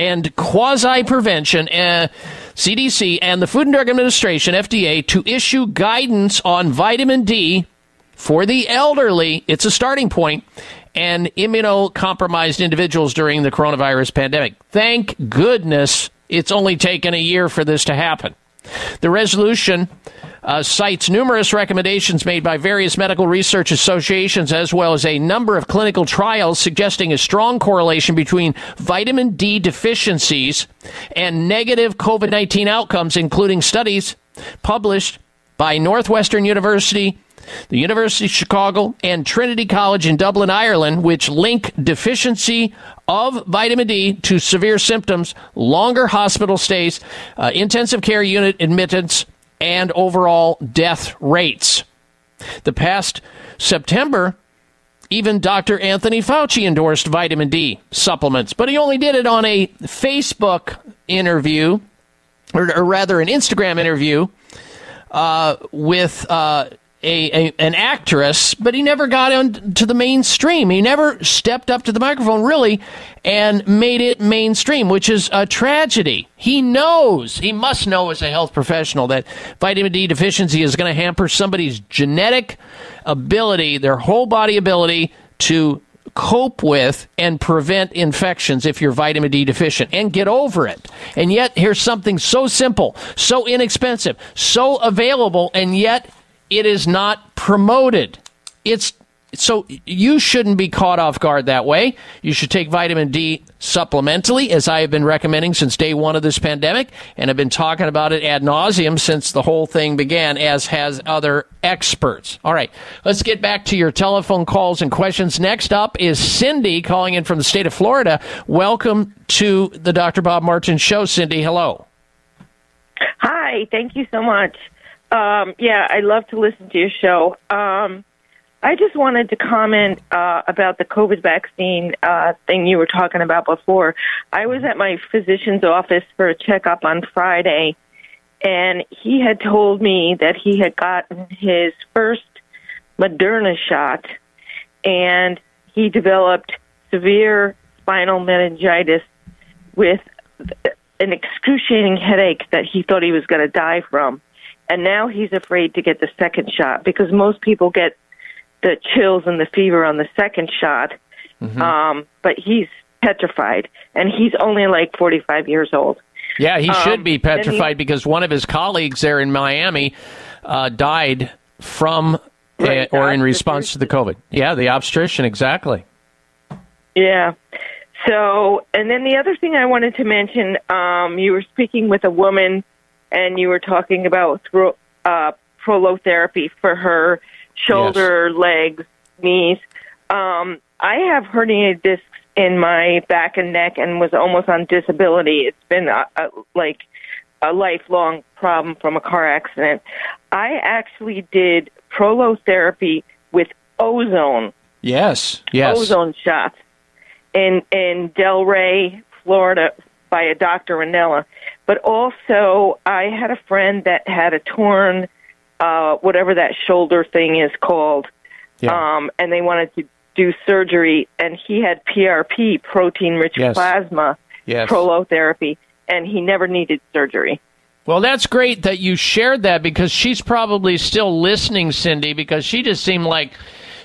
and quasi prevention, uh, CDC, and the Food and Drug Administration, FDA, to issue guidance on vitamin D for the elderly. It's a starting. And immunocompromised individuals during the coronavirus pandemic. Thank goodness it's only taken a year for this to happen. The resolution uh, cites numerous recommendations made by various medical research associations as well as a number of clinical trials suggesting a strong correlation between vitamin D deficiencies and negative COVID 19 outcomes, including studies published by Northwestern University, the University of Chicago, and Trinity College in Dublin, Ireland, which link deficiency of vitamin D to severe symptoms, longer hospital stays, uh, intensive care unit admittance, and overall death rates. The past September, even Dr. Anthony Fauci endorsed vitamin D supplements, but he only did it on a Facebook interview, or, or rather, an Instagram interview uh, with uh, a, a, an actress, but he never got into the mainstream. He never stepped up to the microphone really and made it mainstream, which is a tragedy. He knows, he must know as a health professional that vitamin D deficiency is going to hamper somebody's genetic ability, their whole body ability to cope with and prevent infections if you're vitamin D deficient and get over it. And yet, here's something so simple, so inexpensive, so available, and yet it is not promoted. It's so you shouldn't be caught off guard that way. You should take vitamin D supplementally, as I have been recommending since day one of this pandemic, and have been talking about it ad nauseum since the whole thing began, as has other experts. All right, let's get back to your telephone calls and questions. Next up is Cindy calling in from the state of Florida. Welcome to the Dr. Bob Martin Show, Cindy. Hello. Hi, thank you so much. Um, yeah, I love to listen to your show. Um, I just wanted to comment uh, about the COVID vaccine uh, thing you were talking about before. I was at my physician's office for a checkup on Friday, and he had told me that he had gotten his first Moderna shot, and he developed severe spinal meningitis with an excruciating headache that he thought he was going to die from. And now he's afraid to get the second shot because most people get the chills and the fever on the second shot. Mm-hmm. Um, but he's petrified, and he's only like 45 years old. Yeah, he should Um, be petrified he- because one of his colleagues there in Miami uh, died from Right, uh, or in response to the COVID. Yeah, the obstetrician, exactly. Yeah. So, and then the other thing I wanted to mention, um, you were speaking with a woman, and you were talking about thro- uh, prolotherapy for her shoulder, legs, knees. Um, I have herniated discs in my back and neck, and was almost on disability. It's been a, a, like a lifelong problem from a car accident. I actually did prolotherapy with ozone Yes, yes. ozone shots in in Delray, Florida, by a Dr. Ranella. But also, I had a friend that had a torn, uh, whatever that shoulder thing is called, um, and they wanted to do surgery, and he had PRP, protein-rich Yes. plasma, Yes. prolotherapy, and he never needed surgery. Well, that's great that you shared that because she's probably still listening, Cindy, because she just seemed like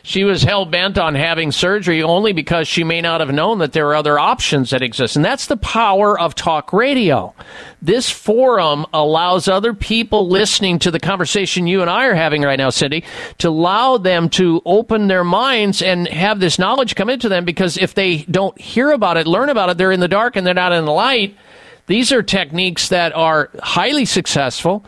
she was hell bent on having surgery only because she may not have known that there are other options that exist. And that's the power of talk radio. This forum allows other people listening to the conversation you and I are having right now, Cindy, to allow them to open their minds and have this knowledge come into them because if they don't hear about it, learn about it, they're in the dark and they're not in the light. These are techniques that are highly successful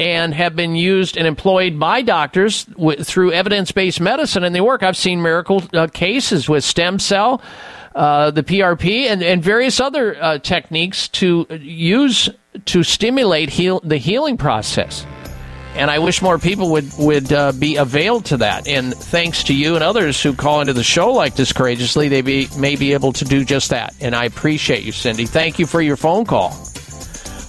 and have been used and employed by doctors w- through evidence-based medicine, and they work. I've seen miracle uh, cases with stem cell, uh, the PRP, and, and various other uh, techniques to use to stimulate heal- the healing process. And I wish more people would would uh, be availed to that. And thanks to you and others who call into the show like this courageously, they be, may be able to do just that. And I appreciate you, Cindy. Thank you for your phone call.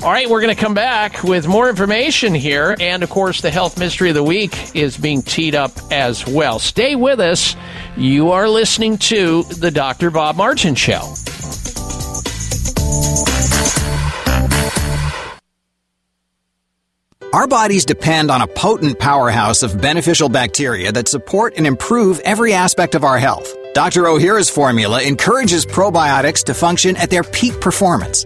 All right, we're going to come back with more information here. And of course, the health mystery of the week is being teed up as well. Stay with us. You are listening to the Dr. Bob Martin Show. Our bodies depend on a potent powerhouse of beneficial bacteria that support and improve every aspect of our health. Dr. Ohhira's formula encourages probiotics to function at their peak performance.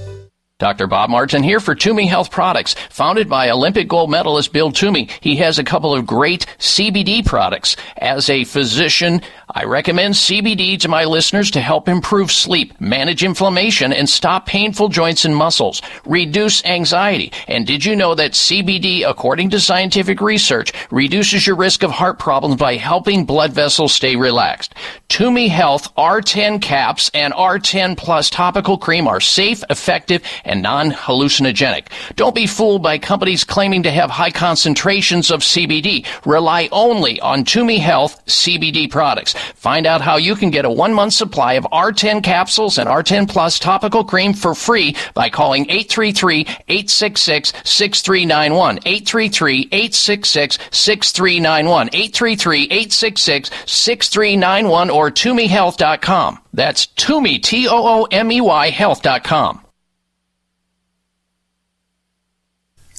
Dr. Bob Martin here for Toomey Health Products. Founded by Olympic gold medalist Bill Toomey, he has a couple of great CBD products. As a physician, I recommend CBD to my listeners to help improve sleep, manage inflammation, and stop painful joints and muscles, reduce anxiety. And did you know that CBD, according to scientific research, reduces your risk of heart problems by helping blood vessels stay relaxed? Toomey Health R10 caps and R10 plus topical cream are safe, effective, and non-hallucinogenic. Don't be fooled by companies claiming to have high concentrations of CBD. Rely only on Toomey Health CBD products. Find out how you can get a one month supply of R10 capsules and R10 Plus topical cream for free by calling 833-866-6391. 833-866-6391. 833-866-6391 or ToomeyHealth.com. That's Toomey, T-O-O-M-E-Y Health.com.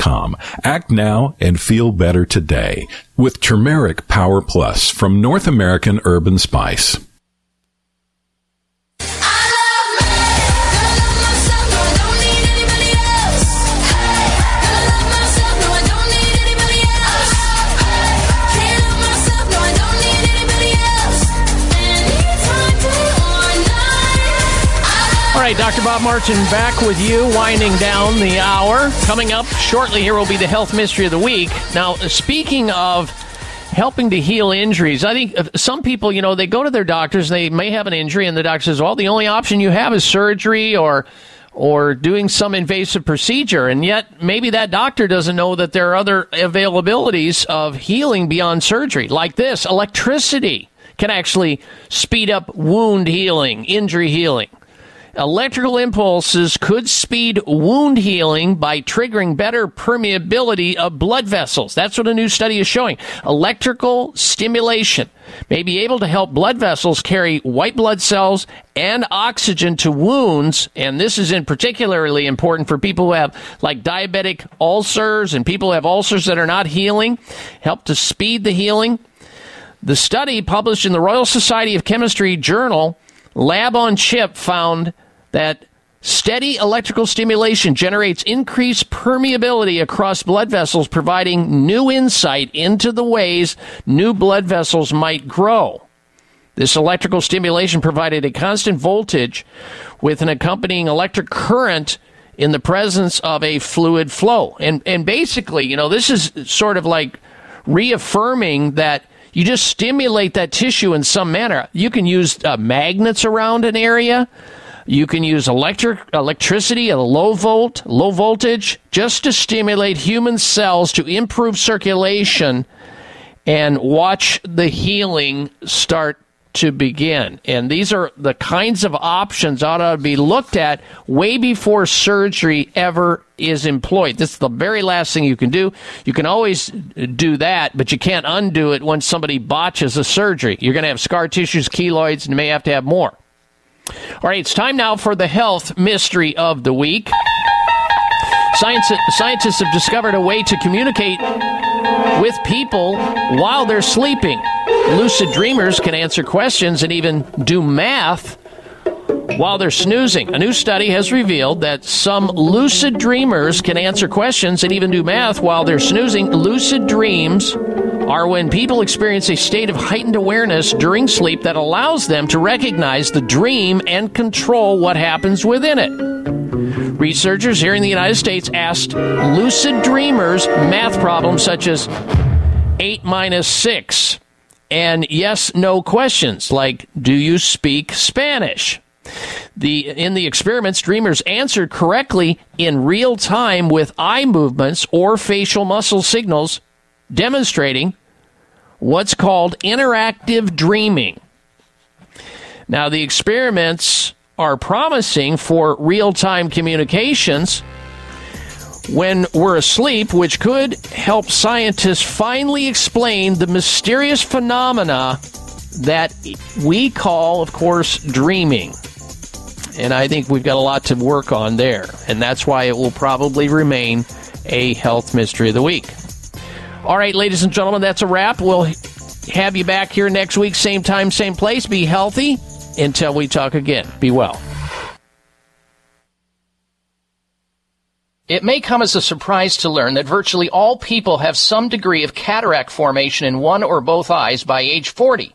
com. Act now and feel better today with Turmeric Power Plus from North American Herb & Spice. Right, Dr. Bob Martin back with you, winding down the hour. Coming up shortly here will be the health mystery of the week. Now, speaking of helping to heal injuries, I think uh, some people, you know, they go to their doctors, they may have an injury, and the doctor says, well, the only option you have is surgery or or doing some invasive procedure. And yet, maybe that doctor doesn't know that there are other availabilities of healing beyond surgery, like this electricity can actually speed up wound healing, injury healing. Electrical impulses could speed wound healing by triggering better permeability of blood vessels. That's what a new study is showing. Electrical stimulation may be able to help blood vessels carry white blood cells and oxygen to wounds. And this is in particularly important for people who have like diabetic ulcers and people who have ulcers that are not healing. Help to speed the healing. The study published in the Royal Society of Chemistry journal Lab on Chip found that steady electrical stimulation generates increased permeability across blood vessels, providing new insight into the ways new blood vessels might grow. This electrical stimulation provided a constant voltage with an accompanying electric current in the presence of a fluid flow. And and basically, you know, this is sort of like reaffirming that you just stimulate that tissue in some manner. You can use uh, magnets around an area. You can use electric electricity at a low volt, low voltage, just to stimulate human cells to improve circulation and watch the healing start to begin. And these are the kinds of options ought to be looked at way before surgery ever is employed. This is the very last thing you can do. You can always do that, but you can't undo it when somebody botches a surgery. You're going to have scar tissues, keloids, and you may have to have more. All right, it's time now for the health mystery of the week. Science, scientists have discovered a way to communicate with people while they're sleeping. Lucid dreamers can answer questions and even do math while they're snoozing. A new study has revealed that some lucid dreamers can answer questions and even do math while they're snoozing. Lucid dreams are when people experience a state of heightened awareness during sleep that allows them to recognize the dream and control what happens within it. Researchers here in the United States asked lucid dreamers math problems such as 8 minus 6 and yes no questions like do you speak Spanish? The in the experiments dreamers answered correctly in real time with eye movements or facial muscle signals demonstrating what's called interactive dreaming. Now, the experiments are promising for real time communications when we're asleep, which could help scientists finally explain the mysterious phenomena that we call, of course, dreaming. And I think we've got a lot to work on there. And that's why it will probably remain a health mystery of the week. All right, ladies and gentlemen, that's a wrap. We'll have you back here next week, same time, same place. Be healthy until we talk again. Be well. It may come as a surprise to learn that virtually all people have some degree of cataract formation in one or both eyes by age 40.